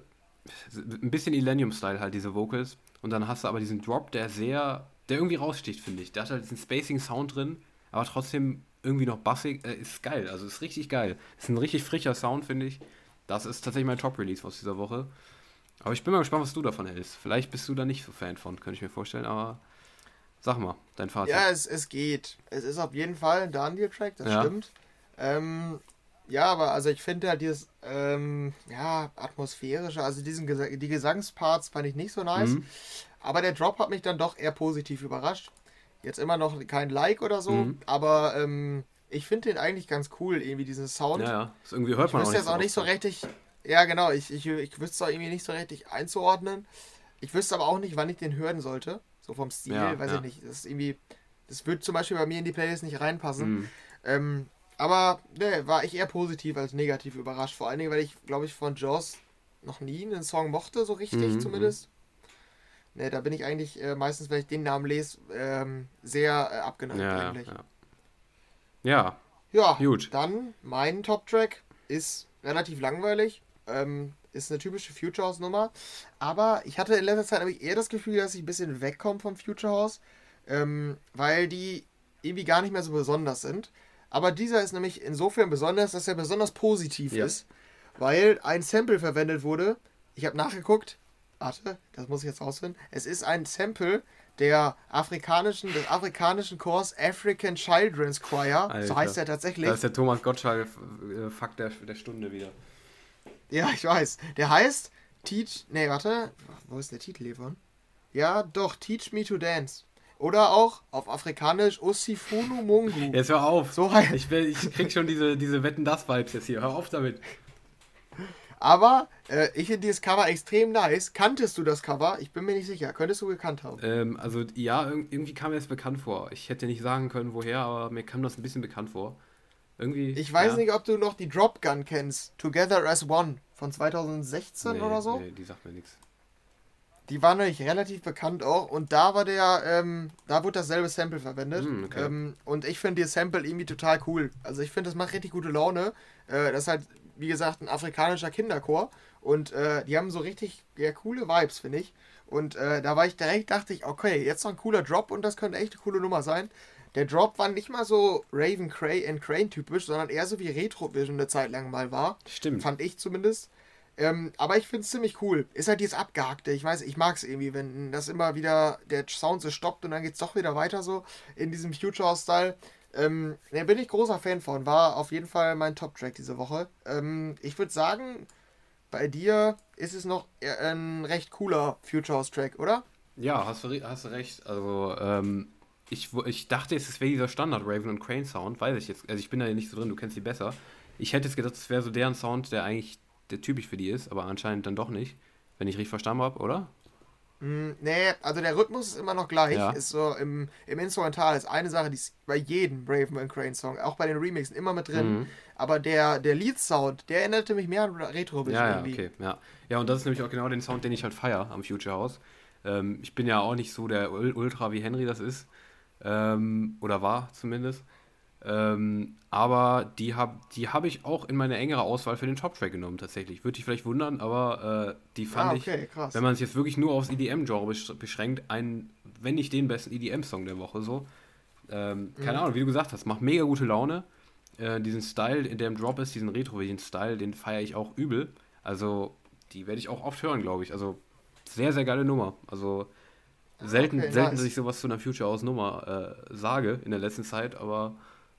ein bisschen Illenium-Style halt, diese Vocals. Und dann hast du aber diesen Drop, der sehr, der irgendwie raussticht, finde ich. Der hat halt diesen Spacing-Sound drin, aber trotzdem irgendwie noch bassig. Äh, ist geil, also ist richtig geil. Ist ein richtig frischer Sound, finde ich. Das ist tatsächlich mein Top-Release aus dieser Woche. Aber ich bin mal gespannt, was du davon hältst. Vielleicht bist du da nicht so Fan von, könnte ich mir vorstellen, aber sag mal, dein Fazit. Ja, es, es geht. Es ist auf jeden Fall ein Daniel-Track, das ja. stimmt. Ähm, ja, aber also ich finde halt dieses, ähm, ja, atmosphärische, also diesen Ges die Gesangsparts fand ich nicht so nice. Mhm. Aber der Drop hat mich dann doch eher positiv überrascht. Jetzt immer noch kein Like oder so, mhm. aber ähm, ich finde den eigentlich ganz cool, irgendwie diesen Sound. Ja, ja. Das irgendwie hört man ich auch nicht. jetzt auch nicht so richtig. Ja, genau. Ich, ich, ich wüsste es auch irgendwie nicht so richtig einzuordnen. Ich wüsste aber auch nicht, wann ich den hören sollte. So vom Stil, ja, weiß ja. ich nicht. Das ist irgendwie. Das würde zum Beispiel bei mir in die Playlist nicht reinpassen. Mhm. Ähm, aber ne, war ich eher positiv als negativ überrascht. Vor allen Dingen, weil ich, glaube ich, von Jaws noch nie einen Song mochte, so richtig mhm. zumindest. Ne, da bin ich eigentlich äh, meistens, wenn ich den Namen lese, ähm, sehr äh, abgeneigt ja, eigentlich. Ja. Ja. Ja, gut. Dann mein Top-Track ist relativ langweilig. Ähm, ist eine typische Future House Nummer. Aber ich hatte in letzter Zeit ich eher das Gefühl, dass ich ein bisschen wegkomme vom Future House. Ähm, weil die irgendwie gar nicht mehr so besonders sind. Aber dieser ist nämlich insofern besonders, dass er besonders positiv ja. ist. Weil ein Sample verwendet wurde. Ich habe nachgeguckt. Warte, das muss ich jetzt rausfinden. Es ist ein Sample der afrikanischen, des afrikanischen Chors African Children's Choir. Alter. So heißt er tatsächlich. Das ist der Thomas Gottschalk-Fakt der, der Stunde wieder. Ja, ich weiß. Der heißt Teach. Nee, warte. Wo ist der Titel hiervon? Ja, doch, Teach Me to Dance. Oder auch auf Afrikanisch Usifunu Mungu. Jetzt hör auf. So heißt ich, ich krieg schon diese, diese Wetten-Das-Vibes jetzt hier. Hör auf damit. Aber äh, ich finde dieses Cover extrem nice. Kanntest du das Cover? Ich bin mir nicht sicher. Könntest du gekannt haben? Ähm, also ja, irgendwie kam mir das bekannt vor. Ich hätte nicht sagen können, woher, aber mir kam das ein bisschen bekannt vor. Irgendwie. Ich weiß ja. nicht, ob du noch die Drop Gun kennst. Together as One von 2016 nee, oder so. Nee, die sagt mir nichts. Die war nämlich relativ bekannt auch und da war der, ähm, da wurde dasselbe Sample verwendet. Mm, okay. ähm, und ich finde die Sample irgendwie total cool. Also ich finde, das macht richtig gute Laune. Äh, das ist halt wie gesagt, ein afrikanischer Kinderchor. Und äh, die haben so richtig ja, coole Vibes, finde ich. Und äh, da war ich direkt, dachte ich, okay, jetzt noch ein cooler Drop und das könnte echt eine coole Nummer sein. Der Drop war nicht mal so Raven Cray and Crane typisch, sondern eher so wie Retrovision eine Zeit lang mal war. Stimmt. Fand ich zumindest. Ähm, aber ich finde es ziemlich cool. Ist halt dieses Abgehackte. Ich weiß, ich mag es irgendwie, wenn das immer wieder der Sound so stoppt und dann geht es doch wieder weiter so in diesem Future-Style. Ähm, da bin ich großer Fan von. War auf jeden Fall mein Top-Track diese Woche. Ähm, ich würde sagen, bei dir ist es noch ein recht cooler Future House-Track, oder? Ja, hast du, hast recht. Also, ähm, ich, ich dachte, es wäre dieser Standard Raven und Crane Sound. Weiß ich jetzt. Also, ich bin da nicht so drin, du kennst die besser. Ich hätte jetzt gedacht, es wäre so deren Sound, der eigentlich der typisch für die ist, aber anscheinend dann doch nicht. Wenn ich richtig verstanden habe, oder? Mm, nee, also der Rhythmus ist immer noch gleich. Ja. Ist so im, im Instrumental ist eine Sache, die ist bei jedem Brave Man Crane Song, auch bei den Remixen, immer mit drin. Mhm. Aber der, der Lead-Sound, der erinnerte mich mehr an Retro ja, ja, okay, ja. Ja, und das ist nämlich auch genau den Sound, den ich halt feiere am Future House. Ähm, ich bin ja auch nicht so der Ultra, wie Henry das ist. Ähm, oder war zumindest. Ähm, aber die habe die hab ich auch in meine engere Auswahl für den Top-Track genommen, tatsächlich. Würde dich vielleicht wundern, aber äh, die fand ah, okay, ich, krass. wenn man sich jetzt wirklich nur aufs EDM-Genre beschränkt, einen, wenn nicht den besten EDM-Song der Woche so. Ähm, keine mhm. Ahnung, wie du gesagt hast, macht mega gute Laune. Äh, diesen Style, in der im Drop ist, diesen Retro-Style, den feiere ich auch übel. Also, die werde ich auch oft hören, glaube ich. Also, sehr, sehr geile Nummer. Also, selten, okay, selten, nice. dass ich sowas zu einer Future House Nummer äh, sage in der letzten Zeit, aber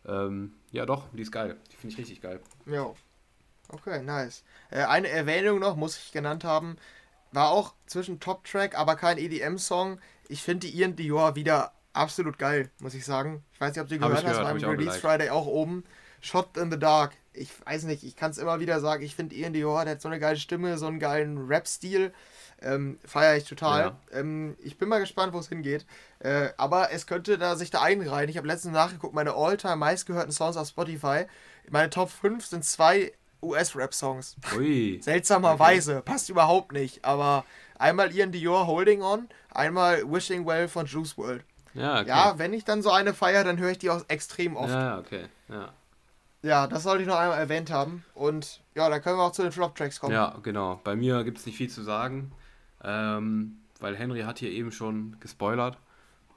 ähm, ja, doch, die ist geil. Die finde ich richtig geil. Ja. Okay, nice. Äh, eine Erwähnung noch, muss ich genannt haben. war auch zwischen Top-Track, aber kein EDM-Song. Ich finde die Ian Dior wieder absolut geil, muss ich sagen. Ich weiß nicht, ob du gehört, gehört hast, beim Release Friday auch oben. Shot in the Dark. Ich weiß nicht, ich kann es immer wieder sagen, ich finde Ian Dior, der hat so eine geile Stimme, so einen geilen Rap-Stil. Ähm, Feiere ich total. Ja. Ähm, ich bin mal gespannt, wo es hingeht. Äh, aber es könnte da sich da einreihen. Ich habe letztens nachgeguckt, meine all-time meistgehörten Songs auf Spotify. Meine Top 5 sind zwei US-Rap-Songs. Seltsamerweise. Passt überhaupt nicht. Aber einmal Ian Dior Holding On, einmal Wishing Well von Juice World. Ja, okay. ja, wenn ich dann so eine feiere, dann höre ich die auch extrem oft. Ja, okay. Ja. Ja, das sollte ich noch einmal erwähnt haben. Und ja, da können wir auch zu den Flop-Tracks kommen. Ja, genau. Bei mir gibt es nicht viel zu sagen, ähm, weil Henry hat hier eben schon gespoilert.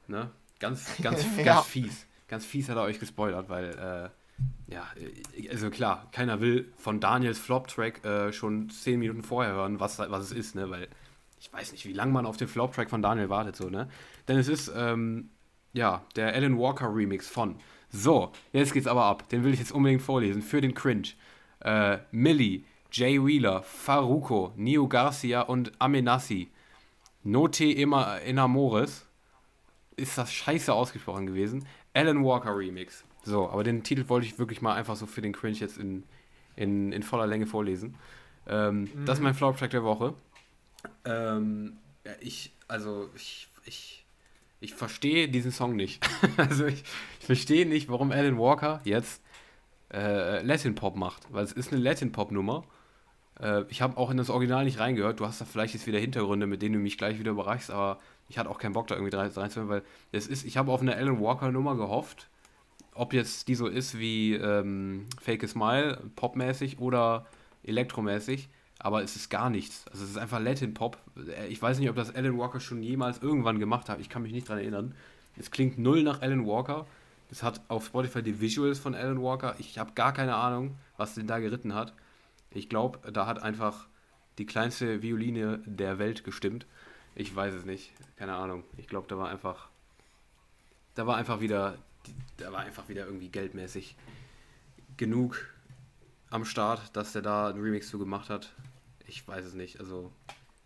Ne? Ganz, ganz, ja. ganz fies. Ganz fies hat er euch gespoilert, weil, äh, ja, also klar, keiner will von Daniels Flop-Track äh, schon zehn Minuten vorher hören, was, was es ist, ne? Weil ich weiß nicht, wie lange man auf den Flop-Track von Daniel wartet, so, ne? Denn es ist, ähm, ja, der Alan Walker Remix von. So, jetzt geht's aber ab. Den will ich jetzt unbedingt vorlesen. Für den Cringe. Äh, Millie, Jay Wheeler, Faruko, Neo Garcia und Amenassi. Note Enamores. Ist das scheiße ausgesprochen gewesen. Alan Walker Remix. So, aber den Titel wollte ich wirklich mal einfach so für den Cringe jetzt in, in, in voller Länge vorlesen. Ähm, mhm. Das ist mein Flop-Track der Woche. Ähm, ja, ich, also, ich, ich ich verstehe diesen Song nicht. also ich, ich verstehe nicht, warum Alan Walker jetzt äh, Latin Pop macht, weil es ist eine Latin Pop Nummer. Äh, ich habe auch in das Original nicht reingehört. Du hast da vielleicht jetzt wieder Hintergründe, mit denen du mich gleich wieder überreichst, aber ich hatte auch keinen Bock da irgendwie reinzuhören, weil es ist, ich habe auf eine Alan Walker Nummer gehofft. Ob jetzt die so ist wie ähm, Fake Smile, popmäßig oder elektromäßig aber es ist gar nichts. Also es ist einfach Latin Pop. Äh, ich weiß nicht, ob das Alan Walker schon jemals irgendwann gemacht hat. Ich kann mich nicht dran erinnern. Es klingt null nach Alan Walker. Es hat auf Spotify die Visuals von Alan Walker. Ich habe gar keine Ahnung, was den da geritten hat. Ich glaube, da hat einfach die kleinste Violine der Welt gestimmt. Ich weiß es nicht. Keine Ahnung. Ich glaube, da war einfach. Da war einfach wieder. Da war einfach wieder irgendwie geldmäßig genug am Start, dass der da einen Remix zu gemacht hat ich weiß es nicht. Also,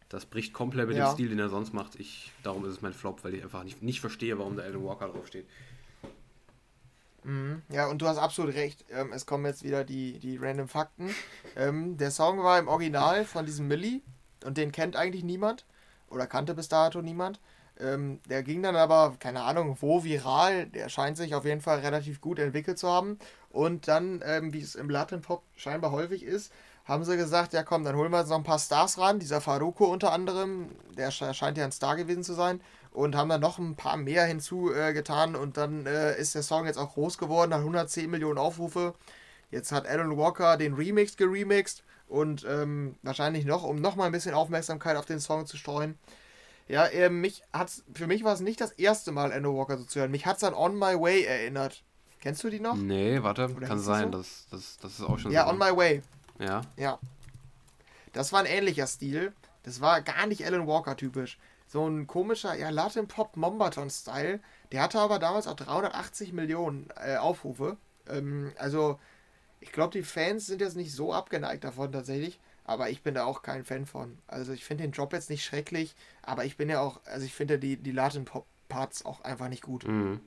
das bricht komplett mit ja. dem Stil, den er sonst macht. Ich, darum ist es mein Flop, weil ich einfach nicht, nicht verstehe, warum der Alan Walker draufsteht. Mhm. Ja, und du hast absolut recht. Ähm, es kommen jetzt wieder die, die random Fakten. Ähm, der Song war im Original von diesem Millie und den kennt eigentlich niemand oder kannte bis dato niemand. Ähm, der ging dann aber, keine Ahnung, wo viral. Der scheint sich auf jeden Fall relativ gut entwickelt zu haben. Und dann, ähm, wie es im Latin Pop scheinbar häufig ist, haben sie gesagt, ja komm, dann holen wir jetzt noch ein paar Stars ran. Dieser Faruko unter anderem, der scheint ja ein Star gewesen zu sein. Und haben dann noch ein paar mehr hinzugetan. Äh, und dann äh, ist der Song jetzt auch groß geworden, hat 110 Millionen Aufrufe. Jetzt hat Alan Walker den Remix geremixed. Und ähm, wahrscheinlich noch, um nochmal ein bisschen Aufmerksamkeit auf den Song zu streuen. Ja, äh, mich hat's, für mich war es nicht das erste Mal Alan Walker so zu hören. Mich hat es an On My Way erinnert. Kennst du die noch? Nee, warte, Oder kann sein, so? das, das, das ist auch schon Ja, so On My Way. Ja. Ja. Das war ein ähnlicher Stil. Das war gar nicht Alan Walker typisch. So ein komischer, ja, Latin Pop Mombaton Style. Der hatte aber damals auch 380 Millionen äh, Aufrufe. Ähm, also, ich glaube, die Fans sind jetzt nicht so abgeneigt davon tatsächlich. Aber ich bin da auch kein Fan von. Also, ich finde den Job jetzt nicht schrecklich. Aber ich bin ja auch, also ich finde die, die Latin Pop Parts auch einfach nicht gut. Mhm.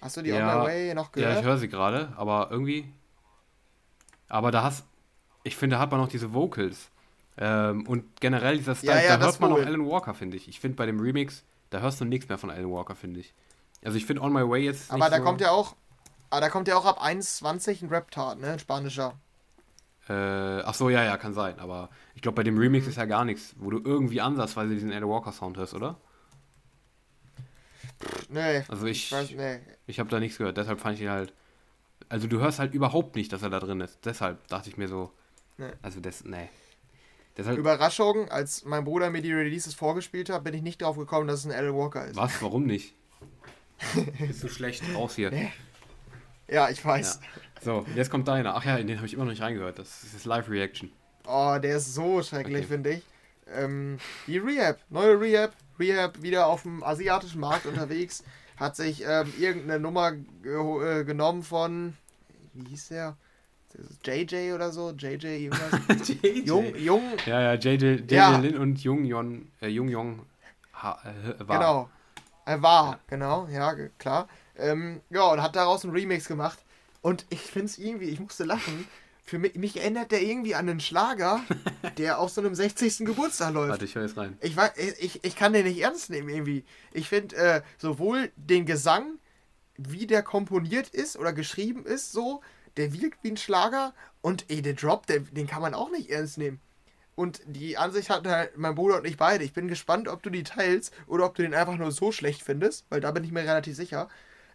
Hast du die ja, On My Way noch gehört? Ja, ich höre sie gerade, aber irgendwie aber da hast, ich finde, da hat man noch diese Vocals. Ähm, und generell dieser Style, ja, ja, da hört man auch Alan Walker, finde ich. Ich finde bei dem Remix, da hörst du nichts mehr von Alan Walker, finde ich. Also ich finde On My Way jetzt. Aber da so kommt ja auch, aber da kommt ja auch ab 1,20 ein Rap-Tart, ne? Ein spanischer. Äh, ach so, ja, ja, kann sein. Aber ich glaube, bei dem Remix mhm. ist ja gar nichts, wo du irgendwie ansatzweise diesen Alan Walker Sound hörst, oder? Nee. Also ich, ich, nee. ich habe da nichts gehört. Deshalb fand ich ihn halt also du hörst halt überhaupt nicht, dass er da drin ist. Deshalb dachte ich mir so. Nee. Also das, nee. Deshalb, Überraschung, als mein Bruder mir die Releases vorgespielt hat, bin ich nicht drauf gekommen, dass es ein Alan Walker ist. Was? Warum nicht? Bist du schlecht raus hier. Ja, ich weiß. Ja. So, jetzt kommt deiner. Ach ja, in den habe ich immer noch nicht reingehört. Das ist Live-Reaction. Oh, der ist so schrecklich, okay. finde ich. Ähm, die Rehab, neue Rehab. Rehab wieder auf dem asiatischen Markt unterwegs hat sich ähm, irgendeine Nummer ge äh, genommen von, wie hieß der? JJ oder so, JJ. JJ. Jung, Jung, Ja, ja, JJ, JJ Ja. Lin und Jung Yon, äh, Jung Yong ha, äh, war. genau. Er war, genau, ja, klar. Ähm, ja, und hat daraus einen Remix gemacht. Und ich finde es irgendwie, ich musste lachen. Für mich, mich erinnert der irgendwie an einen Schlager, der auf so einem 60. Geburtstag läuft. Warte, ich höre jetzt rein. Ich, weiß, ich, ich kann den nicht ernst nehmen irgendwie. Ich finde äh, sowohl den Gesang, wie der komponiert ist oder geschrieben ist, so, der wirkt wie ein Schlager und ey, der Drop, der, den kann man auch nicht ernst nehmen. Und die Ansicht hatten halt mein Bruder und ich beide. Ich bin gespannt, ob du die teilst oder ob du den einfach nur so schlecht findest, weil da bin ich mir relativ sicher.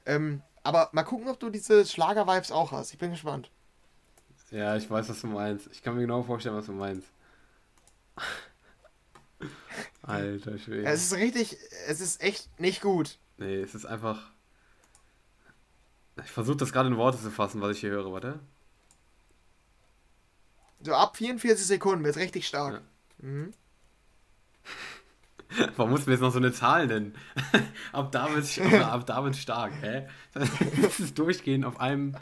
Ähm, aber mal gucken, ob du diese Schlager-Vibes auch hast. Ich bin gespannt. Ja, ich weiß, was du meinst. Ich kann mir genau vorstellen, was du meinst. Alter Schwede. Es ist richtig, es ist echt nicht gut. Nee, es ist einfach. Ich versuche das gerade in Worte zu fassen, was ich hier höre, warte. So ab 44 Sekunden wird es richtig stark. Ja. Mhm. Warum musst du mir jetzt noch so eine Zahl nennen? ab da also ab da wird's stark, hä? Das ist durchgehend auf einem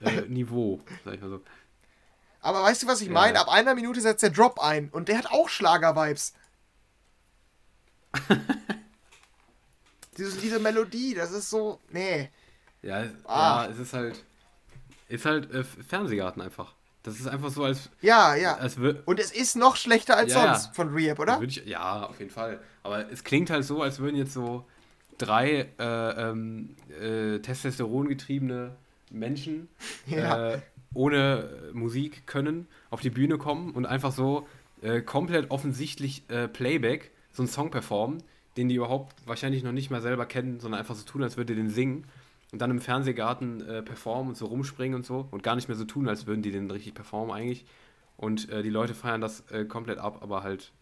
äh, Niveau, sag ich mal so. Aber weißt du, was ich Ja. meine? Ab einer Minute setzt der Drop ein und der hat auch Schlager-Vibes. diese, diese Melodie, das ist so. Nee. Ja, es- Ah. ja, es ist halt. Ist halt äh, Fernsehgarten einfach. Das ist einfach so, als, Ja, ja. als Und es ist noch schlechter als Ja, sonst von Rehab, oder? Ich, ja, auf jeden Fall. Aber es klingt halt so, als würden jetzt so drei äh, ähm, äh, Testosteron-getriebene Menschen Ja. äh, ohne Musik können auf die Bühne kommen und einfach so äh, komplett offensichtlich äh, Playback so einen Song performen, den die überhaupt wahrscheinlich noch nicht mal selber kennen, sondern einfach so tun, als würde den singen und dann im Fernsehgarten äh, performen und so rumspringen und so und gar nicht mehr so tun, als würden die den richtig performen eigentlich. Und äh, die Leute feiern das äh, komplett ab, aber halt,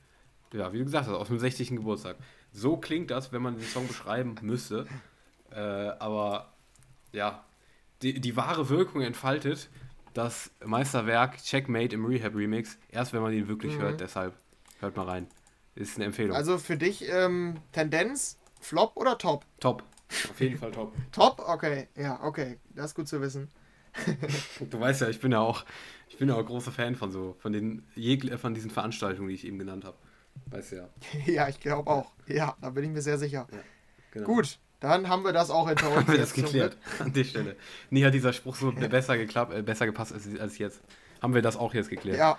ja, wie du gesagt hast, aus dem 60. Geburtstag. So klingt das, wenn man den Song beschreiben müsste. Äh, aber ja, die, die wahre Wirkung entfaltet das Meisterwerk Checkmate im Rehab Remix erst, wenn man ihn wirklich Mhm. hört. Deshalb hört mal rein. Ist eine Empfehlung. Also für dich ähm, Tendenz, Flop oder Top? top. Auf jeden Fall top. Top? Okay, ja, okay. Das ist gut zu wissen. Du weißt ja, ich bin ja auch, ich bin ja auch großer Fan von so, von den jeg- von diesen Veranstaltungen, die ich eben genannt habe. Weißt du ja. ja, ich glaube auch. Ja, da bin ich mir sehr sicher. Genau. Gut, dann haben wir das auch hinter uns. Haben wir das geklärt an der Stelle. Nie hat dieser Spruch so besser geklappt, äh, besser gepasst als, als jetzt. Haben wir das auch jetzt geklärt? Ja.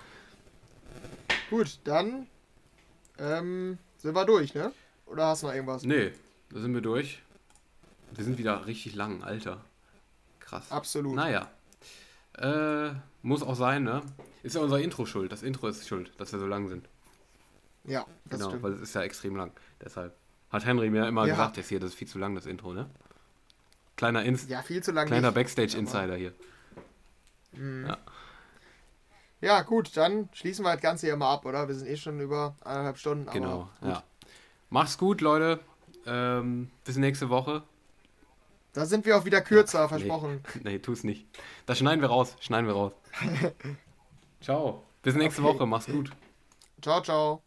Gut, dann ähm, sind wir durch, ne? Oder hast du noch irgendwas? Nee, da sind wir durch. Wir sind wieder richtig lang, Alter. Krass. Absolut. Naja. Äh, muss auch sein, ne? Ist ja unser Intro schuld. Das Intro ist schuld, dass wir so lang sind. Ja, das genau, stimmt. weil es ist ja extrem lang. Deshalb hat Henry mir immer Ja. gesagt, jetzt hier, das ist viel zu lang, das Intro, ne? Kleiner, Ins Ja, viel zu lang kleiner. Backstage-Insider hier. Mhm. Ja. Ja, gut, dann schließen wir das Ganze hier mal ab, oder? Wir sind eh schon über eineinhalb Stunden. Genau, gut. ja. Macht's gut, Leute. Ähm, bis nächste Woche. Da sind wir auch wieder kürzer, versprochen. Nee, tu's nicht. Das schneiden wir raus. Schneiden wir raus. Ciao. Bis nächste Okay. Woche. Mach's gut. Ciao, ciao.